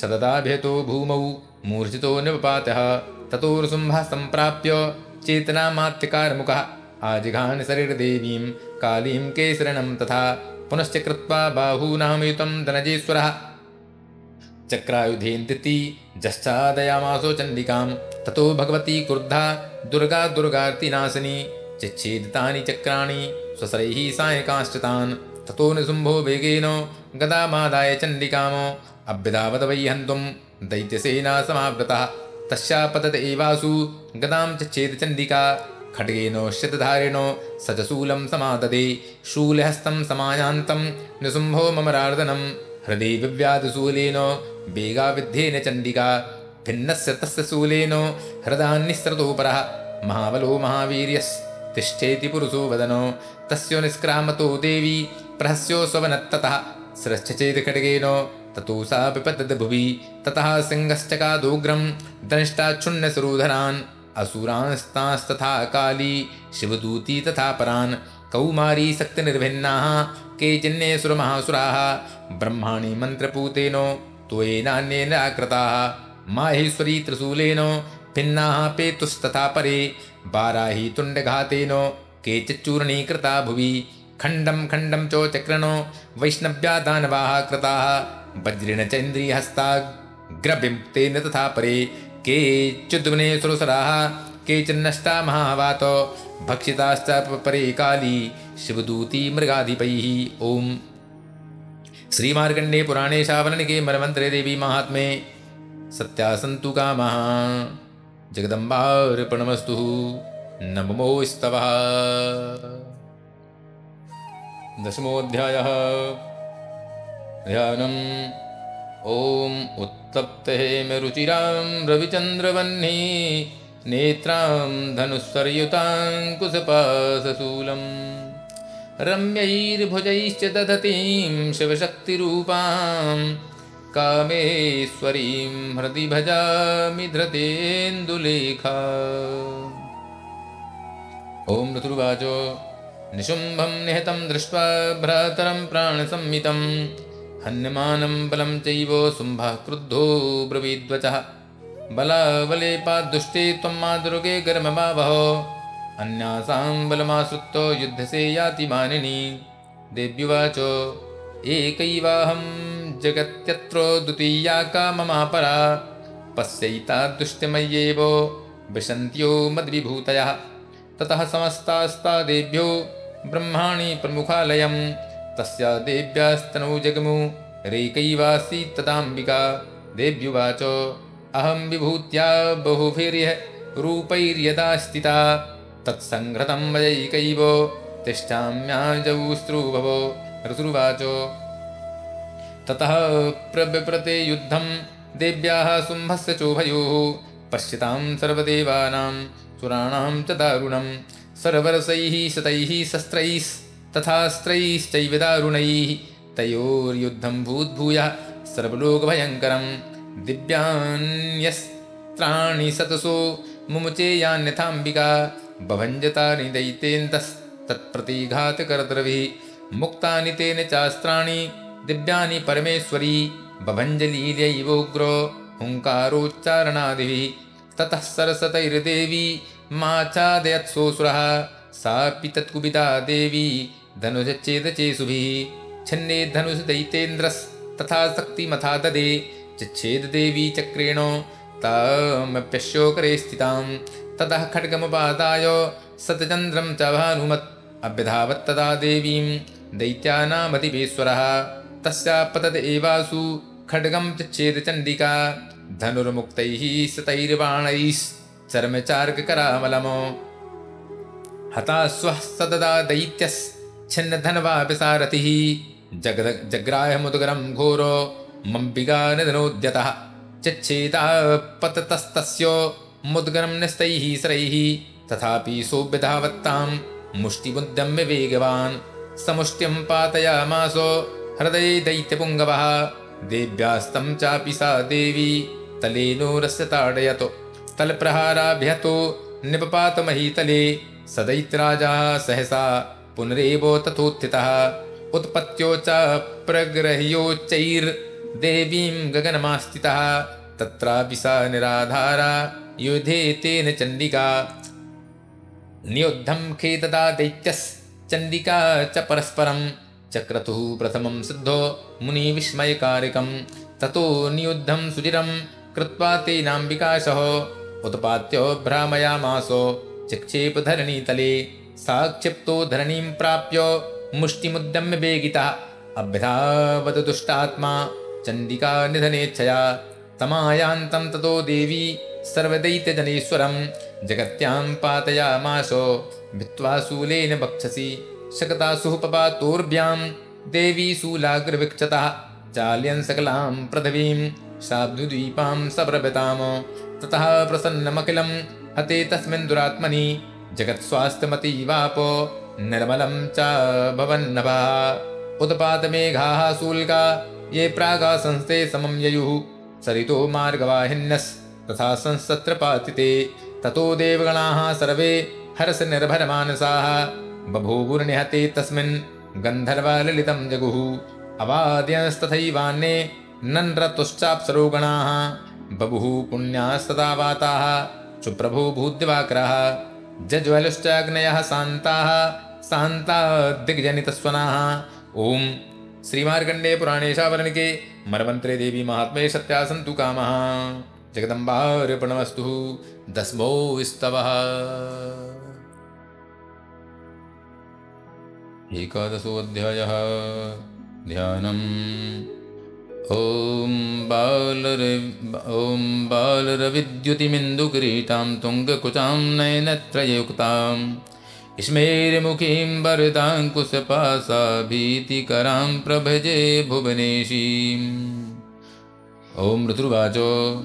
शतदाभ्यतो भूमौ मूर्छितो निपपातः ततोरुसुम्भः सम्प्राप्य चेतनामात्यकारमुखः आजिघान् शरीरदेवीं कालीं केसरणं तथा पुनश्च कृत्वा बाहूनामयुतं धनजेश्वरः। चक्रायुधेन्दिति जश्चादयामासो चण्डिकां, ततो भगवती क्रुद्धा दुर्गा दुर्गार्तिनाशिनी, चिच्छेदितानि चक्राणि स्वशरैः सायकाश्चितान् ततो निशुम्भो वेगेन गदामादाय चण्डिकाम्। अभ्यधावद वै हन्तुं दैत्यसेना समावृतः तस्यापतत एवासु। गदां च चेदचण्डिका खड्गेन शतधारेण स च शूलं समाददे। शूलहस्तं समायान्तं निशुम्भो ममरार्दनं हृदि विव्याधशूलेन वेगाविध्येन चण्डिका। भिन्नस्य तस्य शूलेन हृदान्निःसृतोपरः महाबलो महावीर्यस्तिष्ठेति पुरुषो वदनो। तस्य निष्क्रामतो देवी। प्रहस्यो स्ववनत्ततः स्रश्च चेत् खड्गेन ततो सा विपतद्भुवि ततः सिंहश्चकादोग्रं दंष्टाच्छुण्यसुरोधरान् असुरांस्तांस्तथा काली, शिवदूती तथा परान्। कौमारी शक्तिनिर्भिन्नाः केचिन्नेसुरमहासुराः ब्रह्माणि मन्त्रपूतेन त्वेनान्येन आकृताः माहेश्वरी त्रिशूलेन, भिन्नाः पेतुस्तथा परे। बाराही तुण्डघातेन केचिच्चूर्णीकृता भुवि। खण्डं खण्डं च चक्रणो वैष्णव्या दानवाः कृताः। वज्रेण चन्द्रिहस्ताग्रभिमुक्तेन तथा परे के च्युद्वने सुरसराः केचिन्नष्टा महावातो, भक्षिताश्च परे काली शिवदूती मृगाधिपैः। ॐ श्रीमार्कण्डे पुराणे शावननिके मन्त्रे देवी महात्मे। सत्यासन्तु कामः। जगदम्बार्पणमस्तु। नमोस्तवः दशमोऽध्यायः। ध्यानम्। ॐ उत्तप्तहेमरुचिरां रविचन्द्रवह्नि, नेत्रां धनुस्वर्युताङ्कुशपासशूलं रम्यैर्भुजैश्च दधतीं शिवशक्तिरूपां कामेश्वरीं हृदि भजामि धृतेन्दुलेखा। ॐ ऋतुर्वाचो। निशुम्भं निहतं दृष्ट्वा भ्रातरं प्राणसंमितं हन्यमानं बलं चैव शुम्भः क्रुद्धो ब्रवीद्वचः। बलाबले पादुष्टे त्वं मातृगे गर्ममावहो। अन्यासां बलमाश्रितो युद्धसे याति मानिनी। देव्युवाच एकैवाहं जगत्यत्रो द्वितीया का ममापरा पश्यैतादृष्टिमय्येव विशन्त्यो मद्विभूतयः। ततः समस्तास्ता देभ्यो ब्रह्माणि प्रमुखालयं तस्या देव्यास्तनौ जगमु। रेकैवासीत् तदाम्बिका। देव्युवाच अहं विभूत्या बहुभिर्यः रूपैर्यदा स्थिता तत्सङ्घृतं मयैकैव तिष्ठाम्याजौस्त्रुभवो ऋतुर्वाच ततः प्रबिप्रते युद्धं देव्याः शुम्भस्य चोभयोः पश्यतां सर्वदेवानां सुराणां च दारुणं। सर्वरसैः शतैः शस्त्रैस्तथास्त्रैश्चैव दारुणैः तयोर्युद्धं भूद्भूयः सर्वलोकभयङ्करं दिव्यान्यस्त्राणि सतसो मुमुचेयान्यथाम्बिका बभञ्जतानि दैत्येन्तस्तत्प्रतिघातकर्तृभिः मुक्तानि तेन चास्त्राणि दिव्यानि परमेश्वरी बभञ्जलील्यैवोग्रो हुङ्कारोच्चारणादिभिः ततः सरसतैर्देवी माचादयत्सोऽसुरः सापि तत्कुपिता देवी धनुषच्छेदचेसुभिः छन्ने धनुषदैतेन्द्रस्तथा शक्तिमथा ददे। चिच्छेददेवी चक्रेण तामप्यशोकरे स्थितां। ततः खड्गमुपादाय सतचन्द्रं च भानुमत् अभ्यधावत्तदा देवीं दैत्यानामतिवेश्वरः तस्या पतद एवासु खड्गं चिच्छेदचण्डिका धनुर्मुक्तैः सतैर्बाणैश्चर्मचार्ककरामलमो हताश्वः सददा दैत्यश्छिन्नधनवापिसारथिः जगद जग्राहमुदगरं घोरो मम्बिकानिधनोद्यतः चिच्छेदापततस्तस्य मुद्गरं निस्तैः सरैः। तथापि सोऽभ्यधावत्तां मुष्टिमुद्यम्य वेगवान् समुष्टिं पातयामासो, हृदये दैत्यपुङ्गवः। देव्यास्तं चापि सा देवी तलेनोरस्य ताडयतो। तलप्रहाराभ्यतो निपपातमहीतले स दैत्यराजा सहसा पुनरेव तथोत्थितः उत्पत्त्यो च प्रग्रह्योच्चैर्देवीं गगनमास्थितः तत्रापि सा निराधारा युधे तेन चण्डिका। नियुद्धं खेतदा दैत्यश्चण्डिका च परस्परं चक्रतुः प्रथमं सिद्धो मुनिविस्मयकारिकं। ततो नियुद्धं सुचिरं कृत्वा तेनाम्बिकाशः उत्पात्यो भ्रामयामासो चिक्षेपधरणीतले। साक्षिप्तो धरणीं प्राप्य मुष्टिमुद्यम्य वेगितः अभ्यधावदुष्टात्मा चण्डिका निधनेच्छया। तमायान्तं ततो देवी सर्वदैत्यजनेश्वरं। जगत्यां पातयामाशो भित्त्वा शूलेन वक्षसि शकतासुः पपातोर्भ्यां देवी शूलाग्रविक्षतः चाल्यन् सकलां पृथिवीं शाब्दुद्वीपां सप्रभृताम। ततः प्रसन्नमखिलं हते तस्मिन् दुरात्मनि जगत्स्वास्थ्यमतीवापो निर्मलं च भवन्नभः। उत्पातमेघाः शूल्का ये प्रागासंस्थे समं ययुः। सरितो मार्गवाहिन्यस्तथा संसत्रपातिते। ततो देवगणाः सर्वे हर्षनिर्भरमानसाः बभूवुर्निहते तस्मिन् गन्धर्वललितं जगुः। अवाद्यंस्तथैवान्ये नन्रतुश्चाप्सरोगणाः बभुः पुण्यास्तदा वाताः सुप्रभो भूद्दिवाकरः जज्वलश्चाग्नयः शान्ताः, शान्ता दिग्जनितस्वनाः। ॐ श्रीमार्कण्डे पुराणे शावर्णिके मर्मन्त्रे देवी महात्मे सत्या सन्तु कामः जगदम्बार्पणमस्तु दस्मो स्तवः एकादशोऽध्यायः। ध्यानम्। ॐ बालर, ॐ बालरविद्युतिमिन्दुकिरीटां तुङ्गकुचां नयनत्रययुक्तां स्मेरमुखीं वरदाङ्कुशपासा भीतिकरां प्रभजे भुवनेशीम्। ॐ ऋतुर्वाचो,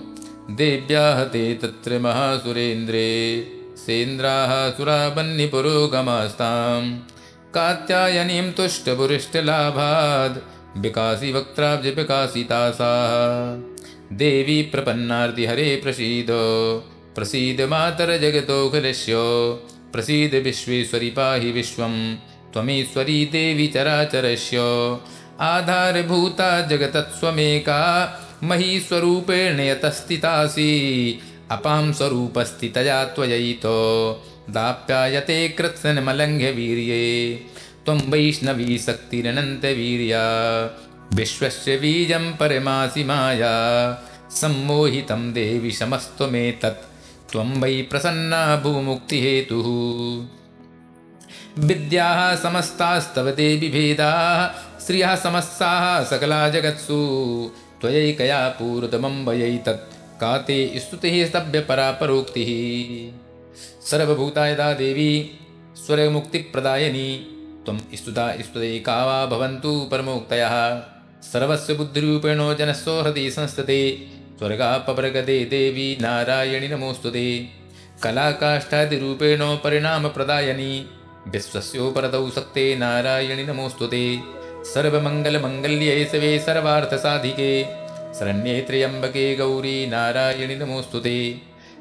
देव्याः ते तत्र महासुरेन्द्रे, सेन्द्राः सुराबन्निपुरोगमास्तां कात्यायनीं तुष्टपुरिष्टलाभाद् विकासि वक्त्राब्जविकासितासाः देवी प्रपन्नार्तिहरे प्रसीद। प्रसीद मातरजगतोऽखिलस्य प्रसीद विश्वेश्वरि पाहि विश्वं। त्वमीश्वरी देवी चराचरस्य। आधारभूता जगतत्स्वमेका महीस्वरूपेण यतस्थितासि। अपां स्वरूपस्थितया त्वयैतो। दाप्यायते कृत्सनमलङ्घ्यवीर्ये त्वं वैष्णवी शक्तिरनन्तवीर्या विश्वस्य बीजं परमासि माया। सम्मोहितं देवि समस्त्वमेतत् त्वं वै प्रसन्ना भूमुक्तिहेतुः विद्याः समस्तास्तव देवि भेदाः। श्रियः समस्ताः सकला जगत्सु। त्वयैकया पूर्वतमं वयैतत् का ते स्तुतिः सभ्यपरापरोक्तिः सर्वभूता यदा देवी, स्वरमुक्तिप्रदायिनी। त्वं स्तुता स्तुतैका वा भवन्तु परमोक्तयः। सर्वस्य बुद्धिरूपेणो जनस्व हृदि संस्तते स्वर्गापप्रगते देवी नारायणि नमोऽस्तुते कलाकाष्ठादिरूपेणो परिणामप्रदायिनी। विश्वस्योपरतौ सक्ते नारायणि नमोऽस्तुते सर्वमङ्गलमङ्गल्ये सवे सर्वार्थसाधिके। शरण्ये त्र्यम्बके गौरी नारायणि नमोऽस्तुते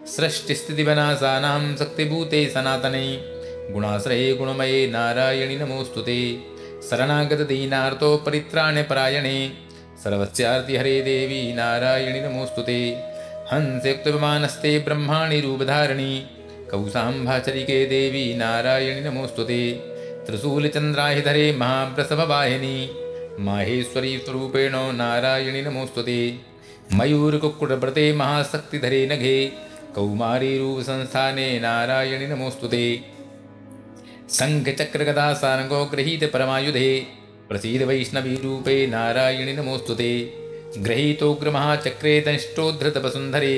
सृष्टिस्थितिविनाशानां शक्तिभूते सनातने गुणाश्रये गुणमये नारायणि नमोऽस्तुते शरणागतदीनार्तो परित्राणपरायणे सर्वस्यार्तिहरे देवी नारायणि नमोऽस्तुते हंस्यक्तविमानस्ते ब्रह्माणि रूपधारिणि कौसाम्भाचरिके देवी नारायणि नमोऽस्तुते त्रिशूलचन्द्राहिधरे महाप्रसभवाहिनी माहेश्वरी स्वरूपेण नारायणि नमोऽस्तुते मयूरकुक्कुटव्रते महाशक्तिधरे नघे कौमारीरूपसंस्थाने नारायणि नमोऽस्तुते शङ्खचक्रगदासारङ्गो गृहीतपरमायुधे प्रसीद वैष्णवीरूपे नारायणि नमोऽस्तुते गृहीतोग्रमहाचक्रे तनिष्ठोद्धृतवसुन्धरे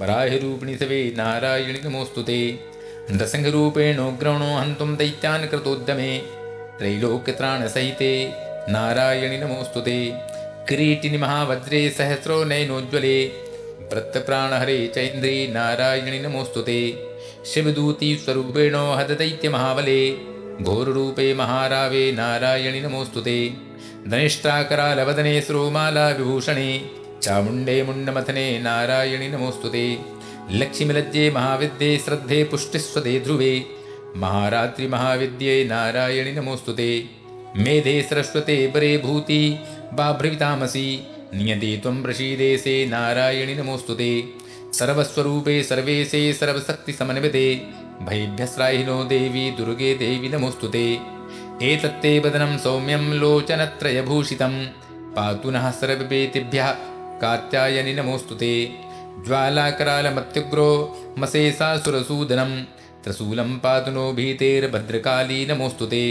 वराहिरूपिणि सवे नारायणि नमोऽस्तुते नृसिंहरूपेणोग्रवणो हन्तुं दैत्यान् कृतोद्यमे। त्रैलोक्यत्राणसहिते नारायणि नमोऽस्तुते किरीटिनि महावज्रे सहस्रो नयनोज्ज्वले। वृत्तप्राणहरे चैन्द्री नारायणि नमोऽस्तुते शिवदूतीस्वरूपेण हददैत्यमहाबले। घोररूपे महारावे नारायणि नमोऽस्तुते। धनिष्ठाकरालवदने श्रोमालाविभूषणे चामुण्डे मुण्डमथने नारायणि नमोऽस्तुते। लक्ष्मीलज्जे महाविद्ये श्रद्धे पुष्टिस्वदे ध्रुवे। महारात्रिमहाविद्ये नारायणि नमोऽस्तुते। मेधे सरस्वते परे भूति। बाभ्रवितामसि। नियते त्वं प्रसीदेशे नारायणि नमोऽस्तुते सर्वस्वरूपे सर्वेशे सर्वशक्तिसमन्विते भयभ्यस्राहिनो देवी दुर्गे देवि नमोऽस्तुते एतत्ते वदनं सौम्यं लोचनत्रयभूषितं। पातु नः सर्वपेतिभ्यः कात्यायनि नमोऽस्तुते ज्वालाकरालमत्युग्रो मशेषासुरसूदनं। त्रिशूलं पातु नो भीतेर्भद्रकाली नमोऽस्तुते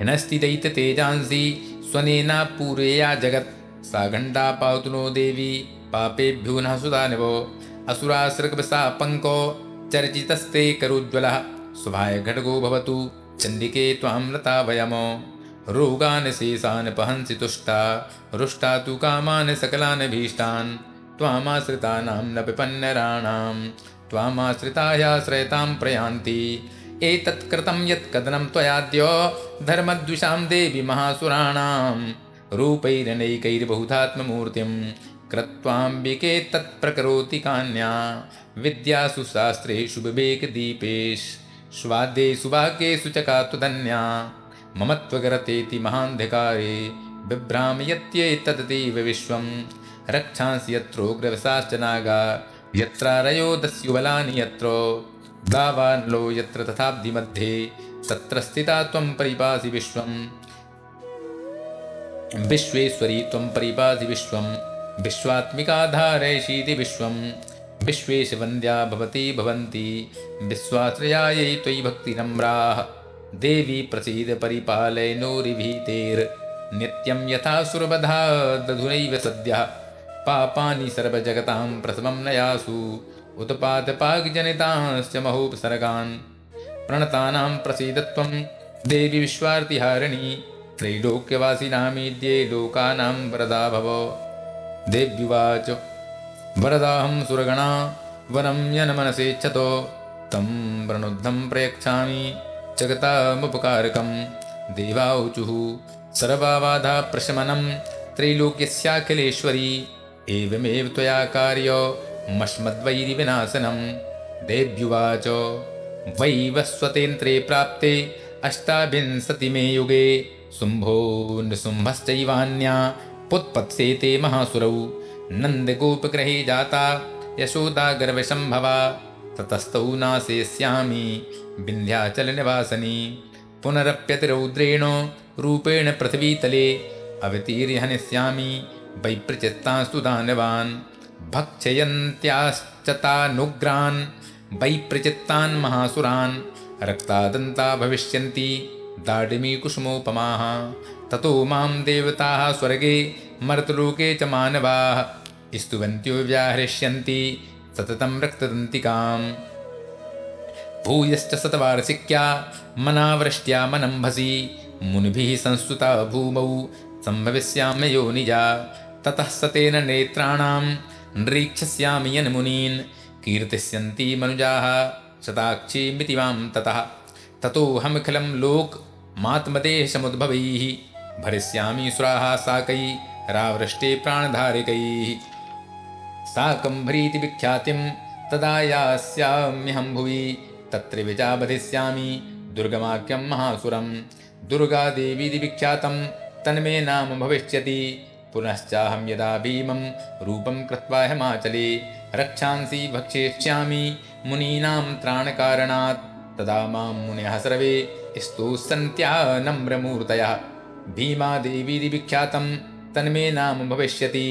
हिनस्तिदैत्यतेजांसि स्वनेनापूरया जगत्। सा घण्टा पातु नो देवी पापेभ्यो नः सुदानवो असुरासृगवसा पङ्को चर्चितस्ते करोज्ज्वलः। स्वभाय घटको भवतु, चण्डिके त्वां लता वयमो रोगान् शेषान् पहंसि तुष्टा, रुष्टा तु कामान् सकलान् भीष्टान्। त्वामाश्रितानां न विपन्नराणां त्वामाश्रितायाश्रयतां प्रयान्ति। एतत् कृतं यत् कथनं त्वयाद्य धर्मद्विषां देवि महासुराणां। रूपैरनैकैर्बहुधात्ममूर्तिं कृत्वाम्बिके तत्प्रकरोति कान्या। विद्यासु विवेकदीपेश स्वाद्येषु वाक्येषु च कातुधन्या। मम त्वगरतेति महान्धकारे बिभ्रामयत्येतदेव विश्वं रक्षांसि यत्रोग्रवशाश्च नागा। यत्रारयो दस्युबलानि यत्र। दावान्लो यत्र तथाब्धिमध्ये। तत्र स्थिता त्वं परिपासि विश्वम्। विश्वेश्वरी त्वं परिपासि विश्वं विश्वात्मिकाधारयशीति विश्वं विश्वेशवन्द्या भवती भवन्ति। विश्वाश्रयायै त्वयि भक्तिनम्राः। देवी प्रसीद परिपालय नोरिभीतेर्नित्यं यथा सुरवधा दधुनैव सद्यः। पापानि सर्वजगतां प्रथमं नयासु। उत्पादपाकजनितांश्च महोपसर्गान्। प्रणतानां प्रसीदत्वं देवी विश्वार्तिहारिणी। त्रैलोक्यवासिनामीद्ये लोकानां वरदा भव देव्युवाच। वरदाहं सुरगणा वनं यन्मनसेच्छतो तं प्रणुद्धं प्रयच्छामि जगतामुपकारकं देवाऊचुः सर्वाबाधाप्रशमनं त्रैलोक्यस्याखिलेश्वरी। एवमेव त्वया कार्यमश्मद्वैरिविनाशनं देव्युवाच। वैवस्वतेन्त्रे प्राप्ते अष्टाविंशतिमे युगे। शुम्भो नृशुम्भश्चैवान्या पुत्पत्सेते महासुरौ। नन्दगोपग्रहे जाता यशोदागर्वशम्भवा ततस्तौ नाशयिष्यामि विन्ध्याचलनिवासनि पुनरप्यतिरौद्रेण रूपेण पृथिवीतले। अवतीर्य हनिष्यामि वैप्रचित्तास्तु दानवान् भक्षयन्त्याश्च तानुग्रान् वैप्रचित्तान् महासुरान्। रक्तादन्ता भविष्यन्ति दाडिमीकुसुमोपमाः ततो मां देवताः स्वर्गे मर्तलोके च मानवाः। स्तुवन्त्यो व्याहरिष्यन्ति सततं रक्तदन्तिकाम्। भूयश्च शतवार्षिक्या मनावृष्ट्या मनम्भसि मुनिभिः संस्तुता भूमौ सम्भविष्यामि योनिजा। ततः सतेन नेत्राणां नृक्षस्यामि यन्मुनीन् कीर्तिष्यन्ति मनुजाः शताक्षीमिति मां ततः। ततोऽहमखिलं लोकमात्मदेशमुद्भवैः भरिष्यामि सुराः साकैरावृष्टे प्राणधारिकैः। साकं भरीति विख्यातिं तदा यास्याम्यहं भुवि। तत्र विजाबधिष्यामि दुर्गमाख्यं महासुरं दुर्गादेवीति विख्यातं तन्मे नाम भविष्यति। पुनश्चाहं यदा भीमं रूपं कृत्वा हिमाचले रक्षांसि भक्षयिष्यामि मुनीनां त्राणकारणात्। तदा माँ मुनयः सर्वे स्तुस्सन्त्यानम्रमूर्तयः भीमादेवीति विख्यातं तन्मे नाम भविष्यति।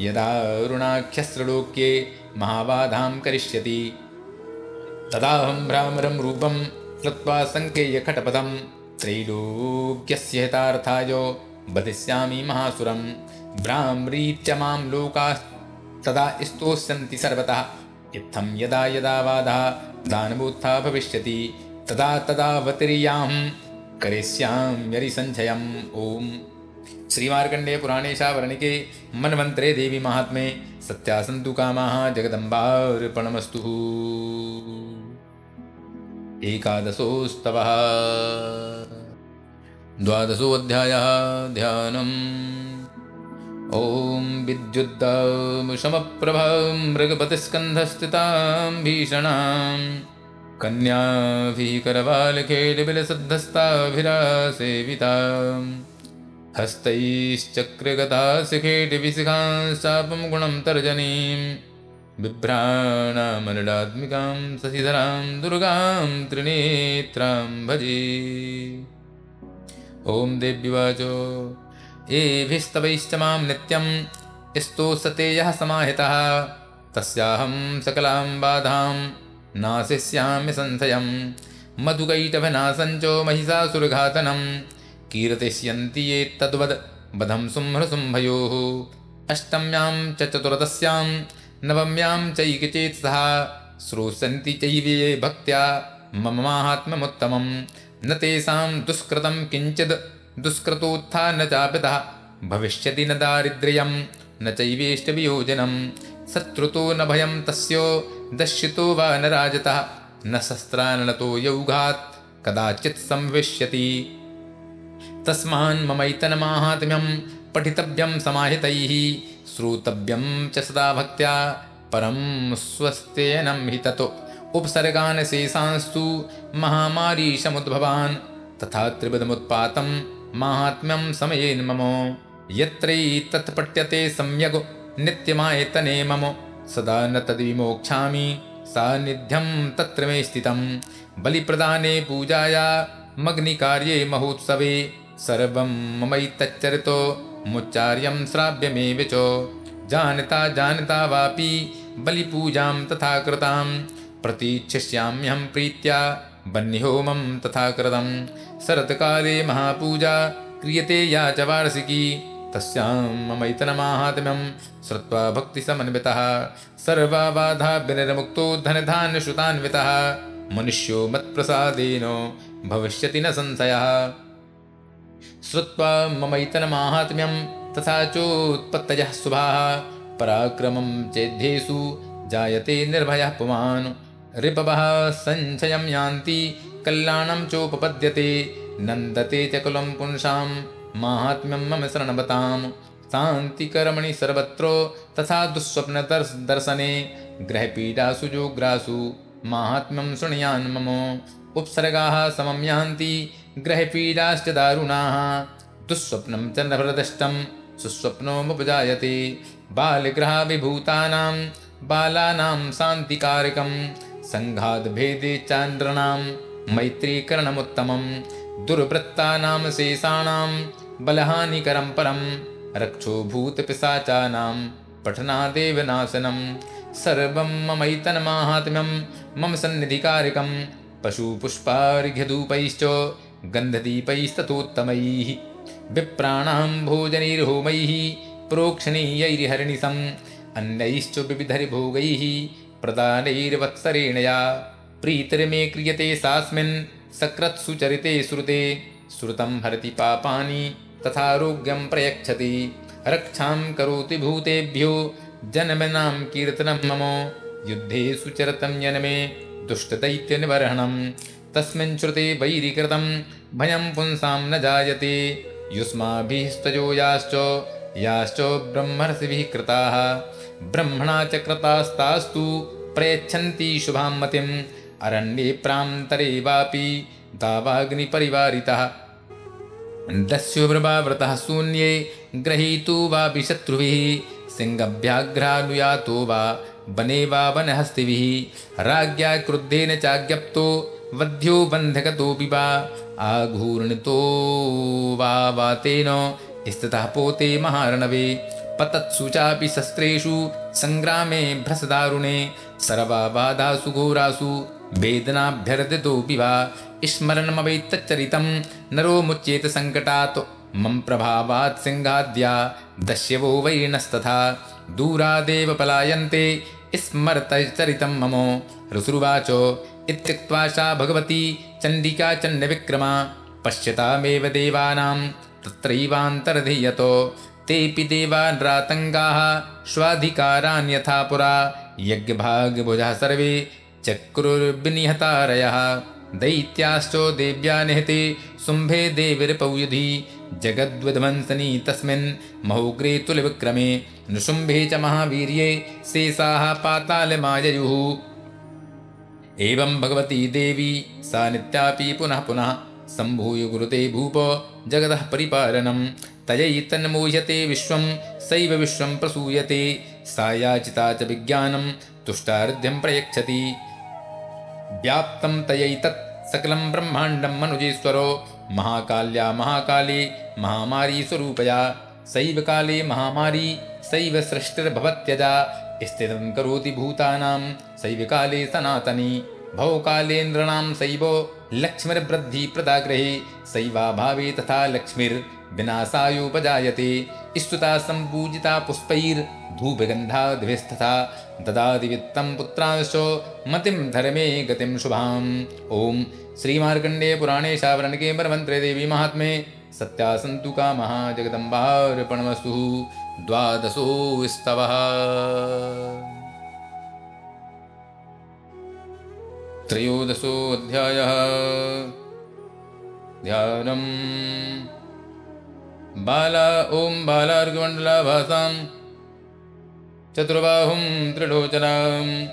यदा रुणाख्यस्त्रलोक्ये महाबाधां करिष्यति तदाहं भ्रामरं रूपं कृत्वा सङ्केयखटपथं त्रैलोक्यस्य हितार्थाय वदिष्यामि महासुरं। भ्राम्रीत्य मां लोकास्तदा स्तोष्यन्ति सर्वतः। इत्थं यदा यदा बाधा दानबोत्था भविष्यति तदा करिष्याम यदि संचयम ओम श्रीमार्कंडेय पुराणे शावरणिके मनमंत्रे देवी महात्मे सत्यासंतु कामा जगदम्बार्पणमस्तु। एकादशोस्तव द्वादशोऽध्यायः ध्यानम्। ॐ विद्युद्दामुशमप्रभां मृगपतिस्कन्धस्थितां भीषणाम्। कन्याभिः करवालखेटिबिलसद्धस्ताभिरासेवितां हस्तैश्चक्रगताशिखेटिविशिखांशापं गुणं तर्जनीं बिभ्राणामनडात्मिकां शशिधरां दुर्गां त्रिनेत्रां भजे। ॐ देव्युवाचो, एभिस्तवैश्च माँ नित्यं स्तोषते यः समाहितः। तस्याहं सकलां बाधां नाशिष्यामि संशयं मधुकैटभनासञ्चो महिषासुरघातनं कीर्तिष्यन्ति ये तद्वद्। वधं शुम्भृशुम्भयोः अष्टम्यां च चतुर्दश्यां। नवम्यां चैकचेत्सः चैव ये भक्त्या। मम माहात्म्यमुत्तमं न तेषां दुष्कृतं किञ्चिद्। दुष्कृतोत्था न चापितः। भविष्यति न दारिद्र्यं न चैवेष्टवियोजनं शत्रुतो न भयं तस्यो। दश्यतो वा न राजतः न शस्त्रानतो यौघात् कदाचित् संविष्यति। तस्मान् ममैतनमाहात्म्यं पठितव्यं समाहितैः श्रोतव्यं च सदा भक्त्या परं स्वस्तेनं हि ततो उपसर्गान् शेषांस्तु महामारीशमुद्भवान् तथा त्रिविधमुत्पातं माहात्म्यं समयेन मम। यत्रैतत्पठ्यते सम्यग् नित्यमायतने मम सदा न तद्विमोक्षामि सान्निध्यं तत्र मे स्थितं। बलिप्रदाने पूजाया, मग्निकार्ये महोत्सवे। सर्वं ममैतच्चरितो, मुच्चार्यं श्राव्यमेव च जानता जानता वापि बलिपूजां तथा कृतां प्रतीक्षिष्याम्यहं प्रीत्या वह्निहोमं तथा कृतं शरत्काले महापूजा, क्रियते या च वार्षिकी। तस्यां ममैतनमाहात्म्यं श्रुत्वा भक्तिसमन्वितः सर्वा धनधान्यश्रुतान्वितः मनुष्यो मत्प्रसादेन भविष्यति न संशयः। श्रुत्वा ममैतनमाहात्म्यं तथा चोत्पत्तयः शुभाः पराक्रमं चेद्येषु जायते निर्भयः पुमान्। रिपवः सञ्चयं यान्ति कल्याणं चोपपद्यते नन्दते च कुलं पुंसां माहात्म्यं मम शरणवतां शान्तिकर्मणि सर्वत्र तथा दुःस्वप्नदर्शने ग्रहपीडासु जोग्रासु माहात्म्यं शृणुयान् मम। उपसर्गाः समं यान्ति ग्रहपीडाश्च दारुणाः। दुःस्वप्नं च नभरदष्टं सुस्वप्नोमुपजायते। बालग्रहाभिभूतानां बालानां शान्तिकारकं, सङ्घाद्भेदे चान्द्रणां, मैत्रीकरणमुत्तमं, दुर्वृत्तानां शेषाणां बलहानिकरं परं रक्षोभूतपिशाचानां पठनादेव नाशनं सर्वं ममैतन्माहात्म्यं मम सन्निधिकारकं पशुपुष्पार्घ्यधूपैश्च गन्धदीपैस्ततोत्तमैः। विप्राणां भोजनैर्होमैः प्रोक्षणीयैर्हरिणिसम्। अन्यैश्च विविधैर्भोगैः। प्रदानैर्वत्सरेण या प्रीतिर्मे क्रियते सास्मिन्। सकृत्सुचरिते श्रुते श्रुतं हरति पापानि तथारोग्यं प्रयच्छति। रक्षां करोति भूतेभ्यो। जन्मनां कीर्तनं मम। युद्धे सुचरतं जनमे दुष्टदैत्यनिबर्हणं। तस्मिन् श्रुते वैरीकृतं। भयं पुंसां न जायते। युष्माभिस्तजो याश्च। याश्च ब्रह्मर्षिभिः कृताः। ब्रह्मणा च कृतास्तास्तु। प्रयच्छन्ति शुभां मतिम्। अरण्ये प्रान्तरे वापि। दावाग्निपरिवारितः दस्युवृभाव्रतः शून्ये ग्रहीतो वापि शत्रुभिः सिंहभ्याघ्रानुयातो वा वने वा वनहस्तिभिः राज्ञा क्रुद्धेन चाज्ञप्तो वध्यो बन्धकतोऽपि वा आघूर्णितो वा वातेन स्थितः पोते महारणवे पतत्सु चापि शस्त्रेषु सङ्ग्रामे भ्रसदारुणे सर्वाबाधासु घोरासु वेदनाभ्यर्दितोऽपि वा स्मरणमवैतच्चरितं नरो मुच्येत सङ्कटात् मम प्रभावात् सिंहाद्या। दस्यवो वैरिणस्तथा दूरादेव पलायन्ते। स्मरतचरितं मम। ऋसुरुवाच। इत्युक्त्वा सा भगवती। चण्डिका चण्डविक्रमा। पश्यतामेव देवानां तत्रैवान्तर्धीयतो। तेऽपि देवानरातङ्गाः स्वाधिकारान्यथा पुरा। यज्ञभागभुजः सर्वे। चक्रुर्विनिहतारयः दैत्याश्च देव्या निहते शुम्भे देविर्पौयुधि। जगद्विध्वंसनि तस्मिन् महोग्रे तुलविक्रमे नृशुम्भे च महावीर्ये शेषाः पातालमाययुः। एवं भगवती देवी सा नित्यापि पुनः पुनः सम्भूय गुरुते भूप जगतः परिपालनं। तयैतन्मोह्यते विश्वं सैव विश्वं प्रसूयते। सा याचिता च विज्ञानं तुष्टार्ध्यं प्रयच्छति व्याप्तं तयैतत् सकलं ब्रह्माण्डं मनुजेश्वरो। महाकाल्या महाकाले, महामारी स्वरूपया। सैव काले महामारी सैव सृष्टिर्भवत्यजा स्थितं करोति भूतानां सैव काले सनातनी। भवकालेन्द्राणां सैव लक्ष्मीर्वृद्धिप्रदाग्रहे सैवाभावे तथा लक्ष्मीर्विनाशायोपजायते स्तुता सम्पूजिता पुष्पैर्धूपगन्धाद्भिस्तथा ददाति वित्तं पुत्रांश्च मतिं धर्मे गतिं शुभाम्। ॐ श्रीमार्कण्डेयपुराणे शावरणके परमन्त्रे देवी महात्मे। सत्यासन्तु कामः जगदम्बार्पणमस्तु। द्वादशो स्तवः त्रयोदशोऽध्यायः। ध्यानम्। बाला ॐ बालार्घमण्डलाभासां चतुर्बाहुं त्रिलोचनां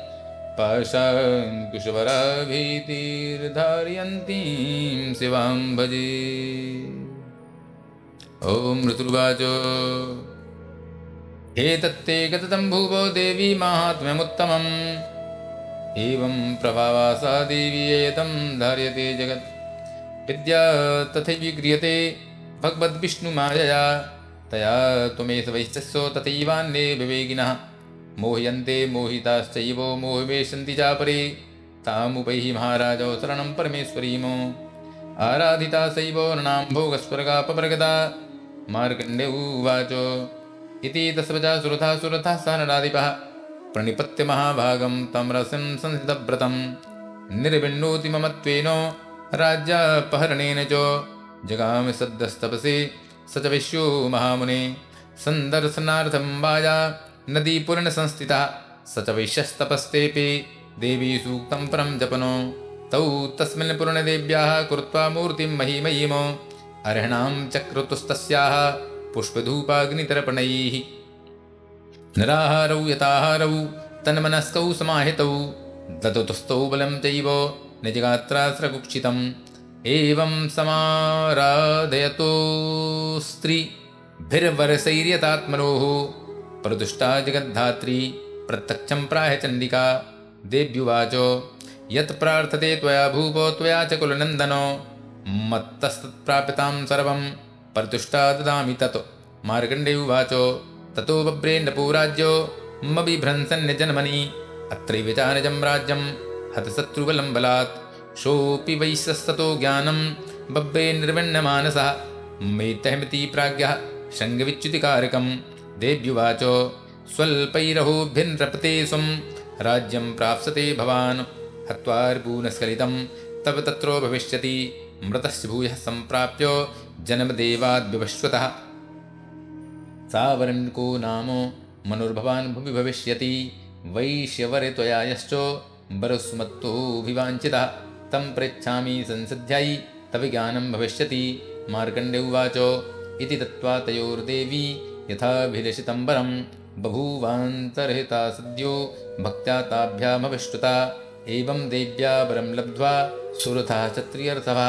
पाशां कुशवराभीतिर्धारयन्तीं शिवां भजे। ॐ ऋतुर्वाच। एतत्ते भूवो देवी माहात्म्यमुत्तमम्। एवं प्रभावासा देवी एतं धार्यते जगत्। विद्या तथैव क्रियते भगवद्विष्णुमायया तया त्वमेष वैश्चस्यो तथैवान्ये विवेगिनः मोह्यन्ते मोहिताश्चैव मोहवेशन्ति चापरे, तामुपैः महाराजौ शरणं परमेश्वरीमो। आराधिता सैव नृणां भोगस्वर्गापवर्गदा मार्कण्डे उवाच। इति तस्वजा सुरथा सुरथः स नराधिपः प्रणिपत्य महाभागं तं रसिं संसितव्रतं। निर्विण्णोति ममत्वेन राज्यापहरणेन च। जगाम सद्यस्तपसि। स च विश्वो महामुने सन्दर्शनार्थं वाया नदीपूर्णसंस्थिता। स च वैश्यस्तपस्तेऽपि। देवी सूक्तं परं जपनो। तौ तस्मिन् पूर्णदेव्याः कृत्वा मूर्तिं महीमयीम। अर्हणां चक्रतुस्तस्याः पुष्पधूपाग्नितर्पणैः। निराहारौ यथाहारौ तन्मनस्कौ समाहितौ। दतुतुस्तौ बलं चैव। निजगात्रास्रकुक्षितम् एवं समाराधयतो स्त्रीभिर्वरसैर्यतात्मनोः प्रदुष्टा जगद्धात्री प्रत्यक्षं प्राह चण्डिका देव्युवाच। यत् प्रार्थते त्वया भूपो त्वया च कुलनन्दनो। मत्तस्तत्प्राप्यतां सर्वं प्रतुष्टा ददामि तत्। मार्गण्डे उवाच। ततो बभ्रे नपूराज्यो मबिभ्रंसन्निजन्मनि अत्रैव चानिजं राज्यं। हतशत्रुबलं बलात् सोऽपि वैश्यस्ततो ज्ञानं बभ्रे निर्विण्णमानसः। मैतहमिति प्राज्ञः शृङ्गविच्युतिकारकं देव्युवाच स्वल्पैरहोभिन्नृपते स्वं राज्यं प्राप्स्यते भवान्। हत्वार्पूनस्खलितं तव तत्रो भविष्यति। मृतस्य भूयः सम्प्राप्य जन्मदेवाद्विवश्वतः सावरण्को नाम मनुर्भवान् भुवि भविष्यति। वैश्यवरे त्वया यश्च वरस्मत्तोऽभिवाञ्छितः तं संसध्यै तव ज्ञानं भविष्यति। मार्कण्डे उवाच इति दत्त्वा तयोर्देवी यथाभिलषितं वरं बभूवान्तर्हिता सद्यो भक्त्या ताभ्यामविष्टुता एवं देव्या वरं लब्ध्वा सुरथः क्षत्रियर्थः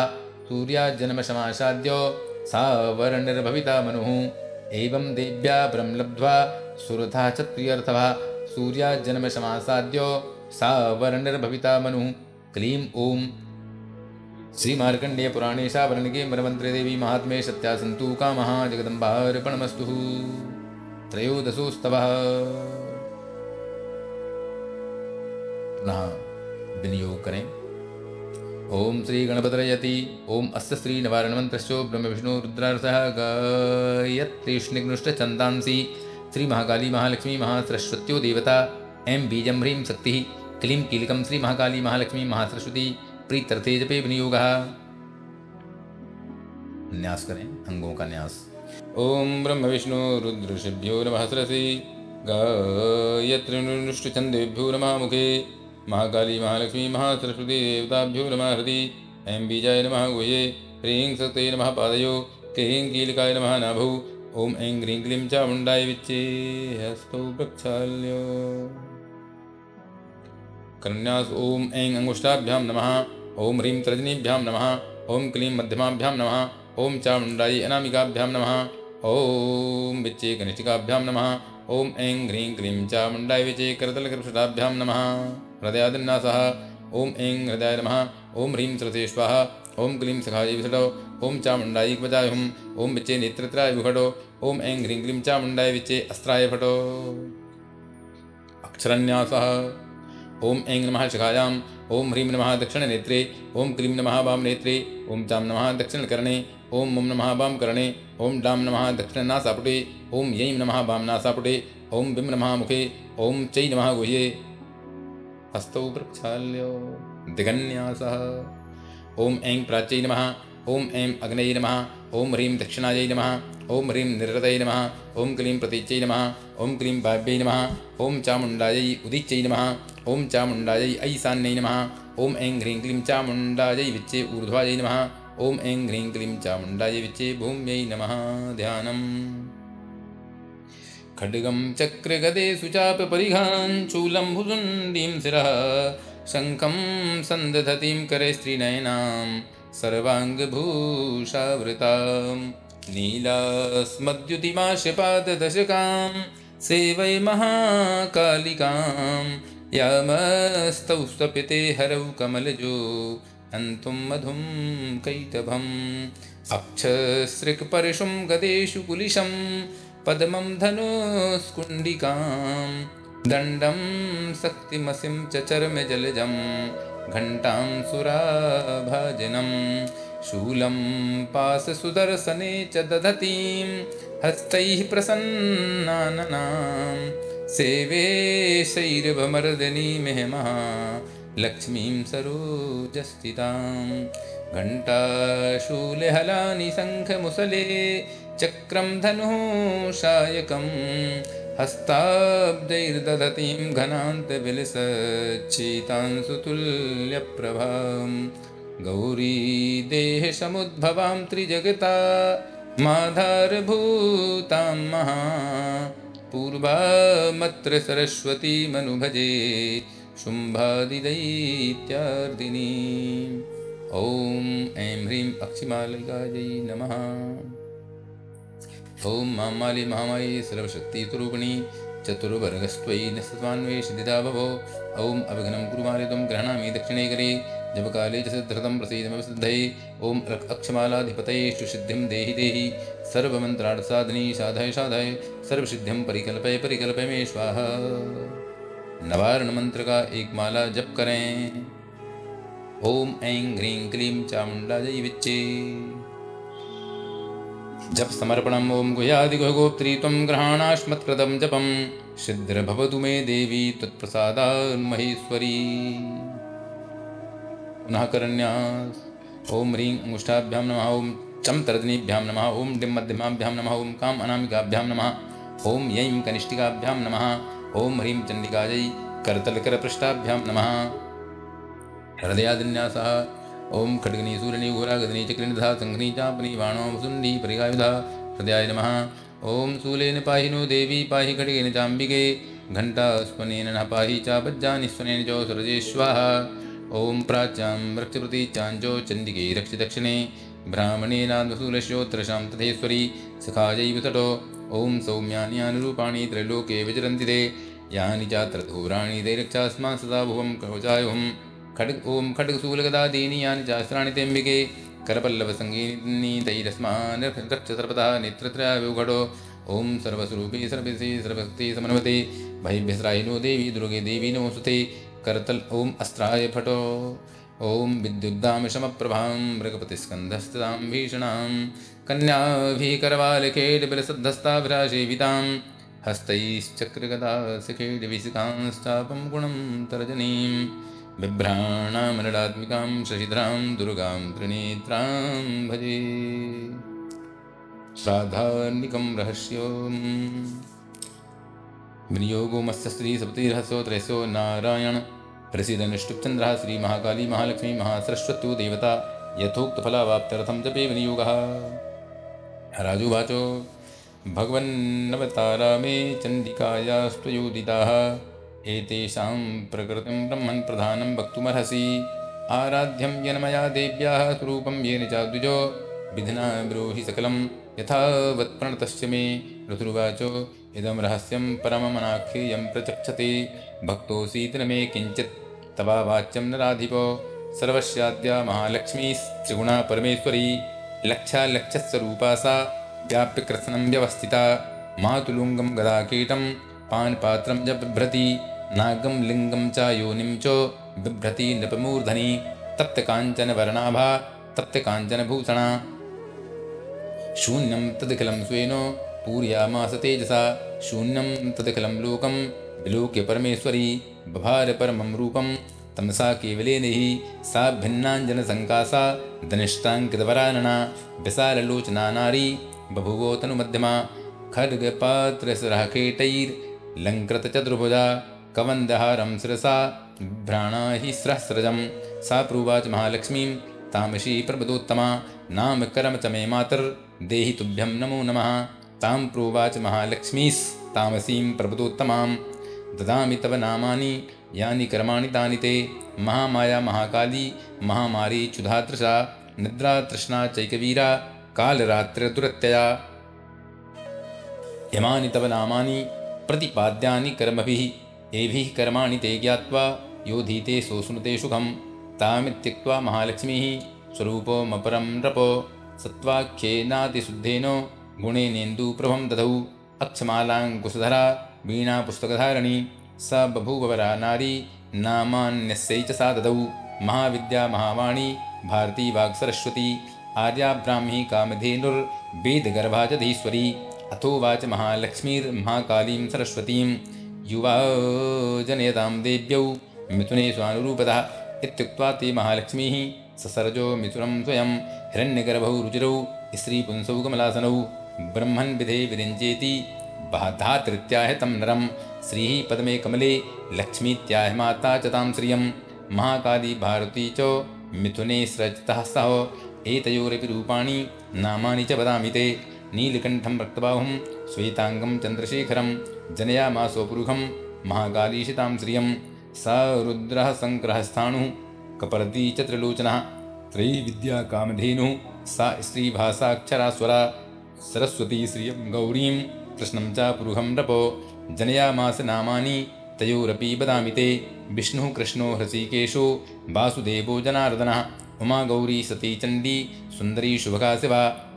सूर्याजन्मशमासाद्यो सा वरनिर्भविता मनुः। एवं देव्या वरं लब्ध्वा सुरथः क्षत्रियर्थः सूर्याजन्मशमासाद्यो सा वरनिर्भविता मनुः क्लीं ॐ श्रीमार्कण्डेयपुराणे शावरणिके मरमन्त्रेदेवी महात्मे सत्यासन्तु कामः जगदम्बार्पणमस्तु त्रयोदशोस्तवः पुनः विनियोग करें ओम श्री गणपतरयति ओम अस्य श्री निवारणमंत्रस्यो ब्रह्म विष्णु रुद्रार्थः गायत्रीष्णिग्नुष्टचन्दांसि श्री महाकाली महालक्ष्मी महासरस्वत्यो देवता। एम बीजम ह्रीं शक्ति। क्लीं कीलकं श्री महाकाली महालक्ष्मी महासरस्वती प्रीत्यर्थे जपे विनियोगः। न्यास करें, अंगों का न्यास। ओम ब्रह्म विष्णु रुद्रषिभ्यो नमः सरसि। गायत्रीनुष्टचन्देभ्यो नमः मुखे। महाकाली महालक्ष्मी महासरस्वती देवताभ्यो नमः हृदि। ऐं बीजाय नमः गुह्ये। ह्रीं सते नमः पादयो। क्लीं कीलिकाय नमः नाभौ। ॐ ऐं ह्रीं क्लीं चामुण्डाय विच्चे हस्तौ प्रक्षाल्यो कन्यास ॐ ऐं अङ्गुष्ठाभ्यां नमः। ॐ ह्रीं तर्जनीभ्यां नमः। ॐ क्लीं मध्यमाभ्यां नमः। ॐ चामुण्डायै अनामिकाभ्यां नमः। ॐ विच्चे कनिष्ठिकाभ्यां नमः। ॐ ऐं ह्रीं क्लीं चामुण्डाय विचे करतलकृषटाभ्यां नमः हृदयादिन्नासः ॐ ऐं हृदयाय नमः। ॐ ह्रीं सरसे ॐ क्लीं सखायै विषटो ॐ चामुण्डायै क्वचाय हुम् ॐ विच्चे नेत्रत्राय विघटो ॐ ऐं ह्रीं क्लीं चामुण्डाय विच्चे अस्त्राय फटो अक्षरन्यासः ॐ ऐं नमः शिखायाम् ॐ ह्रीं नम नमः दक्षिणनेत्रे ॐ क्लीं नमः वामनेत्रे ॐ चां नमः दक्षिणकर्णे ॐ मं नमः वामकर्णे ॐ डां नमः दक्षिणनासापुटे ॐ यैं नमः वामनासापुटे ॐ विं नमः मुखे ॐ चै नमः गुह्ये। हस्तौ प्रक्षाल्यो, दिगन्यासः। ॐ ऐं प्राच्यै नमः ॐ ऐं अग्नये नमः ॐ ह्रीं दक्षिणायै नमः ॐ ह्रीं निरृतये नमः ॐ क्लीं प्रतीच्यै नमः ॐ क्लीं वाव्यै नमः ॐ चामुण्डायै उदीच्यै नमः ॐ चामुण्डायै ऐशान्यै नमः। ॐ ऐं ह्रीं क्लीं चामुण्डायै विच्चे ऊर्ध्वायै नमः। ॐ ऐं ह्रीं क्लीं चामुण्डायै विच्चे भूम्यै नमः। ध्यानम्। खड्गं चक्रगदे सुचापपरिघान् शूलं भुजुण्डीं शिरः शङ्खं सन्दधतीं करे स्त्रीनयनां। सर्वाङ्गभूषावृतां। नीलास्मद्युतिमाशपाददशकां। सेवै महाकालिकां यामस्तौ स्वपिते हरौ कमलजो हन्तुं मधुं कैटभम् अक्षसृक्परशुं गदेषु कुलिशं पद्मं धनुस्कुण्डिकां दण्डं शक्तिमसिं च चर्मजलजं घण्टां सुराभाजनं शूलं पाससुदर्शने च दधतीं हस्तैः प्रसन्नाननां सेवे शैरभमर्दनी मेहमः लक्ष्मीं सरोजस्थितां। घण्टाशूलहलानि शङ्खमुसले चक्रं धनुः शायकं हस्ताब्दैर्दधतीं घनान्तविलसच्चितांसुतुल्यप्रभां गौरीदेहसमुद्भवां त्रिजगता माधारभूतां महा पूर्वामत्र सरस्वतीमनुभजे शुम्भादिदैत्यार्दिनी। ॐ ऐं ह्रीं अक्षिमालिकायै नमः। ॐ मामालि महामायि सर्वशक्तिस्वरूपिणी चतुर्वर्गस्त्वयि अभिघ्नं कुरुमालि त्वं गृह्णामि दक्षिणे करे जपकाले च सिद्धृतं प्रसीदमवसिद्धये ॐ अक्षमालाधिपतये सुसिद्धिं देहि देहि। सर्वमन्त्रार्थसाधनी साधय साधय। सर्वसिद्धिं परिकल्पय परिकल्पय मे स्वाहा। नवारण मंत्र का एक माला जप करें। ओम ऐं ह्रीं क्लीं चामुंडा जय विच्चे। जप समर्पणम् ॐ गुह्यादिगुहगोप्त्री त्वं ग्रहाणाश्मत्कृतं जपं। सिद्धिर्भवतु मे देवी त्वत्प्रसादान्महेश्वरी। पुनः करण्यास ॐ ह्रीं अंगुष्ठाभ्यां नमः ॐ चं तर्जनीभ्यां नमः ॐ डिं मध्यमाभ्यां नमः ॐ काम् अनामिकाभ्यां नमः ॐ यैं कनिष्ठिकाभ्यां नमः ॐ ह्रीं चण्डिकायै करतलकरपृष्ठाभ्यां नमः। हृदयादिन्यासः ॐ खड्गनी सूर्यनी घोरागदनी चक्रिनिधा सङ्घ्नी चापनी बाणो वसुण्डी परिगायुधा हृदयाय नमः। ॐ शूलेन पाहि नो देवी पाहि खड्गेन चाम्बिके, घण्टास्वनेन न पाहि चापज्जानि स्वनेन च सुरजेश्वाहा ॐ प्राच्यां रक्षप्रतीचाञ्चो चण्डिके रक्षदक्षिणे ब्राह्मणेनाद्वसूलश्योत्रशां तथेश्वरी सखाजैव तटो ॐ सौम्यानि अनुरूपाणि त्रैलोके विचरन्ति ते। यानि चात्र धूराणि ते रक्षास्मान् सदा भुवं कवचायुहं। खड्ग ॐ खड्गशूलगदादीनि यानि चास्त्राणि तेऽम्बिके करपल्लवसङ्गीनि तैरस्मान् रक्ष सर्वतः नेत्रत्रयाविघटो ॐ सर्वस्वरूपी सर्वसि सर्वशक्ति समन्वते। भयभ्यस्रायिनो देवी दुर्गे देवी नमोस्तुते करतल ॐ अस्त्राय फटो। ॐ विद्युद्दां शमप्रभां मृगपतिस्कन्धस्तां भीषणां कन्याभिकरवालखेडबिलसद्धस्ताभिरासेवितां हस्तैश्चक्रगदा सखेडविशिकांश्चापं गुणं तर्जनीं बिभ्राणामरडात्मिकां शशिधरां दुर्गां त्रिनेत्रां भजे। श्राद्धार्निकं रहस्योम् विनियोगोमस्य स्त्रीसप्तिरहस्यो त्रयसो नारायण। प्रसीदनुष्टुप्चन्द्रः श्रीमहाकाली महालक्ष्मी महासरस्वत्यो देवता। यथोक्तफलावाप्त्यर्थं जपे विनियोगः। राजुवाचो भगवन्नवतारा मे चण्डिकायास्त्वयोदिताः एतेषां प्रकृतिं ब्रह्मन् प्रधानं वक्तुमर्हसि। आराध्यं येन मया देव्याः स्वरूपं येन चाद्विजो। विधिना ब्रूहि सकलं यथावत्प्रणतस्य मे। ऋतुर्वाचो। इदं रहस्यं परममनाख्येयं प्रचक्षते। भक्तोऽसीति न मे किञ्चित्। तवा वाच्यं न राधिपो सर्वस्याद्या महालक्ष्मीस्त्रिगुणा परमेश्वरी। लक्षालक्षस्वरूपा सा व्याप्यकृत्स्नं व्यवस्थिता। मातुलुङ्गं गदाकीटं पानपात्रं च बिभ्रति। नागं लिङ्गं च योनिं च बिभ्रति नृपमूर्धनि। तप्तकाञ्चनवर्णाभा तप्तकाञ्चनभूषणा शून्यं तदखिलं स्वेनो पूर्यामास तेजसा शून्यं तदखिलं लोकं विलोक्य परमेश्वरी बभार परमं रूपं तमसा केवलेन हि सा भिन्नाञ्जनसङ्कासा धनिष्ठाङ्कितवरानना विशाललोचना नारी बभुवोतनुमध्यमा खड्गपात्रसराखेटैर्लङ्कृतचतुर्भुजा कवन्दहारं शिरसा बिभ्राणा हि सहस्रजं सा प्रुवाच महालक्ष्मीं तामशी प्रपदोत्तमा नाम करम च मे मातर्देहि तुभ्यं नमो नमः तां प्रोवाच महालक्ष्मीस्तामसीं प्रभुतोत्तमां। ददामि तव नामानि यानि कर्माणि तानि ते। महामाया महाकाली महामारी क्षुधातृषा निद्रातृष्णा चैकवीरा कालरात्रिदुरत्यया यमानि तव नामानि प्रतिपाद्यानि कर्मभिः। एभिः कर्माणि ते ज्ञात्वा योधीते सोऽश्नुते सुखं तामित्यक्त्वा महालक्ष्मीः स्वरूपोमपरं नृपो। सत्त्वाख्येनातिशुद्धेन गुणेनेन्दुप्रभं दधौ, अक्षमालाङ्कुशधरा, वीणापुस्तकधारिणी, स बभूवरा नारी, नामान्यस्यै च सा ददौ महाविद्या महावाणी, भारती वाक्सरस्वती आर्या ब्राह्मी कामधेनुर्वेदगर्भा च धीश्वरी अथोवाच महालक्ष्मीर्महाकालीं सरस्वतीं। युवा जनयतां देव्यौ, मिथुने स्वानुरूपतः इत्युक्त्वा ते महालक्ष्मीः, ससर्जो मिथुनं स्वयं, हिरण्यगर्भौ रुचिरौ, स्त्रीपुंसौ कमलासनौ। ब्रह्मन् विधे विरिञ्चेति धातृत्याह तं नरं श्रीः पद्मे कमले लक्ष्मीत्याह माता च तां महाकाली भारती च, मिथुने स्रजतः सह। एतयोरपि रूपाणि, नामानि च वदामि ते। नीलकण्ठं रक्तबाहुं, श्वेताङ्गं चन्द्रशेखरं, जनयामासो पुरुषं महाकालीशितां श्रियं स रुद्रः सङ्ग्रहस्थाणुः, कपर्दी च त्रिलोचनः। त्रयीविद्याकामधेनुः सा स्त्रीभाषाक्षरास्वरा सरस्वती श्रियं गौरीं, कृष्णं च पुरुषं नपो। जनयामास नामानि, तयोरपि वदामि ते। विष्णुः कृष्णो हृषिकेशो, वासुदेवो जनार्दनः। उमा गौरी सती चण्डी सुन्दरी शुभगा शिवा।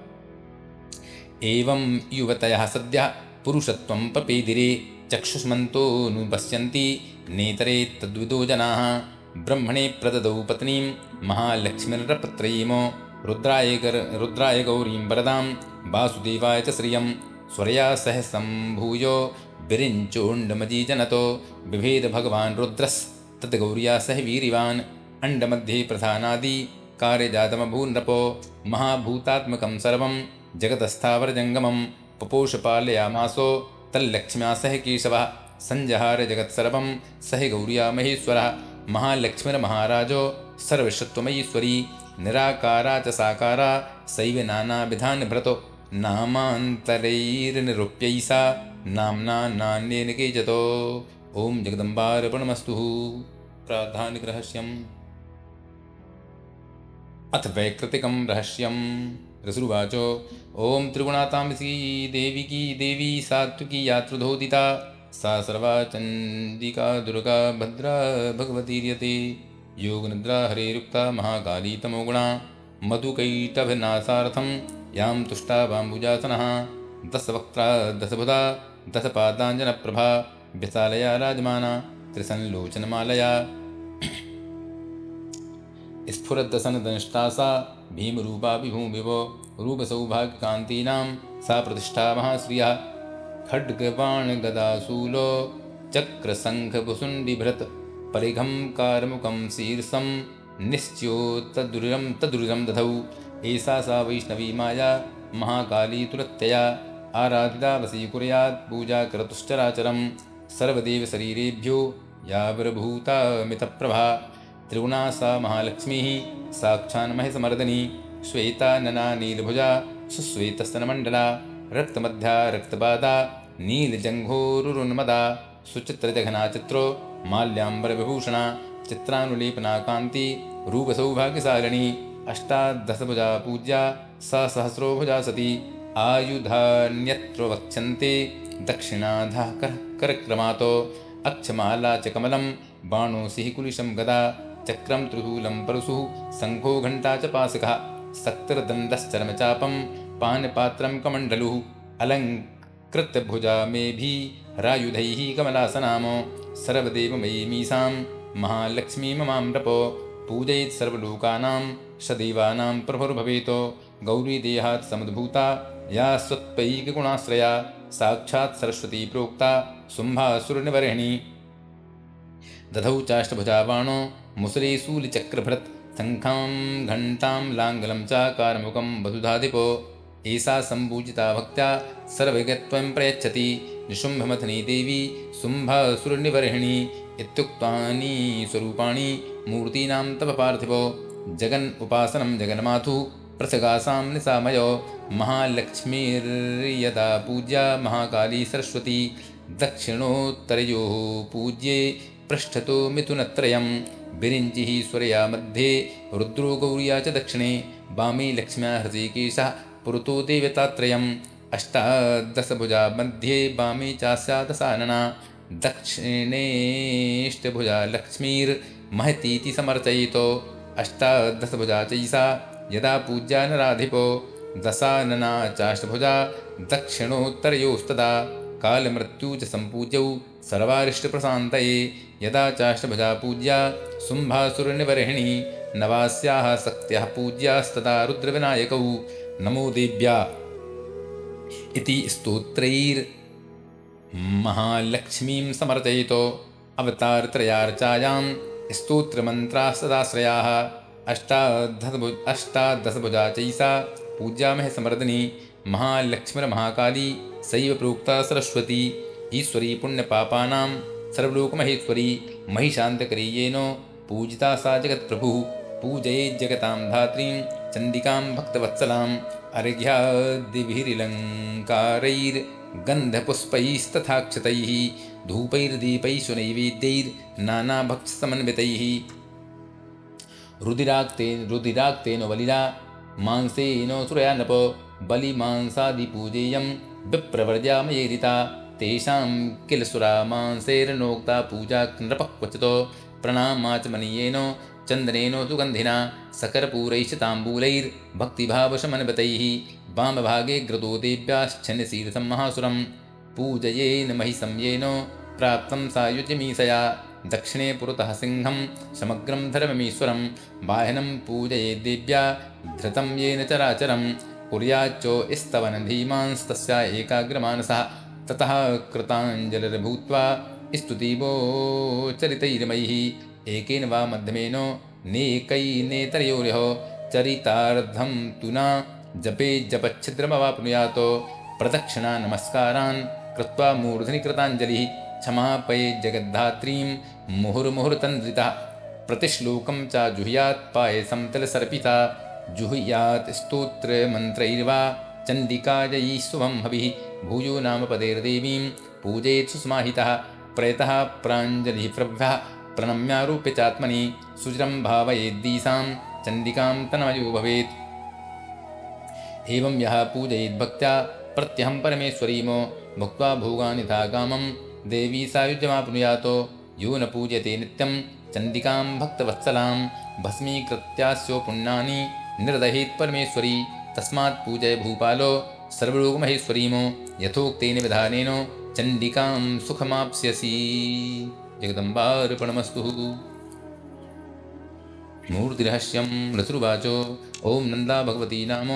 एवं युवतयः सद्यः, पुरुषत्वं पपेदिरे चक्षुष्मन्तोऽनुपश्यन्ति नेतरे तद्विदो जनाः। ब्रह्मणे प्रददौ पत्नीं महालक्ष्मीर्रपत्रयीमो रुद्राय रुद्राय गौरीं वरदां वासुदेवाय च श्रियं। स्वरया सह सम्भूय विरिञ्चोण्डमजीजनतो बिभेद भगवान् रुद्रस्तद्गौर्या सह वीरिवान्, अण्डमध्ये प्रधानादि, कार्यजातमभून्नपो, महाभूतात्मकं सर्वं, जगतस्थावरजङ्गमं पपोषपालयामासो तल्लक्ष्म्या सह केशवः, सञ्जहार जगत्सर्वं सह गौर्या महेश्वरः, महालक्ष्मीर्महाराजो सर्वशत्वमयीश्वरी निराकारा च साकारा सैव नानाविधानभृतो नामान्तरैर्निरूप्यैसा नाम्ना नान्येन केचतो ॐ जगदम्बार्पणमस्तु। प्राधानिकरहस्यम् अथ वैकृतिकं रहस्यं रसुरुवाच। ॐ त्रिगुणातामसी देविकी देवी, सात्विकी यातृधोदिता सा सर्वा चण्डिका दुर्गा भद्रा भगवतीर्यते योगनिद्रा हरेरुक्ता महाकाली तमोगुणा मधुकैटभनासार्थं यां तुष्टा वाम्बुजासनः दशवक्त्रा दशबुधा दशपादाञ्जनप्रभा विशालया राजमाना, त्रिसंलोचनमालया। स्फुरद्दशनदनिष्ठा सा, भीमरूपा विभूमिवो रूपसौभाग्यकान्तीनां सा प्रतिष्ठा महाश्रियः। खड्गबाणगदाशूलो चक्रशङ्खभुसुण्डिभृत् परिघं कारमुकं शीर्षं निश्च्योत्तदुरिरं तदुरिरं दधौ। एषा सा वैष्णवी माया महाकाली तुरत्यया आराधिता वशीकुर्यात् पूजा करतुश्चराचरं सर्वदेवशरीरेभ्यो याविर्भूतामितप्रभा त्रिगुणा सा महालक्ष्मीः साक्षान्महिसमर्दनी श्वेता नना नीलभुजा। सुश्वेतस्तनमण्डला। रक्तमध्या रक्तपादा नीलजङ्घोरुन्मदा सुचित्रजघना चित्रो माल्याम्बरविभूषणा। चित्रानुलेपना कान्ति रूपसौभाग्यशालिनी अष्टादशभुजा पूज्या सा सहस्रोभुजा सती आयुधान्यत्र वक्ष्यन्ते दक्षिणाधः कर करक्रमातो अक्षमाला च कमलं बाणो सिहिकुलिशं गदा चक्रं त्रिशूलं परशुः शङ्खो घण्टा च पासकः सक्तिर्दण्डश्चरमचापं पानपात्रं कमण्डलुः अलङ्कृतभुजा मेभिरायुधैः कमलासनामो सर्वदेवमयी मीसां महालक्ष्मी ममां नपो पूजयेत् सर्वलोकानां सदैवानां प्रभुर्भवेतो गौरीदेहात् समुद्भूता या स्वत्पैकगुणाश्रया साक्षात् सरस्वती प्रोक्ता शुम्भासुरनिवर्हिणी दधौ चाष्टभुजा बाणो मुसलेशूलिचक्रभृत् शङ्खां घण्टां लाङ्गलं च कारमुकं वसुधाधिपो। एषा सम्पूजिता भक्त्या सर्वज्ञत्वं प्रयच्छति। निशुम्भमथनी देवी शुम्भासुरनिवर्हिणी इत्युक्तानि स्वरूपाणि मूर्तीनां तव पार्थिवो जगन् उपासनं जगन्मातुः पृथगासां निसामयो। महालक्ष्मीर्यदा पूज्या महाकाली सरस्वती। दक्षिणोत्तरयोः पूज्ये पृष्ठतो मिथुनत्रयं विरिञ्चिः स्वरया मध्ये रुद्रो गौर्या च दक्षिणे। वामे लक्ष्म्या हृषिकेशः पुरतो देवतात्रयम् अष्टादशभुजा मध्ये वामे चास्या दशानना दक्षिणेष्टभुजा लक्ष्मीर्महतीति समर्चयितो अष्टादशभुजा चैसा यदा पूज्या नराधिपो दशानना चाष्टभुजा दक्षिणोत्तरयोस्तदा कालमृत्यु च सम्पूज्यौ सर्वारिष्टप्रशान्तये यदा चाष्टभुजा पूज्या शुम्भासुरनिवर्हिणी नवास्याः शक्त्यः पूज्यास्तदा रुद्रविनायकौ नमो देव्या। इति स्तोत्रैर्महालक्ष्मीं समर्चयितो अवतारत्रयार्चायां स्तोत्रमन्त्राः सदाश्रयाः अष्टादशभु अष्टादशभुजा चैसा पूज्यामहे समर्दनी महालक्ष्मीर्महाकाली सैव प्रोक्ता सरस्वती ईश्वरी पुण्यपापानां सर्वलोकमहेश्वरी महिषान्तकरी येन पूजिता सा जगत्प्रभुः पूजयेज्जगतां धात्रीं चण्डिकां भक्तवत्सलाम् अर्घ्यादिभिरिलङ्कारैर्गन्धपुष्पैस्तथाक्षतैः धूपैर्दीपैः नैवेद्यैर्नानाभक्षसमन्वितैः रुदिराक्तेन रुदिराक्तेन बलिना मांसेन सुरया नप बलिमांसादिपूजेयं विप्रवर्जामयेरिता तेषां किल सुरा मांसेर्नोक्ता पूजा नृपः क्वचितो, प्रणामाचमनीयेन चन्दनेन सुगन्धिना सकर्पूरैश्च ताम्बूलैर्भक्तिभावशमन्वतैः वामभागे ग्रतो देव्याश्चन्यशीर्षं महासुरं पूजयेन महिषं येन प्राप्तं सायुज्यमीशया। दक्षिणे पुरतः सिंहं समग्रं धर्ममीश्वरं वाहनं पूजयेद्देव्या धृतं येन चराचरं। कुर्याच्च स्तवनधीमांस्तस्या एकाग्रमानसः। ततः कृताञ्जलिर्भूत्वा स्तुतिवोचरितैर्मयैः एकेन वा मध्यमेन नेकैनेतरयोर्यः चरितार्धं तु न। जपे जपच्छिद्रमवाप्नुयात्। प्रदक्षिणा नमस्कारान् कृत्वा मूर्धनि कृताञ्जलिः क्षमापये जगद्धात्रीं मुहुर्मुहुर्तन्द्रितः प्रतिश्लोकं च जुह्यात् पायसं तलसर्पिता। जुह्यात् स्तोत्रमन्त्रैर्वा चण्डिकायै शुभं हविः। भूयो नाम नामपदैर्देवीं पूजयेत् सुस्माहितः प्रयतः प्राञ्जलिः प्रभ्यः। प्रणम्यारूप्य चात्मनि सुचिरं भावयेद्दीसां। चण्डिकां तन्मयो भवेत्। एवं यः पूजयेद्भक्त्या प्रत्यहं परमेश्वरीमो। भुक्त्वा भोगान् यथा कामं देवी सायुज्यमाप्नुयात् यो न पूज्यते नित्यं। चण्डिकां भक्तवत्सलां, भस्मीकृत्यास्यो पुण्यानि। निर्दहेत् परमेश्वरी, तस्मात् पूजय भूपालो, सर्वलोकमहेश्वरीमो यथोक्तेन विधानेन चण्डिकां सुखमाप्स्यसि। जगदम्बार्पणमस्तु। मूर्तिरहस्यं ऋतुर्वाच ॐ नन्दा भगवती नाम।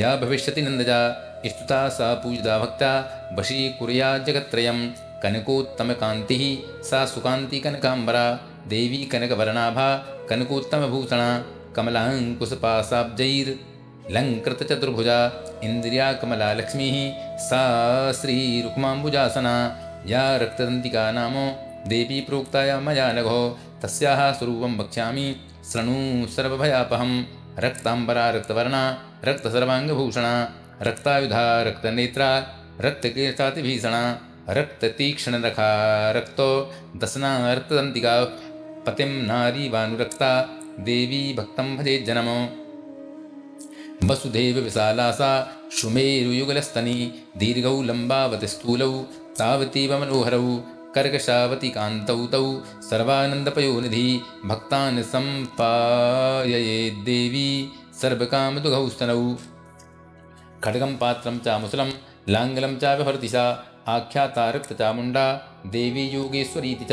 या भविष्यति नन्दजा। स्तुता सा पूजिता भक्ता, वशी कुर्या जगत्त्रयं कनकोत्तमकान्तिः, सा सुकान्तिकनकाम्बरा देवी कनकवर्णाभा, कनकोत्तमभूषणा। कमलाङ्कुशपासाब्जैर्लङ्कृतचतुर्भुजा इन्द्रिया कमला लक्ष्मीः सा श्रीरुक्माम्बुजासना। या रक्तदन्तिका नाम देवी प्रोक्ताया मया नघो। तस्याः स्वरूपं वक्ष्यामि। शृणु सर्वभयापहं रक्ताम्बरा रक्तवर्णा, रक्तसर्वाङ्गभूषणा। रक्तायुधा रक्तनेत्रा रक्तकीर्तातिभीषणा रक्ततीक्ष्णरखा रक्तो दशना रक्तदन्तिका पतिं नारी वानुरक्ता देवी भक्तं भजे जनमो। वसुधैव विशाला सा शुमेरुयुगलस्तनी दीर्घौ लम्बावति स्थूलौ तावतीव मनोहरौ कर्कशावति कान्तौ तौ सर्वानन्दपयोनिधि भक्तान् सम्पाययेद्देवी सर्वकामदुघौ स्तनौ खड्गं पात्रं च मुसलं लाङ्गलं च व्यभर्ति सा। आख्याता रक्तचामुण्डा देवी योगेश्वरीति च।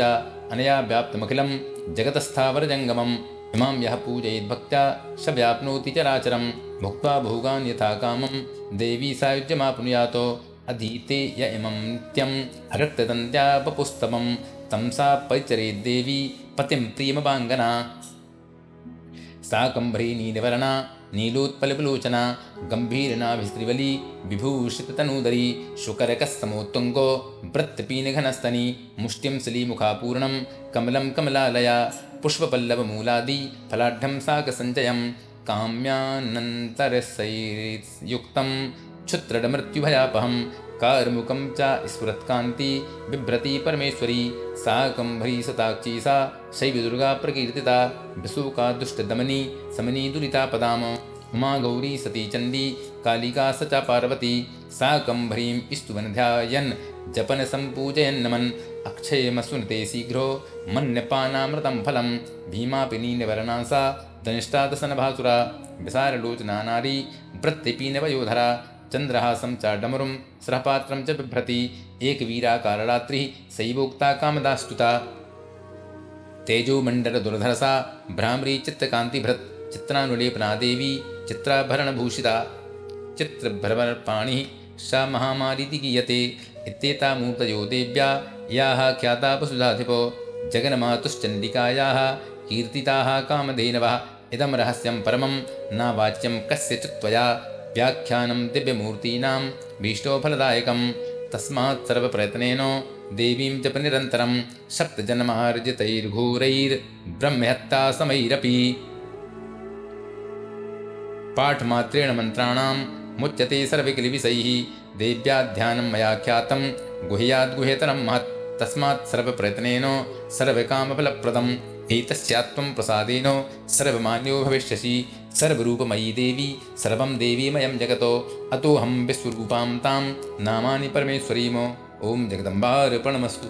अनया व्याप्तमखिलं जगतस्थावरजङ्गमम् इमां यः पूजयेद्भक्त्या स व्याप्नोति चराचरं। भुक्त्वा भोगान् यथा कामं देवी सायुज्यमाप्नुयात्। अधीते य इमं नित्यं रक्तदन्त्यापपुस्तमं। तं सा परिचरेद्देवी पतिं प्रियमवाङ्गना साकम्भ्री नीलवर्णा नीलोत्पलविलोचना गम्भीरनाभिस्त्रिवली विभूषिततनूदरी शुकरकस्समोत्तुङ्गो वृत्तपीनघनस्तनी मुष्टिं सलीमुखापूर्णं कमलं कमलालया पुष्पपल्लवमूलादि फलाढ्यं साकसञ्चयं काम्यानन्तरसैर्युक्तं क्षुत्रडमृत्युभयापहं कार्मुकं च स्फुरत्कान्ति, बिभ्रती परमेश्वरी, सा कम्भरी सताक्षी सा शैवदुर्गा प्रकीर्तिता विशोका दुष्टदमनी, समनी दुरितापदाम उमा गौरी सती चण्डी कालिका स च पार्वती, सा कम्भरीं स्तुवनध्यायन् जपन सम्पूजयन्नमन् अक्षयमसुनते शीघ्रो, मन्यपानामृतं फलं भीमापिनीनवर्णा सा धनिष्ठादसनभासुरा विसारलोचना नारी वृत्तिपीनवयोधरा चन्द्रहासं च डमरुं स्रहपात्रं च बिभ्रति एकवीराकाररात्रिः सैवोक्ता कामदास्तुता। तेजोमण्डलदुर्धरसा, भ्राम्री चित्तकान्तिभृत् चित्रानुलेपना देवी चित्राभरणभूषिता। चित्रभ्रमपाणिः सा महामारीति गीयते इत्येता मूर्तयो देव्या, याः ख्यातापसुधाधिपो जगन्मातुश्चण्डिकायाः, कीर्तिताः कामधेनवः। इदं रहस्यं परमं न वाच्यं कस्यचित् त्वया व्याख्यानं दिव्यमूर्तीनां भीष्टोफलदायकं तस्मात् सर्वप्रयत्नेन देवीं जपनिरन्तरं सप्तजन्मार्जितैर्घोरैर्ब्रह्महत्यासमैरपि पाठमात्रेण मन्त्राणां मुच्यते सर्वकिलिविषैः देव्याध्यानं मया ख्यातं गुह्याद्गुह्यतरं महत्। तस्मात् सर्वप्रयत्नेन सर्वकामफलप्रदम्। एतस्यात्वं प्रसादेन सर्वमान्यो भविष्यसि सर्वरूपमयी देवी, सर्वं देवीमयं जगतो। अतोऽहं विश्वरूपां तां नामानि परमेश्वरीम। ॐ जगदम्बार्पणमस्तु।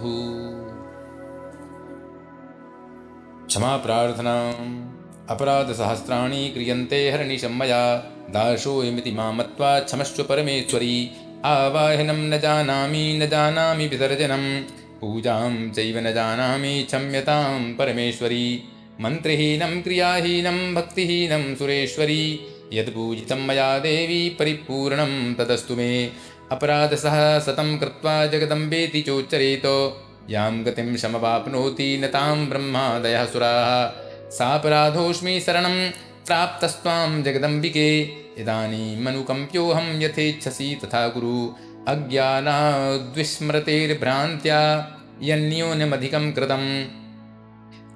क्षमाप्रार्थनाम् अपराधसहस्राणि क्रियन्ते हरणिशं मया। दाशोऽयमिति माँ मत्वा क्षमस्व परमेश्वरी। आवाहनं न जानामि न जानामि विसर्जनं। पूजां चैव न जानामि क्षम्यतां परमेश्वरी। मन्त्रिहीनं क्रियाहीनं, भक्तिहीनं सुरेश्वरी। यत्पूजितं मया देवी परिपूर्णं, तदस्तु मे अपराधसः सतं कृत्वा जगदम्बेति चोच्चरेत। यां गतिं शमवाप्नोति न तां ब्रह्मादयः सुराः सापराधोऽस्मि शरणं प्राप्तस्त्वां जगदम्बिके। इदानीमनुकम्प्योऽहं यथेच्छसि तथा कुरु। अज्ञानाद्विस्मृतेर्भ्रान्त्या यन्योन्यमधिकं कृतं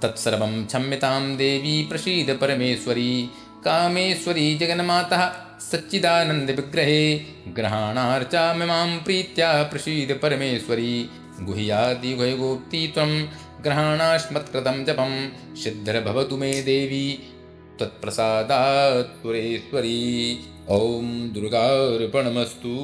तत्सर्वं क्षम्यतां देवी प्रसीद परमेश्वरी। कामेश्वरी जगन्मातः सच्चिदानन्दविग्रहे ग्रहाणार्चामिमां प्रीत्या प्रसीद परमेश्वरी। गुह्यादिगुहगोप्ति त्वं ग्रहाणास्मत्कृतं जपं सिद्धिर्भवतु मे देवी। त्वत्प्रसादात् पुरेश्वरी ॐ दुर्गार्पणमस्तु